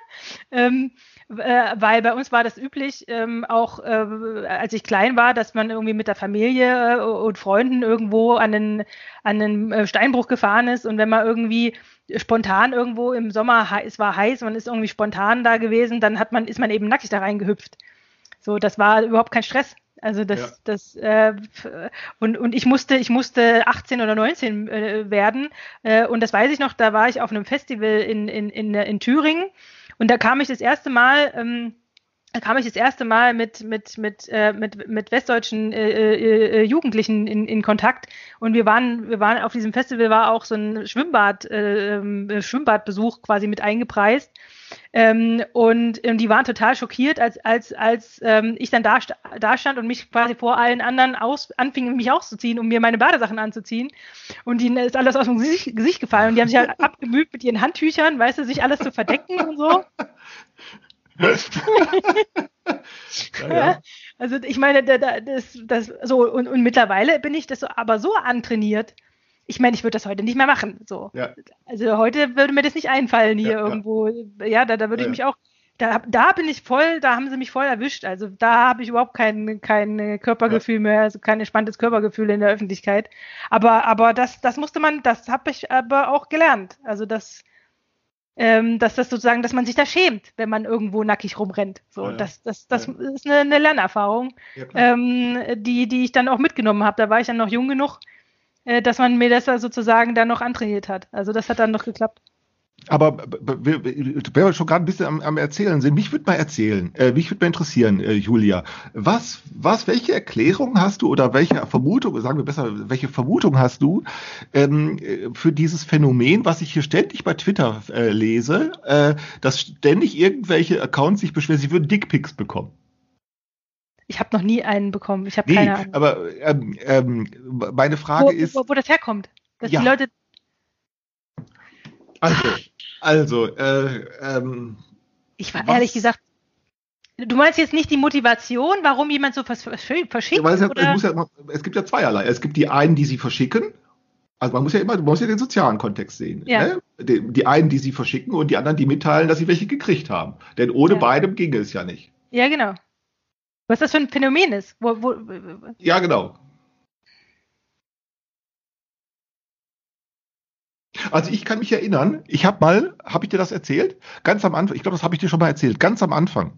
S2: [laughs] ähm, äh, weil bei uns war das üblich, ähm, auch äh, als ich klein war, dass man irgendwie mit der Familie äh, und Freunden irgendwo an den, an den äh, Steinbruch gefahren ist und wenn man irgendwie spontan irgendwo im Sommer, es war heiß, man ist irgendwie spontan da gewesen, dann hat man, ist man eben nackig da reingehüpft. So, das war überhaupt kein Stress. Also das,
S3: Ja.
S2: das äh, und, und ich musste, ich musste 18 oder 19 äh, werden. Äh, und das weiß ich noch, da war ich auf einem Festival in, in, in, in Thüringen und da kam ich das erste Mal, ähm, da kam ich das erste Mal mit, mit, mit, äh, mit, mit westdeutschen äh, äh, äh, Jugendlichen in, in Kontakt. Und wir waren, wir waren auf diesem Festival war auch so ein Schwimmbad, äh, ähm, Schwimmbadbesuch quasi mit eingepreist. Ähm, und ähm, die waren total schockiert, als, als, als ähm, ich dann da, da stand und mich quasi vor allen anderen aus, anfing, mich auszuziehen, um mir meine Badesachen anzuziehen. Und ihnen ist alles aus dem Gesicht, Gesicht gefallen. Und die haben sich halt [laughs] abgemüht mit ihren Handtüchern, weißt du, sich alles zu verdecken und so. [laughs]
S3: Ja, ja. [laughs]
S2: Also ich meine, da, da, das, das so und, und mittlerweile bin ich das so, aber so antrainiert. Ich meine, ich würde das heute nicht mehr machen. So.
S3: Ja.
S2: Also heute würde mir das nicht einfallen hier irgendwo. Ja, da, da würde ich mich auch da, da bin ich voll, da haben sie mich voll erwischt. Also da habe ich überhaupt kein, kein Körpergefühl mehr, also kein entspanntes Körpergefühl in der Öffentlichkeit. Aber, aber das, das musste man, das habe ich aber auch gelernt. Also das, ähm, dass das sozusagen, dass man sich da schämt, wenn man irgendwo nackig rumrennt. So,
S3: Ja, ja.
S2: das, das, das
S3: Ja.
S2: ist eine, eine Lernerfahrung,
S3: Ja,
S2: ähm, die, die ich dann auch mitgenommen habe. Da war ich dann noch jung genug, äh, dass man mir das da sozusagen dann noch antrainiert hat. Also das hat dann noch geklappt.
S3: Aber wir wir schon gerade ein bisschen am, am Erzählen sind. Mich würde mal erzählen, äh, mich würde mal interessieren, äh, Julia, was, was, welche Erklärung hast du oder welche Vermutung, sagen wir besser, welche Vermutung hast du ähm, äh, für dieses Phänomen, was ich hier ständig bei Twitter äh, lese, äh, dass ständig irgendwelche Accounts sich beschweren, sie würden Dickpics bekommen.
S2: Ich habe noch nie einen bekommen. Ich habe
S3: Nee,
S2: keine Ahnung.
S3: aber ähm, ähm, meine Frage
S2: Wo,
S3: ist,
S2: wo, wo das herkommt. Dass
S3: Ja.
S2: die Leute,
S3: also, also, äh, ähm,
S2: ich war
S3: Was?
S2: ehrlich gesagt, du meinst jetzt nicht die Motivation, warum jemand so versch- verschickt?
S3: Weil es, ja, es, ja, es gibt ja zweierlei. Es gibt die einen, die sie verschicken. Also man muss ja immer, man muss ja den sozialen Kontext sehen.
S2: Ja.
S3: Ne? Die, die einen, die sie verschicken und die anderen, die mitteilen, dass sie welche gekriegt haben. Denn ohne
S2: Ja.
S3: beidem ginge es ja nicht.
S2: Ja, genau. Was das für ein Phänomen ist. Wo, wo,
S3: Ja, genau. Also ich kann mich erinnern, ich habe mal, habe ich dir das erzählt? Ganz am Anfang, ich glaube, das habe ich dir schon mal erzählt, ganz am Anfang,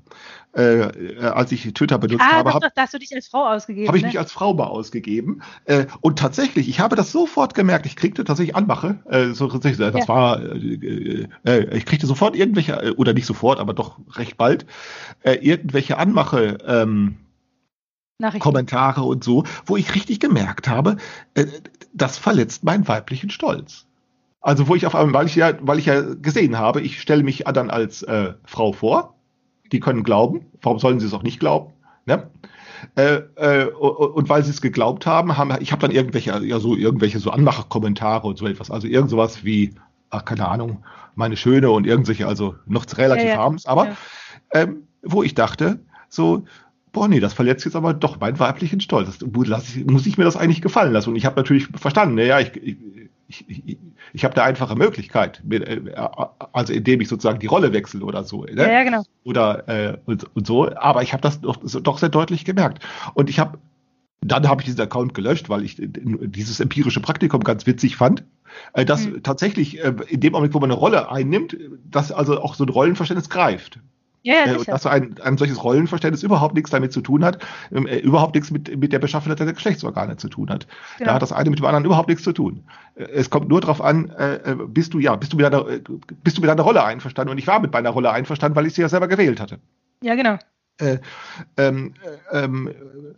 S3: äh, äh, als ich Twitter benutzt
S2: ah,
S3: habe,
S2: doch,
S3: habe
S2: doch, da hast du dich als Frau ausgegeben.
S3: habe ich
S2: ne?
S3: mich als Frau mal ausgegeben. Äh, und tatsächlich, ich habe das sofort gemerkt. Ich kriegte tatsächlich Anmache. Äh, so, das
S2: Ja.
S3: war, äh, äh, ich kriegte sofort irgendwelche, oder nicht sofort, aber doch recht bald, äh, irgendwelche Anmache. Ähm,
S2: Nachrichten.
S3: Kommentare und so, wo ich richtig gemerkt habe, äh, das verletzt meinen weiblichen Stolz. Also wo ich auf einmal, weil ich ja, weil ich ja gesehen habe, ich stelle mich dann als äh, Frau vor, die können glauben, warum sollen sie es auch nicht glauben? Ne? Äh, äh, und, weil sie es geglaubt haben, haben ich habe dann irgendwelche, ja so irgendwelche so Anmache-Kommentare und so etwas, also irgend sowas wie, ach, keine Ahnung, meine Schöne und irgendwelche, also noch relativ
S2: Ja, ja.
S3: harmlos, aber
S2: Ja.
S3: ähm, wo ich dachte, so, boah, nee, das verletzt jetzt aber doch meinen weiblichen Stolz. Das, muss ich mir das eigentlich gefallen lassen? Und ich habe natürlich verstanden, naja, ich, ich, ich, ich, ich habe eine einfache Möglichkeit, äh, also indem ich sozusagen die Rolle wechsle oder so. Ne?
S2: Ja, ja, genau.
S3: Oder äh, und, und so. Aber ich habe das doch, doch sehr deutlich gemerkt. Und ich habe dann habe ich diesen Account gelöscht, weil ich dieses empirische Praktikum ganz witzig fand, äh, dass
S2: Mhm.
S3: tatsächlich äh, in dem Augenblick, wo man eine Rolle einnimmt, dass also auch so ein Rollenverständnis greift.
S2: Ja, ja,
S3: Äh, dass so ein, ein solches Rollenverständnis überhaupt nichts damit zu tun hat, ähm, äh, überhaupt nichts mit, mit der Beschaffenheit der Geschlechtsorgane zu tun hat.
S2: Genau.
S3: Da hat das eine mit dem anderen überhaupt nichts zu tun. Äh, Es kommt nur darauf an, äh, äh, bist du ja, bist du mit deiner, äh, bist du mit deiner Rolle einverstanden? Und ich war mit meiner Rolle einverstanden, weil ich sie ja selber gewählt hatte.
S2: Ja, genau.
S3: Äh, ähm, äh, ähm,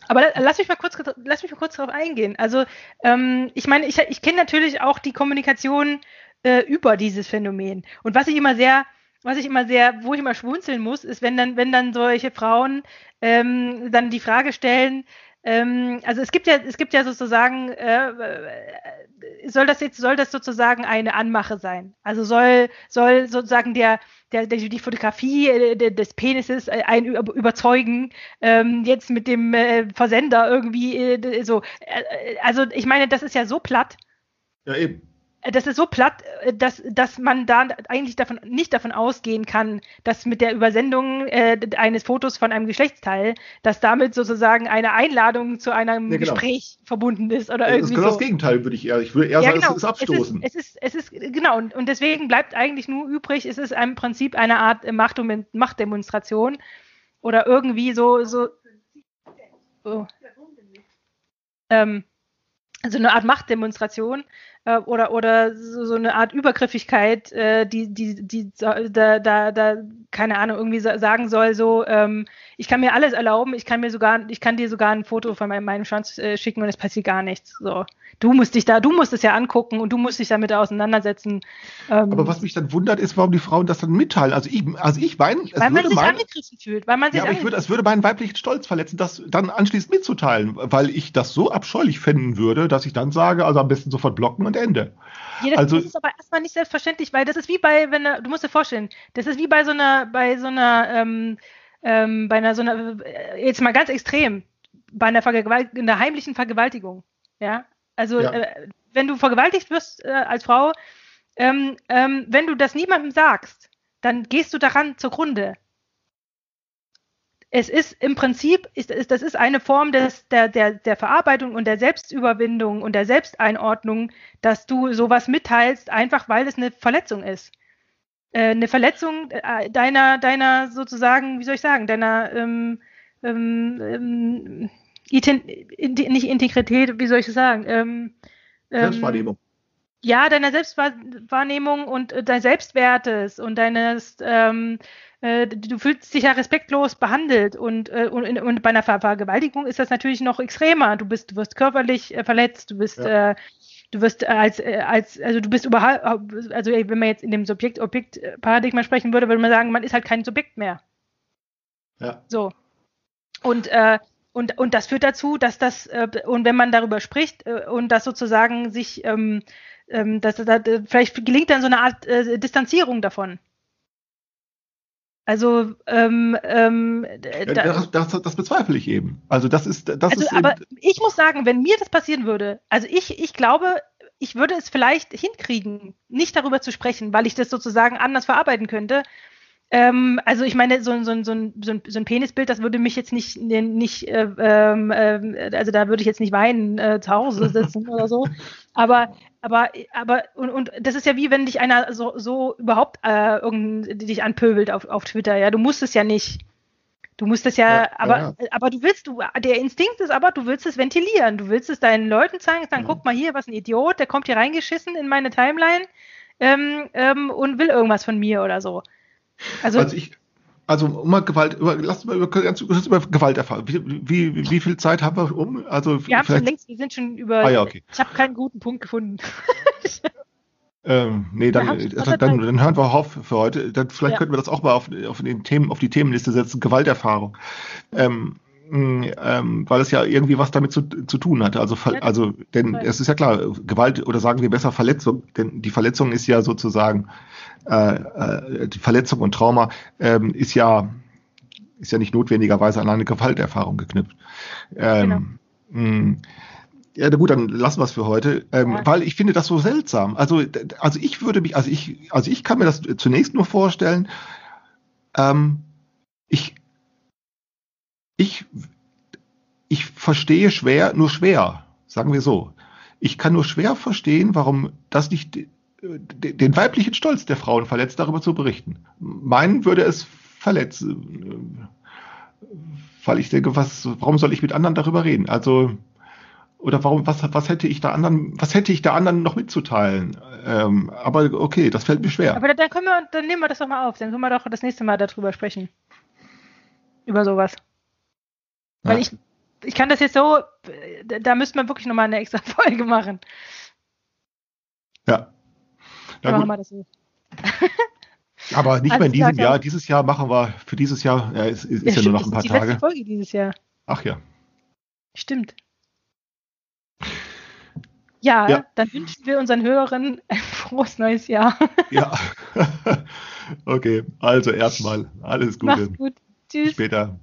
S2: Aber la- lass mich mal kurz, lass mich mal kurz darauf eingehen. Also, ähm, ich meine, ich, ich kenne natürlich auch die Kommunikation äh, über dieses Phänomen. Und was ich immer sehr, was ich immer sehr, wo ich immer schwunzeln muss, ist, wenn dann, wenn dann solche Frauen ähm, dann die Frage stellen, ähm, also es gibt ja, es gibt ja sozusagen, äh, äh, soll das jetzt, soll das sozusagen eine Anmache sein? Also soll, soll sozusagen der, der, der die Fotografie äh, de- des Penises äh, über- überzeugen, ähm, jetzt mit dem äh, Versender irgendwie äh, so. Also ich meine, das ist ja so platt.
S3: ja, eben.
S2: Äh, Das ist so platt, äh, dass, dass man da eigentlich davon nicht davon ausgehen kann, dass mit der Übersendung äh, eines Fotos von einem Geschlechtsteil, dass damit sozusagen eine Einladung zu einem
S3: Ja, genau.
S2: Gespräch verbunden ist oder
S3: Das ist
S2: irgendwie
S3: genau
S2: so.
S3: das Gegenteil, würde ich eher, ich würde eher sagen, es ist abstoßen.
S2: Es ist, es ist, es ist genau, und, und deswegen bleibt eigentlich nur übrig, es ist im Prinzip eine Art Macht Machtdemonstration oder irgendwie so, so, oh. ähm, also eine Art Machtdemonstration äh, oder, oder so, so eine Art Übergriffigkeit, äh, die, die, die da, da, da, keine Ahnung, irgendwie sa- sagen soll, so, ähm, ich kann mir alles erlauben, ich kann mir sogar, ich kann dir sogar ein Foto von meinem, meinem Schwanz äh, schicken und es passiert gar nichts. So. Du musst dich da, du musst es ja angucken und du musst dich damit auseinandersetzen. Ähm,
S3: Aber was mich dann wundert, ist, warum die Frauen das dann mitteilen. Also ich, also ich meine,
S2: weil man sich
S3: mein-
S2: angegriffen fühlt, weil man sich
S3: Ja, aber ich würde, es würde meinen weiblichen Stolz verletzen, das dann anschließend mitzuteilen, weil ich das so abscheulich finden würde, dass ich dann sage, also am besten sofort blocken und Ende.
S2: Ja, das,
S3: Also-
S2: das ist aber erstmal nicht selbstverständlich, weil das ist wie bei, wenn du du musst dir vorstellen, das ist wie bei so einer, bei so einer, ähm, ähm, bei einer so einer, äh, jetzt mal ganz extrem, bei einer, Vergewalt einer heimlichen Vergewaltigung. Ja, also
S3: Ja.
S2: äh, wenn du vergewaltigt wirst äh, als Frau, ähm, ähm, wenn du das niemandem sagst, dann gehst du daran zugrunde. es ist im Prinzip, ist, ist, das ist eine Form des, der, der, der Verarbeitung und der Selbstüberwindung und der Selbsteinordnung, dass du sowas mitteilst, einfach weil es eine Verletzung ist. Äh, eine Verletzung äh, deiner, deiner sozusagen, wie soll ich sagen, deiner ähm, ähm, ähm, nicht Integrität, wie soll ich das sagen? Ähm,
S3: ähm, Selbstwahrnehmung.
S2: Ja, deiner Selbstwahrnehmung und äh, deines Selbstwertes und deines ähm, äh, du fühlst dich ja respektlos behandelt und, äh, und, und bei einer Ver Vergewaltigung ist das natürlich noch extremer. Du bist, du wirst körperlich verletzt, du bist, ja. Äh, du wirst als, äh, als, also du bist überhaupt, also wenn man jetzt in dem Subjekt-Objekt-Paradigma sprechen würde, würde man sagen, man ist halt kein Subjekt mehr.
S3: Ja.
S2: So. Und, äh, und, und das führt dazu, dass das, äh, und wenn man darüber spricht äh, und das sozusagen sich, ähm, ähm, dass, dass, vielleicht gelingt dann so eine Art äh, Distanzierung davon. Also ähm, ähm,
S3: da, das, das, das, bezweifle ich eben. Also das ist das
S2: also,
S3: ist
S2: aber ich muss sagen, wenn mir das passieren würde, also ich ich glaube, ich würde es vielleicht hinkriegen, nicht darüber zu sprechen, weil ich das sozusagen anders verarbeiten könnte. Ähm, also ich meine, so, so, so, ein, so, ein, Penisbild, das würde mich jetzt nicht, nicht äh, äh, also da würde ich jetzt nicht weinen äh, zu Hause sitzen oder so. [laughs] Aber, aber, aber, und, und das ist ja wie wenn dich einer so, so überhaupt äh, irgend, dich anpöbelt auf, auf Twitter, ja. Du musst es ja nicht. Du musst es ja, ja aber, ja. aber du willst, du, der Instinkt ist aber, du willst es ventilieren. Du willst es deinen Leuten zeigen, sagen, mhm. guck mal hier, was ein Idiot, der kommt hier reingeschissen in meine Timeline ähm, ähm, und will irgendwas von mir oder so.
S3: Also, also ich, also um mal Gewalt, über, lass mal über, ganz kurz über Gewalt erfahren. Wie, wie, wie viel Zeit haben wir um? Also
S2: wir haben schon längst, wir sind schon über.
S3: Ah, ja, okay.
S2: Ich habe keinen guten Punkt gefunden. [laughs]
S3: ähm, nee, dann, dann, dann, dann, hören wir auf für heute. Dann, vielleicht ja. könnten wir das auch mal auf, auf, den Themen, auf die Themenliste setzen, Gewalterfahrung. Ähm, ähm, weil es ja irgendwie was damit zu, zu tun hat. Also, also, denn es ist ja klar, Gewalt oder sagen wir besser Verletzung, denn die Verletzung ist ja sozusagen äh, äh, die Verletzung und Trauma ähm, ist ja ist ja nicht notwendigerweise an eine Gewalterfahrung geknüpft. Ähm, genau. Mh, ja, gut, dann lassen wir es für heute, ähm, ja. weil ich finde das so seltsam. Also, also ich würde mich, also ich, also ich kann mir das zunächst nur vorstellen. Ähm, ich, ich, ich verstehe schwer, nur schwer, sagen wir so. Ich kann nur schwer verstehen, warum das nicht den weiblichen Stolz der Frauen verletzt, darüber zu berichten. Meinen würde es verletzen, weil ich denke, was, warum soll ich mit anderen darüber reden? Also, oder warum, was, was hätte ich da anderen, was hätte ich da anderen noch mitzuteilen? Ähm, aber okay, das fällt mir schwer.
S2: Aber dann können wir, dann nehmen wir das doch mal auf. Dann können wir doch das nächste Mal darüber sprechen. Über sowas. Weil ja. ich, ich kann das jetzt so, da müsste man wirklich nochmal eine extra [laughs] Folge machen.
S3: Ja. Ja, machen wir das so. [laughs] Aber nicht mehr in diesem Jahr. Dieses Jahr machen wir, für dieses Jahr, ja, ist, ist ja, ja nur noch ein paar
S2: die
S3: Tage.
S2: Die Folge dieses Jahr.
S3: Ach ja.
S2: Stimmt. Ja, ja, dann wünschen wir unseren Hörern ein frohes neues Jahr. [laughs]
S3: Ja. okay, also erstmal alles Gute.
S2: Mach's gut. Tschüss.
S3: Später.